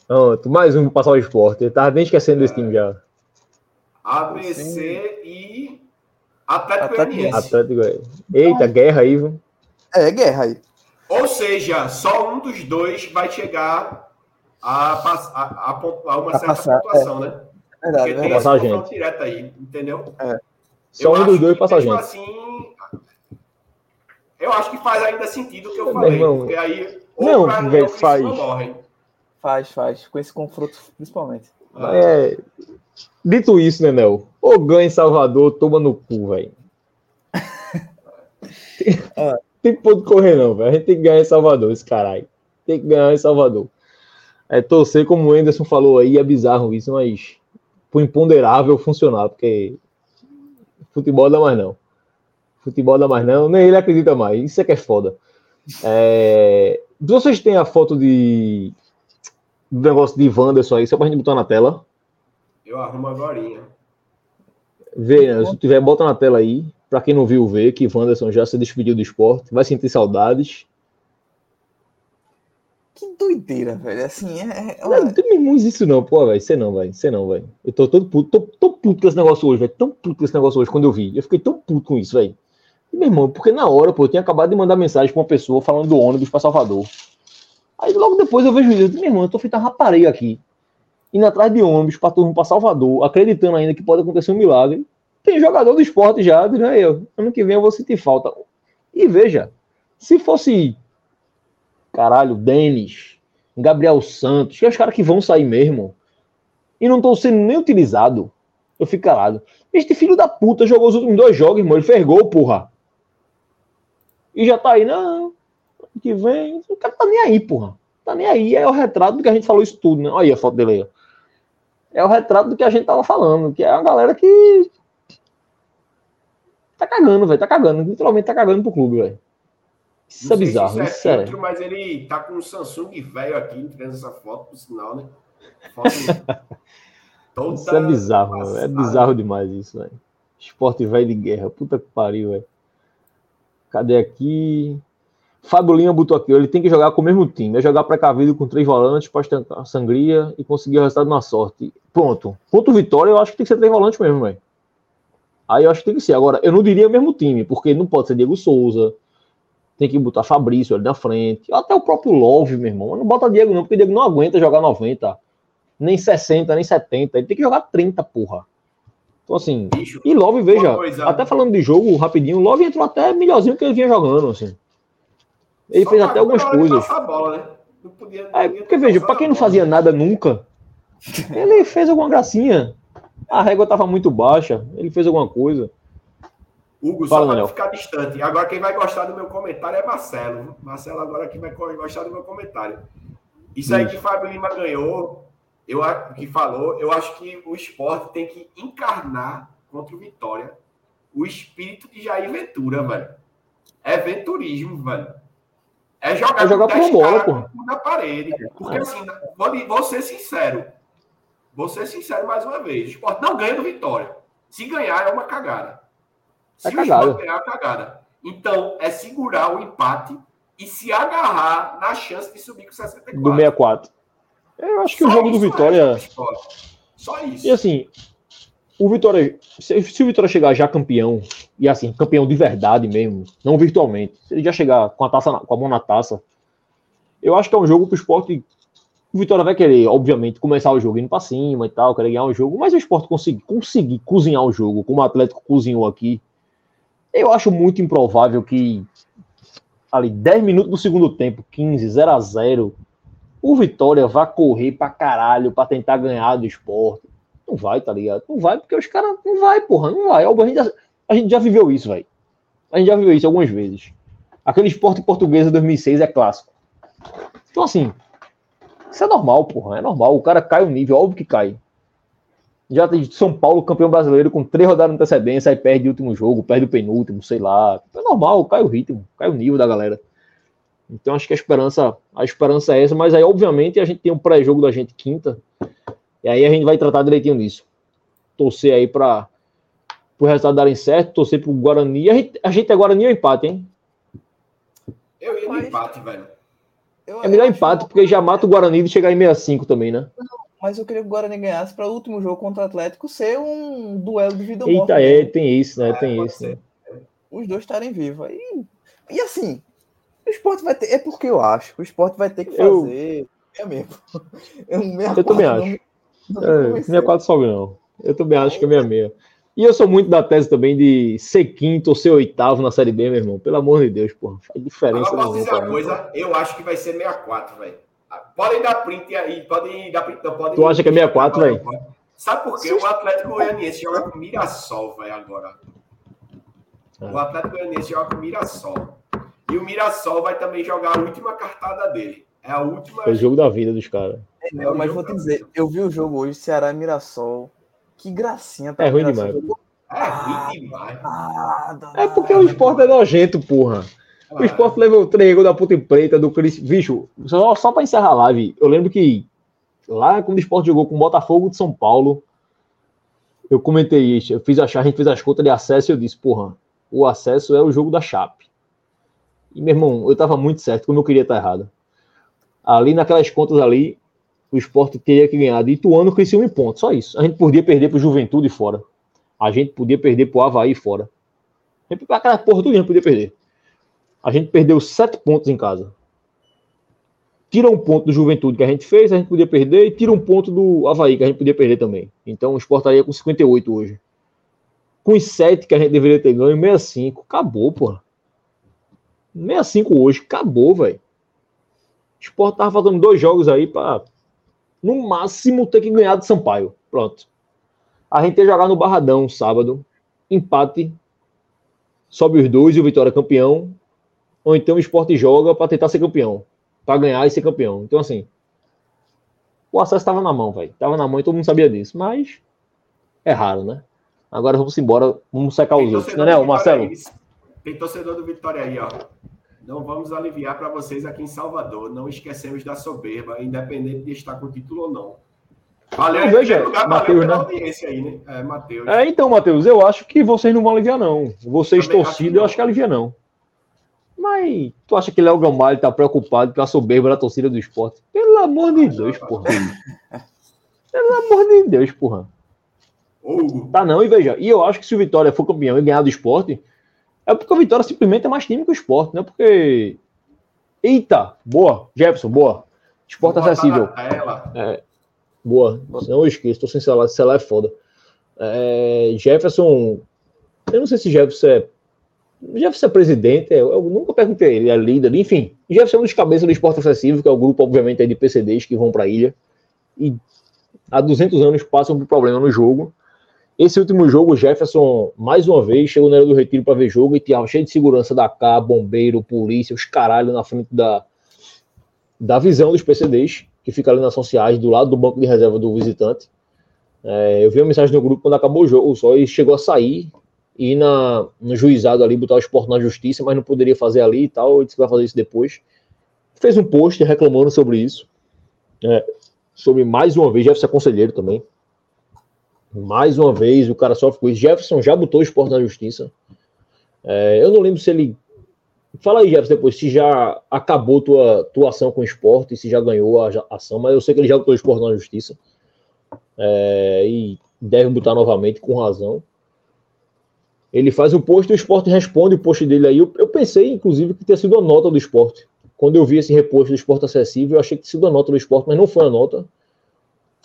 Pronto, mais um para passar o esporte. Eu tava nem esquecendo desse time já. ABC Sim. e Atlético Goianiense. Atlético Goianiense. Eita, então, guerra aí, viu? É, guerra aí. Ou seja, só um dos dois vai chegar a, a, a, a uma a certa passar, pontuação, é. né? É verdade, Porque tem essa gente. direta aí, entendeu? É. Só eu um dos dois passa a gente. Assim, eu acho que faz ainda sentido o que eu falei. Irmão, porque aí, não, velho, faz. Morrem. Faz, faz. Com esse confronto, principalmente. É, dito isso, né, Nel? Ou ganha em Salvador, toma no cu, velho. tem, tem ponto de correr, não, velho. A gente tem que ganhar em Salvador, esse caralho. Tem que ganhar em Salvador. É torcer, como o Anderson falou aí, é bizarro isso, mas por imponderável funcionar, porque futebol dá mais não. Futebol dá mais não, nem ele acredita mais. Isso é que é foda. É... Vocês têm a foto de do negócio de Wanderson aí, só pra gente botar na tela. Eu arrumo agora. Vê, né? se tiver, bota na tela aí. Pra quem não viu, ver que Wanderson já se despediu do esporte. Vai sentir saudades. Que doideira, velho. Assim, é. é não, não tem mesmo isso não, pô, velho. Você não, velho. Você não, velho. Eu tô todo puto. Tô, tô puto com esse negócio hoje, velho. Tão puto com esse negócio hoje quando eu vi. Eu fiquei tão puto com isso, velho. Meu irmão, porque na hora, pô, eu tinha acabado de mandar mensagem pra uma pessoa falando do ônibus pra Salvador. Aí logo depois eu vejo isso. Meu irmão, eu tô feito rapariga aqui. Indo atrás de ônibus pra turma pra Salvador, acreditando ainda que pode acontecer um milagre. Tem jogador do esporte já, né? Eu. Ano que vem eu vou sentir falta. E veja, se fosse. Caralho, Denis, Gabriel Santos, que é os caras que vão sair mesmo. E não estão sendo nem utilizado. Eu fico calado. Este filho da puta jogou os últimos dois jogos, irmão. Ele fez porra. E já tá aí, não. Que vem. O cara tá nem aí, porra. Tá nem aí. É o retrato do que a gente falou isso tudo, né? Olha aí a foto dele aí. É o retrato do que a gente tava falando, que é uma galera que. Tá cagando, velho. Tá cagando. Literalmente tá cagando pro clube, velho. Isso é bizarro. Isso, isso é, filtro, mas ele tá com um Samsung velho aqui, entregando essa foto, por sinal, né? Foto isso é bizarro. É bizarro demais isso, velho. Esporte velho de guerra. Puta que pariu, velho. Cadê aqui? Fábio botou aqui, ele tem que jogar com o mesmo time. É jogar precavido com três volantes para estancar sangria e conseguir o resultado na sorte. Pronto. Ponto Vitória, eu acho que tem que ser três volantes mesmo, velho. Aí eu acho que tem que ser. Agora, eu não diria o mesmo time, porque não pode ser Diego Souza, tem que botar Fabrício ali na frente. Até o próprio Love, meu irmão. Não bota Diego, não, porque Diego não aguenta jogar 90, nem 60, nem 70. Ele tem que jogar 30, porra. Então, assim. Bicho, e Love, veja, até falando de jogo rapidinho, Love entrou até melhorzinho que ele vinha jogando, assim. Ele Só fez até algumas coisas. Bola, né? podia, é, porque, veja, para quem não fazia nada nunca, ele fez alguma gracinha. A régua tava muito baixa, ele fez alguma coisa. Hugo, Fala, só para ficar distante. Agora quem vai gostar do meu comentário é Marcelo. Marcelo agora que vai gostar do meu comentário. Isso aí que Fábio Lima ganhou, eu que falou, eu acho que o esporte tem que encarnar contra o Vitória o espírito de Jair Ventura, velho. É venturismo, velho. É jogar, é jogar por bola, pô. Na parede. Porque assim, vou, vou ser sincero. Vou ser sincero mais uma vez. O esporte não ganha do Vitória. Se ganhar, é uma cagada. Se é cagada. ganhar, é cagada. Então, é segurar o empate e se agarrar na chance de subir com 64. Do 64. Eu acho que Só o jogo do Vitória. É Só isso. E assim, o Vitória. Se, se, o Vitória chegar já campeão, e assim, campeão de verdade mesmo, não virtualmente, se ele já chegar com a, taça, com a mão na taça, eu acho que é um jogo que o esporte. O Vitória vai querer, obviamente, começar o jogo indo pra cima e tal, querer ganhar o jogo, mas o esporte conseguir, conseguir cozinhar o jogo, como o Atlético cozinhou aqui, eu acho muito improvável que ali 10 minutos do segundo tempo, 15, 0 a 0 o Vitória vá correr pra caralho pra tentar ganhar do esporte. Não vai, tá ligado? Não vai, porque os caras. Não vai, porra, não vai. A gente já, a gente já viveu isso, velho. A gente já viveu isso algumas vezes. Aquele esporte português de 2006 é clássico. Então, assim, isso é normal, porra. É normal. O cara cai o nível, óbvio que cai. Já tem São Paulo campeão brasileiro com três rodadas de antecedência, aí perde o último jogo, perde o penúltimo, sei lá. É normal, cai o ritmo, cai o nível da galera. Então acho que a esperança, a esperança é essa, mas aí obviamente a gente tem um pré-jogo da gente quinta, e aí a gente vai tratar direitinho disso. Torcer aí para o resultado darem certo, torcer pro Guarani. A gente, a gente é Guarani ou empate, hein? Eu ia no empate, velho. É melhor empate, porque já mata o Guarani de chegar em 65 também, né? Não, mas eu queria que o Guarani ganhasse para o último jogo contra o Atlético ser um duelo de vida ou morte. Eita, é, tem isso, né? É, tem isso. Né? Os dois estarem vivos. E, e assim, o esporte vai ter. É porque eu acho. O esporte vai ter que fazer. Eu, é mesmo. Eu, eu também acho. Não, não é, 64 sobe, não. Eu também acho que é 66. E eu sou muito da tese também de ser quinto ou ser oitavo na Série B, meu irmão. Pelo amor de Deus, porra. Faz diferença. Eu posso dizer uma coisa, eu acho que vai ser 64, velho. Podem dar print aí, podem dar print. Não, podem tu acha que é 64, velho? Sabe por quê? O Atlético Goianiense joga com Mirassol, velho, agora. É. O Atlético Goianiense joga com Mirassol. E o Mirassol vai também jogar a última cartada dele. É a última. É o jogo da vida dos caras. É, é mas vou te dizer, eu vi o jogo hoje, Ceará e Mirassol. Que gracinha. É ruim demais. É ruim demais. Ah, é porque o esporte é nojento, porra. O esporte levou três gols da puta preta, do Cris. Bicho, só, só pra encerrar a live, eu lembro que lá quando o esporte jogou com o Botafogo de São Paulo, eu comentei isso, eu fiz a, a gente fez as contas de acesso e eu disse, porra, o acesso é o jogo da Chape. E, meu irmão, eu tava muito certo, como eu queria estar errado. Ali naquelas contas ali, o esporte teria que ganhar de Ituano cresceu um ponto, só isso. A gente podia perder pro Juventude fora. A gente podia perder pro Havaí fora. Aquela porra tudo a gente podia perder. A gente perdeu sete pontos em casa. Tira um ponto do Juventude que a gente fez, a gente podia perder, e tira um ponto do Havaí que a gente podia perder também. Então o Sport estaria com 58 hoje. Com os 7 que a gente deveria ter ganho, 65. Acabou, porra. 65 hoje, acabou, velho. O Sport tava fazendo dois jogos aí para no máximo ter que ganhar de Sampaio. Pronto. A gente ia jogar no Barradão sábado, empate, sobe os dois e o Vitória é campeão, ou então o esporte joga para tentar ser campeão, para ganhar e ser campeão. Então, assim, o acesso estava na mão, velho. Tava na mão e todo mundo sabia disso, mas é raro, né? Agora vamos embora, vamos secar os outros, né, Marcelo? Aí, tem torcedor do Vitória aí, ó. Não vamos aliviar para vocês aqui em Salvador. Não esquecemos da soberba, independente de estar com título ou não. Valeu, veja, lugar, Mateus, né? audiência aí, né? É, Mateus. É, então, Matheus, eu acho que vocês não vão aliviar, não. Vocês torcida, eu acho que alivia, não. Mas tu acha que Léo Gamalho tá preocupado com a soberba da torcida do esporte? Pelo amor de Deus, porra. Pelo amor de Deus, porra. Tá não, e veja, e eu acho que se o Vitória for campeão e ganhar do esporte, é porque o Vitória simplesmente é mais time que o esporte, não é porque. Eita, boa, Jefferson, boa. Esporte acessível. É, boa, não esqueço, tô sem celular, celular é foda. É, Jefferson, eu não sei se Jefferson é Jefferson é presidente, eu, eu nunca perguntei, ele é líder, enfim. Jefferson é um dos cabeças do esporte acessível, que é o grupo, obviamente, de PCDs que vão para a ilha. E há 200 anos passam por problema no jogo. Esse último jogo, Jefferson, mais uma vez, chegou na hora do retiro para ver jogo e tinha cheio de segurança da cá, bombeiro, polícia, os caralho na frente da, da visão dos PCDs, que fica ali nas sociais, do lado do banco de reserva do visitante. É, eu vi uma mensagem no grupo quando acabou o jogo só e chegou a sair ir na, no juizado ali, botar o esporte na justiça, mas não poderia fazer ali e tal, ele disse que vai fazer isso depois. Fez um post reclamando sobre isso, é, sobre mais uma vez, Jefferson é conselheiro também, mais uma vez o cara sofre com isso, Jefferson já botou o esporte na justiça, é, eu não lembro se ele, fala aí Jefferson depois, se já acabou tua, tua ação com o esporte, se já ganhou a ação, mas eu sei que ele já botou o esporte na justiça, é, e deve botar novamente com razão, ele faz o post e o esporte responde o post dele aí. Eu, eu pensei, inclusive, que tinha sido a nota do esporte. Quando eu vi esse reposto do esporte acessível, eu achei que tinha sido a nota do esporte, mas não foi a nota.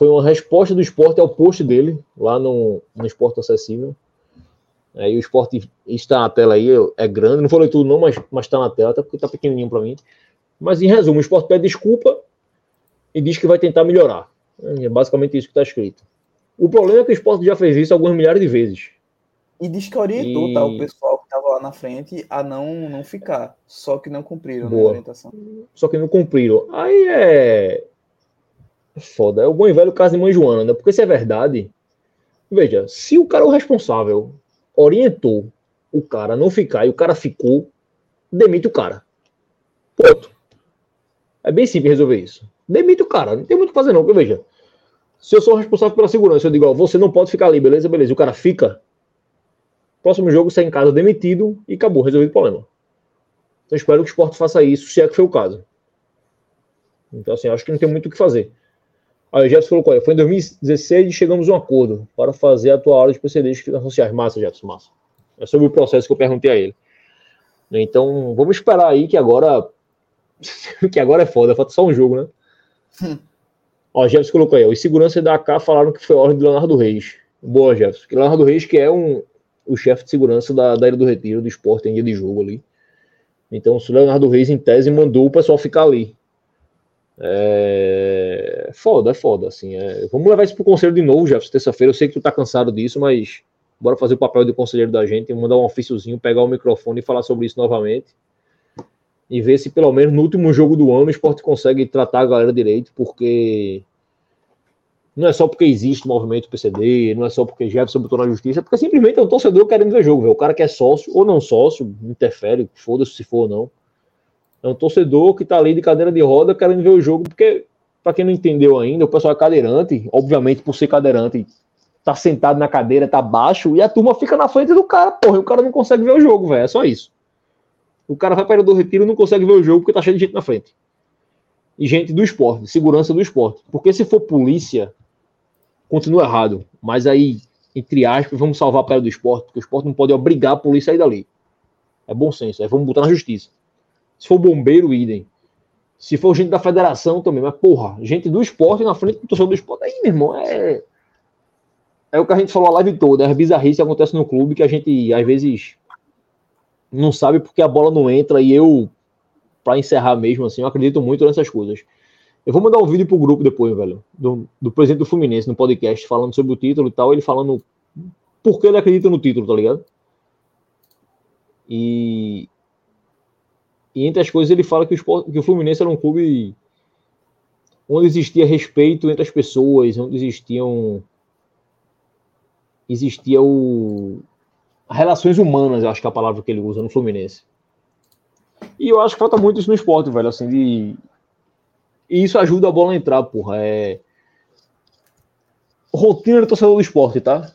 Foi uma resposta do esporte ao post dele, lá no, no esporte acessível. Aí o esporte está na tela aí, é grande, não falei tudo não, mas está na tela, até porque está pequenininho para mim. Mas em resumo, o esporte pede desculpa e diz que vai tentar melhorar. É basicamente isso que está escrito. O problema é que o esporte já fez isso algumas milhares de vezes. E diz que orientou e... tá, o pessoal que estava lá na frente a não, não ficar. Só que não cumpriram né, a orientação. Só que não cumpriram. Aí é. É foda. É o bom e velho caso de mãe Joana, né? Porque se é verdade. Veja, se o cara, o responsável, orientou o cara não ficar e o cara ficou, demite o cara. Ponto. É bem simples resolver isso. Demite o cara. Não tem muito o que fazer, não. Porque veja. Se eu sou responsável pela segurança, eu digo, ó, você não pode ficar ali, beleza? Beleza. O cara fica Próximo jogo, sai em casa demitido e acabou, resolvido o problema. Então espero que o esporte faça isso, se é que foi o caso. Então, assim, acho que não tem muito o que fazer. Aí o Jefferson colocou, foi em 2016 e chegamos a um acordo para fazer a tua aula de PCDs sociais. Massa, Jefferson, massa. É sobre o processo que eu perguntei a ele. Então, vamos esperar aí que agora. que agora é foda, falta só um jogo, né? Hum. Ó, Jefferson colocou aí, os seguranças da AK falaram que foi ordem de Leonardo Reis. Boa, Jefferson. Que Leonardo Reis, que é um, o chefe de segurança da, da Ilha do Retiro, do esporte em dia de jogo ali. Então, o Leonardo Reis, em tese, mandou o pessoal ficar ali. É foda, é foda, assim. É... Vamos levar isso pro conselho de novo, Jefferson, terça-feira. Eu sei que tu tá cansado disso, mas bora fazer o papel de conselheiro da gente, mandar um ofíciozinho, pegar o microfone e falar sobre isso novamente. E ver se pelo menos no último jogo do ano o esporte consegue tratar a galera direito, porque Não é só porque existe o movimento PCD, não é só porque Jefferson botou na justiça, é porque simplesmente é um torcedor querendo ver jogo. O cara que é sócio ou não sócio, interfere, foda-se se for ou não. É um torcedor que tá ali de cadeira de roda querendo ver o jogo, porque, para quem não entendeu ainda, o pessoal é cadeirante, obviamente por ser cadeirante, tá sentado na cadeira, tá baixo, e a turma fica na frente do cara, porra, e o cara não consegue ver o jogo, velho, é só isso. O cara vai para o retiro e não consegue ver o jogo porque tá cheio de gente na frente. E gente do esporte, segurança do esporte. Porque se for polícia, continua errado. Mas aí, entre aspas, vamos salvar a pele do esporte, porque o esporte não pode obrigar a polícia a ir dali. É bom senso, aí vamos botar na justiça. Se for bombeiro, idem. Se for gente da federação também, mas porra, gente do esporte na frente do torcedor do esporte, aí, meu irmão, é. É o que a gente falou a live toda, é bizarrice que acontece no clube que a gente, às vezes, não sabe porque a bola não entra e eu, para encerrar mesmo assim, eu acredito muito nessas coisas. Eu vou mandar um vídeo pro grupo depois, velho, do, do presidente do Fluminense no podcast, falando sobre o título e tal, ele falando por que ele acredita no título, tá ligado? E, e entre as coisas ele fala que o, que o Fluminense era um clube onde existia respeito entre as pessoas, onde existiam existia o relações humanas, eu acho que é a palavra que ele usa no Fluminense. E eu acho que falta muito isso no esporte, velho, assim, de... E isso ajuda a bola a entrar, porra, é... Rotina do torcedor do esporte, tá?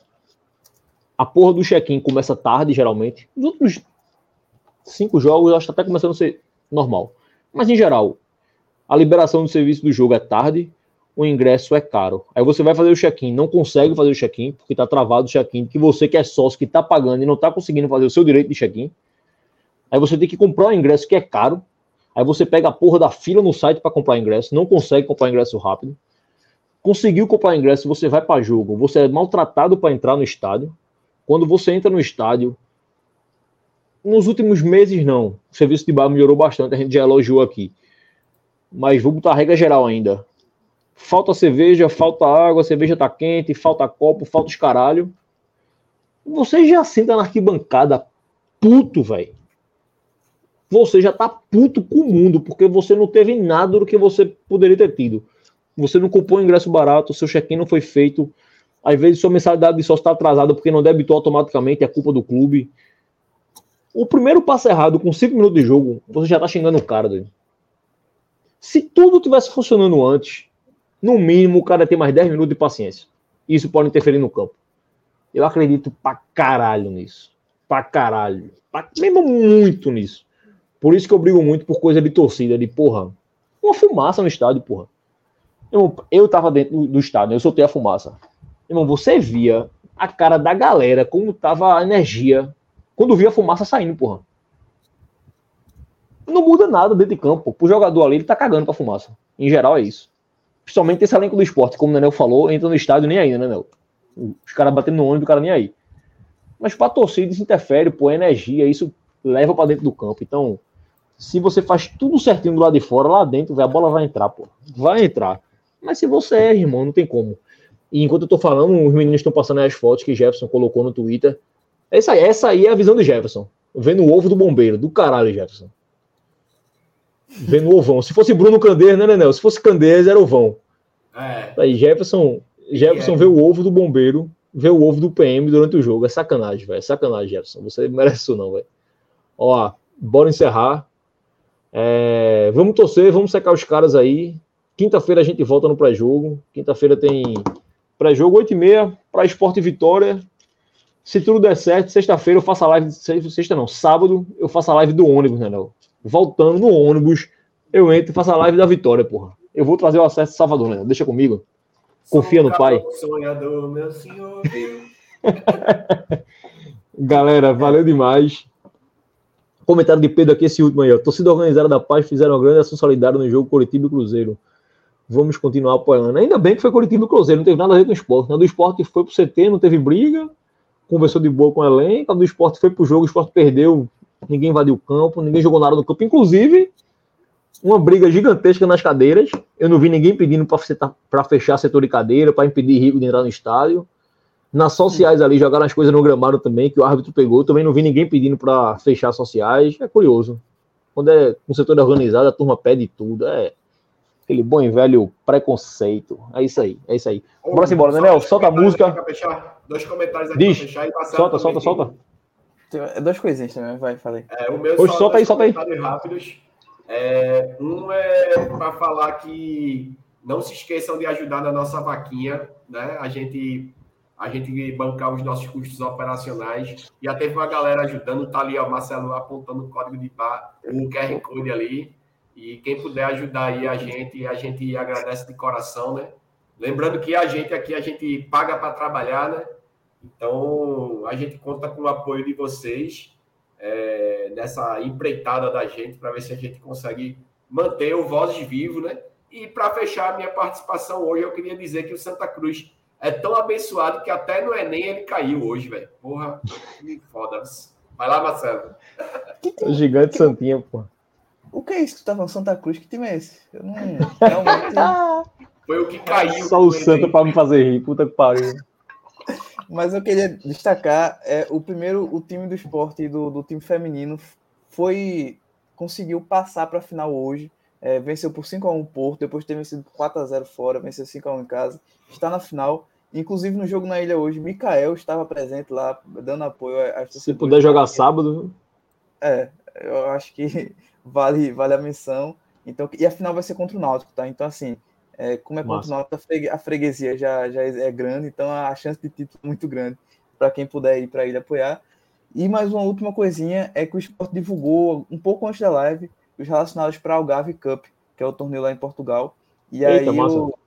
A porra do check-in começa tarde, geralmente. Os últimos cinco jogos, acho que tá até começando a ser normal. Mas, em geral, a liberação do serviço do jogo é tarde, o ingresso é caro. Aí você vai fazer o check-in, não consegue fazer o check-in, porque está travado o check-in, que você que é sócio, que está pagando e não está conseguindo fazer o seu direito de check-in. Aí você tem que comprar o ingresso que é caro. Aí você pega a porra da fila no site para comprar ingresso, não consegue comprar ingresso rápido. Conseguiu comprar ingresso, você vai para jogo, você é maltratado para entrar no estádio. Quando você entra no estádio, nos últimos meses não, o serviço de bar melhorou bastante, a gente já elogiou aqui. Mas vou botar a regra geral ainda falta cerveja, falta água, a cerveja tá quente, falta copo, falta os caralho. Você já senta na arquibancada puto, velho. Você já tá puto com o mundo, porque você não teve nada do que você poderia ter tido. Você não comprou ingresso barato, seu check-in não foi feito. Às vezes sua mensalidade de sócio está atrasada porque não debitou automaticamente, é culpa do clube. O primeiro passo errado, com 5 minutos de jogo, você já tá xingando o cara, doido. Se tudo tivesse funcionando antes, no mínimo, o cara tem mais 10 minutos de paciência. Isso pode interferir no campo. Eu acredito pra caralho nisso. Pra caralho. Pra, mesmo muito nisso. Por isso que eu brigo muito por coisa de torcida, de porra. Uma fumaça no estádio, porra. Eu, eu tava dentro do, estádio, eu soltei a fumaça. Irmão, você via a cara da galera, como tava a energia, quando via a fumaça saindo, porra. Não muda nada dentro de campo. Pro jogador ali, ele tá cagando pra fumaça. Em geral, é isso. Principalmente esse elenco do esporte, como o Nenel falou, entra no estádio nem aí, né, Nenel? Os caras batendo no ônibus, o cara nem aí. Mas pra torcida isso interfere, pô, energia, isso leva para dentro do campo. Então, se você faz tudo certinho do lado de fora, lá dentro, a bola vai entrar, pô. Vai entrar. Mas se você erra, irmão, não tem como. E enquanto eu tô falando, os meninos estão passando as fotos que Jefferson colocou no Twitter. Essa aí, essa aí é a visão de Jefferson. Vendo o ovo do bombeiro. Do caralho, Jefferson. Vendo o ovão. Se fosse Bruno Candeias, né, Nenel? Se fosse Candeias, era ovão. É. Aí, Jefferson, Jefferson é. vê o ovo do bombeiro, vê o ovo do PM durante o jogo. É sacanagem, velho. É sacanagem, Jefferson. Você merece isso, não, velho. Ó, bora encerrar. É, vamos torcer, vamos secar os caras aí. Quinta-feira a gente volta no pré-jogo. Quinta-feira tem pré-jogo 8h30 para Esporte Vitória. Se tudo der certo, sexta-feira eu faço a live. Sexta não, sábado eu faço a live do ônibus, né, não? voltando no ônibus, eu entro e faço a live da vitória, porra. Eu vou trazer o acesso de Salvador, né? Deixa comigo. Confia no pai. Sonhador, meu senhor. Galera, valeu demais. Comentário de Pedro aqui, esse último aí. Ó. Torcida organizada da Paz fizeram uma grande ação solidária no jogo Curitiba e Cruzeiro. Vamos continuar apoiando. Ainda bem que foi Curitiba e Cruzeiro, não teve nada a ver com o esporte. Né? Do esporte foi pro CT, não teve briga, conversou de boa com o elenco. Do esporte foi pro jogo, o esporte perdeu ninguém invadiu o campo, ninguém jogou nada no campo. Inclusive, uma briga gigantesca nas cadeiras. Eu não vi ninguém pedindo para fechar setor de cadeira, para impedir Rico de entrar no estádio. Nas sociais ali jogaram as coisas no gramado também, que o árbitro pegou. Também não vi ninguém pedindo para fechar sociais. É curioso. Quando é um setor organizado, a turma pede tudo. É, Aquele bom e velho preconceito. É isso aí, é isso aí. Bora embora, Daniel. Solta a música. Dois comentários aqui Diz. pra fechar e Solta, solta, solta. É dois coisinhas também, vai, falei. É, o meu Hoje, solta aí, solta aí. rápidos. É, um é para falar que não se esqueçam de ajudar na nossa vaquinha, né? A gente a gente bancar os nossos custos operacionais. Já teve uma galera ajudando, tá ali o Marcelo apontando o código de bar, o QR Code ali. E quem puder ajudar aí a gente, a gente agradece de coração, né? Lembrando que a gente aqui, a gente paga para trabalhar, né? Então, a gente conta com o apoio de vocês é, nessa empreitada da gente para ver se a gente consegue manter o Vozes vivo, né? E para fechar a minha participação hoje, eu queria dizer que o Santa Cruz é tão abençoado que até no Enem ele caiu hoje, velho. Porra, que foda. Vai lá, Marcelo. O gigante Santinha, pô. O que é isso que tu tá falando? Santa Cruz? Que time é esse? Eu não. Realmente. Foi o que caiu. Só o Santa para me fazer rir. Puta que pariu. Mas eu queria destacar é, o primeiro, o time do esporte do, do time feminino foi conseguiu passar para a final hoje. É, venceu por 5 a 1 Porto, depois de ter vencido por 4 a 0 fora, venceu 5 a 1 em casa. Está na final. Inclusive no jogo na ilha hoje, Mikael estava presente lá, dando apoio Se puder jogar sábado. É, eu acho que vale, vale a menção. Então, e a final vai ser contra o Náutico, tá? Então, assim, é, como é contra o Náutico, a freguesia já, já é grande, então a chance de título é muito grande para quem puder ir para ele apoiar. E mais uma última coisinha é que o esporte divulgou um pouco antes da live os relacionados para Algarve Cup, que é o torneio lá em Portugal. E Eita, aí eu,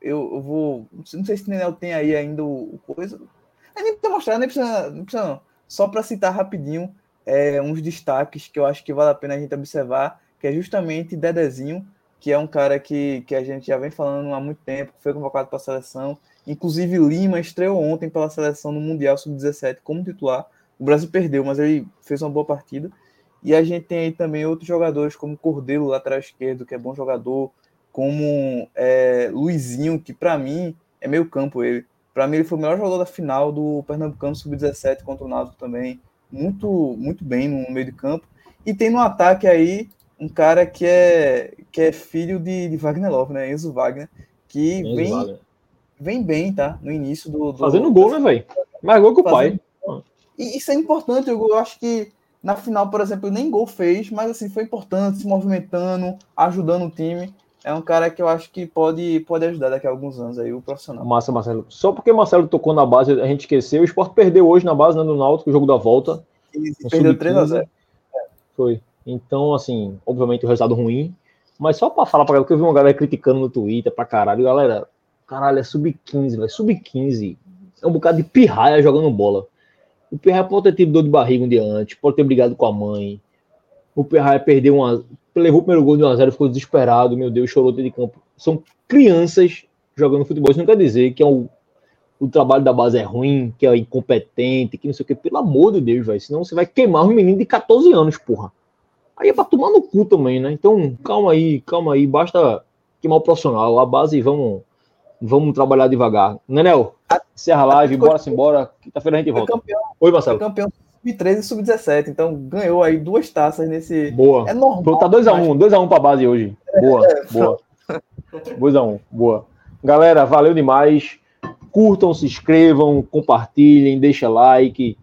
eu, eu, vou. Não sei se o Nenel tem aí ainda o, o coisa. É, nem precisa mostrar, nem precisa, não. Precisa não. Só para citar rapidinho é, uns destaques que eu acho que vale a pena a gente observar, que é justamente Dedezinho, que é um cara que, que a gente já vem falando há muito tempo, foi convocado para a seleção. Inclusive, Lima estreou ontem pela seleção no Mundial Sub-17 como titular. O Brasil perdeu, mas ele fez uma boa partida. E a gente tem aí também outros jogadores, como Cordeiro, lateral esquerdo, que é bom jogador, como é, Luizinho, que para mim é meio campo ele. Para mim, ele foi o melhor jogador da final do Pernambucano Sub-17 contra o Náutico também. Muito, muito bem no meio de campo. E tem no ataque aí um cara que é, que é filho de, de Wagner Love, né? Enzo Wagner, que Enzo vem, Wagner. vem bem, tá? No início do. do Fazendo gol, né, velho? Mais gol que o pai. E isso é importante, eu, eu acho que na final, por exemplo, nem gol fez, mas assim, foi importante, se movimentando, ajudando o time. É um cara que eu acho que pode, pode ajudar daqui a alguns anos aí, o profissional. Massa, Marcelo. Só porque Marcelo tocou na base, a gente esqueceu. O Sport perdeu hoje na base, né, no Náutico, o jogo da volta. Ele perdeu 3 a 0 Foi. Então, assim, obviamente o resultado ruim, mas só para falar para galera, que eu vi uma galera criticando no Twitter pra caralho, galera, caralho, é sub-15, velho, sub-15. É um bocado de pirraia jogando bola. O pirraia pode ter tido dor de barriga um dia antes, pode ter brigado com a mãe. O pirraia perdeu uma. Levou o primeiro gol de 1x0, ficou desesperado, meu Deus, chorou dentro de campo. São crianças jogando futebol. Isso não quer dizer que é o, o trabalho da base é ruim, que é incompetente, que não sei o que. Pelo amor de Deus, velho. Senão você vai queimar um menino de 14 anos, porra. Aí é pra tomar no cu também, né? Então, calma aí, calma aí, basta queimar o profissional, a base vamos, vamos trabalhar devagar. Nenel, encerra a live, bora-se embora, quinta-feira a gente volta. Oi, Marcelo. Campeão sub-13 e sub-17, então ganhou aí duas taças nesse. Boa. É normal. Tá 2x1, 2x1 pra base hoje. Boa, é, boa. 2x1, boa. Galera, valeu demais. Curtam, se inscrevam, compartilhem, deixa like.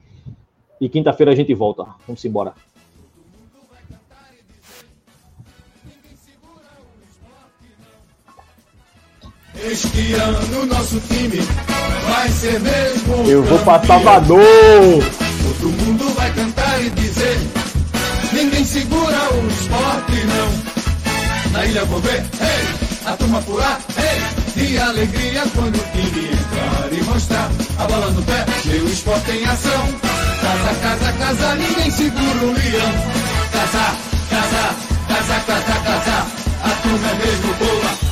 E quinta-feira a gente volta. Vamos embora. Este ano nosso time vai ser mesmo. Eu vou pra Salvador. Todo mundo vai cantar e dizer: Ninguém segura o esporte, não. Na ilha vou ver, hey, a turma pular, hey, de alegria quando o time entrar e mostrar a bola no pé, o esporte em ação. Casa, casa, casa, ninguém segura o leão. Casa, casa, casa, casa, casa, a turma é mesmo boa.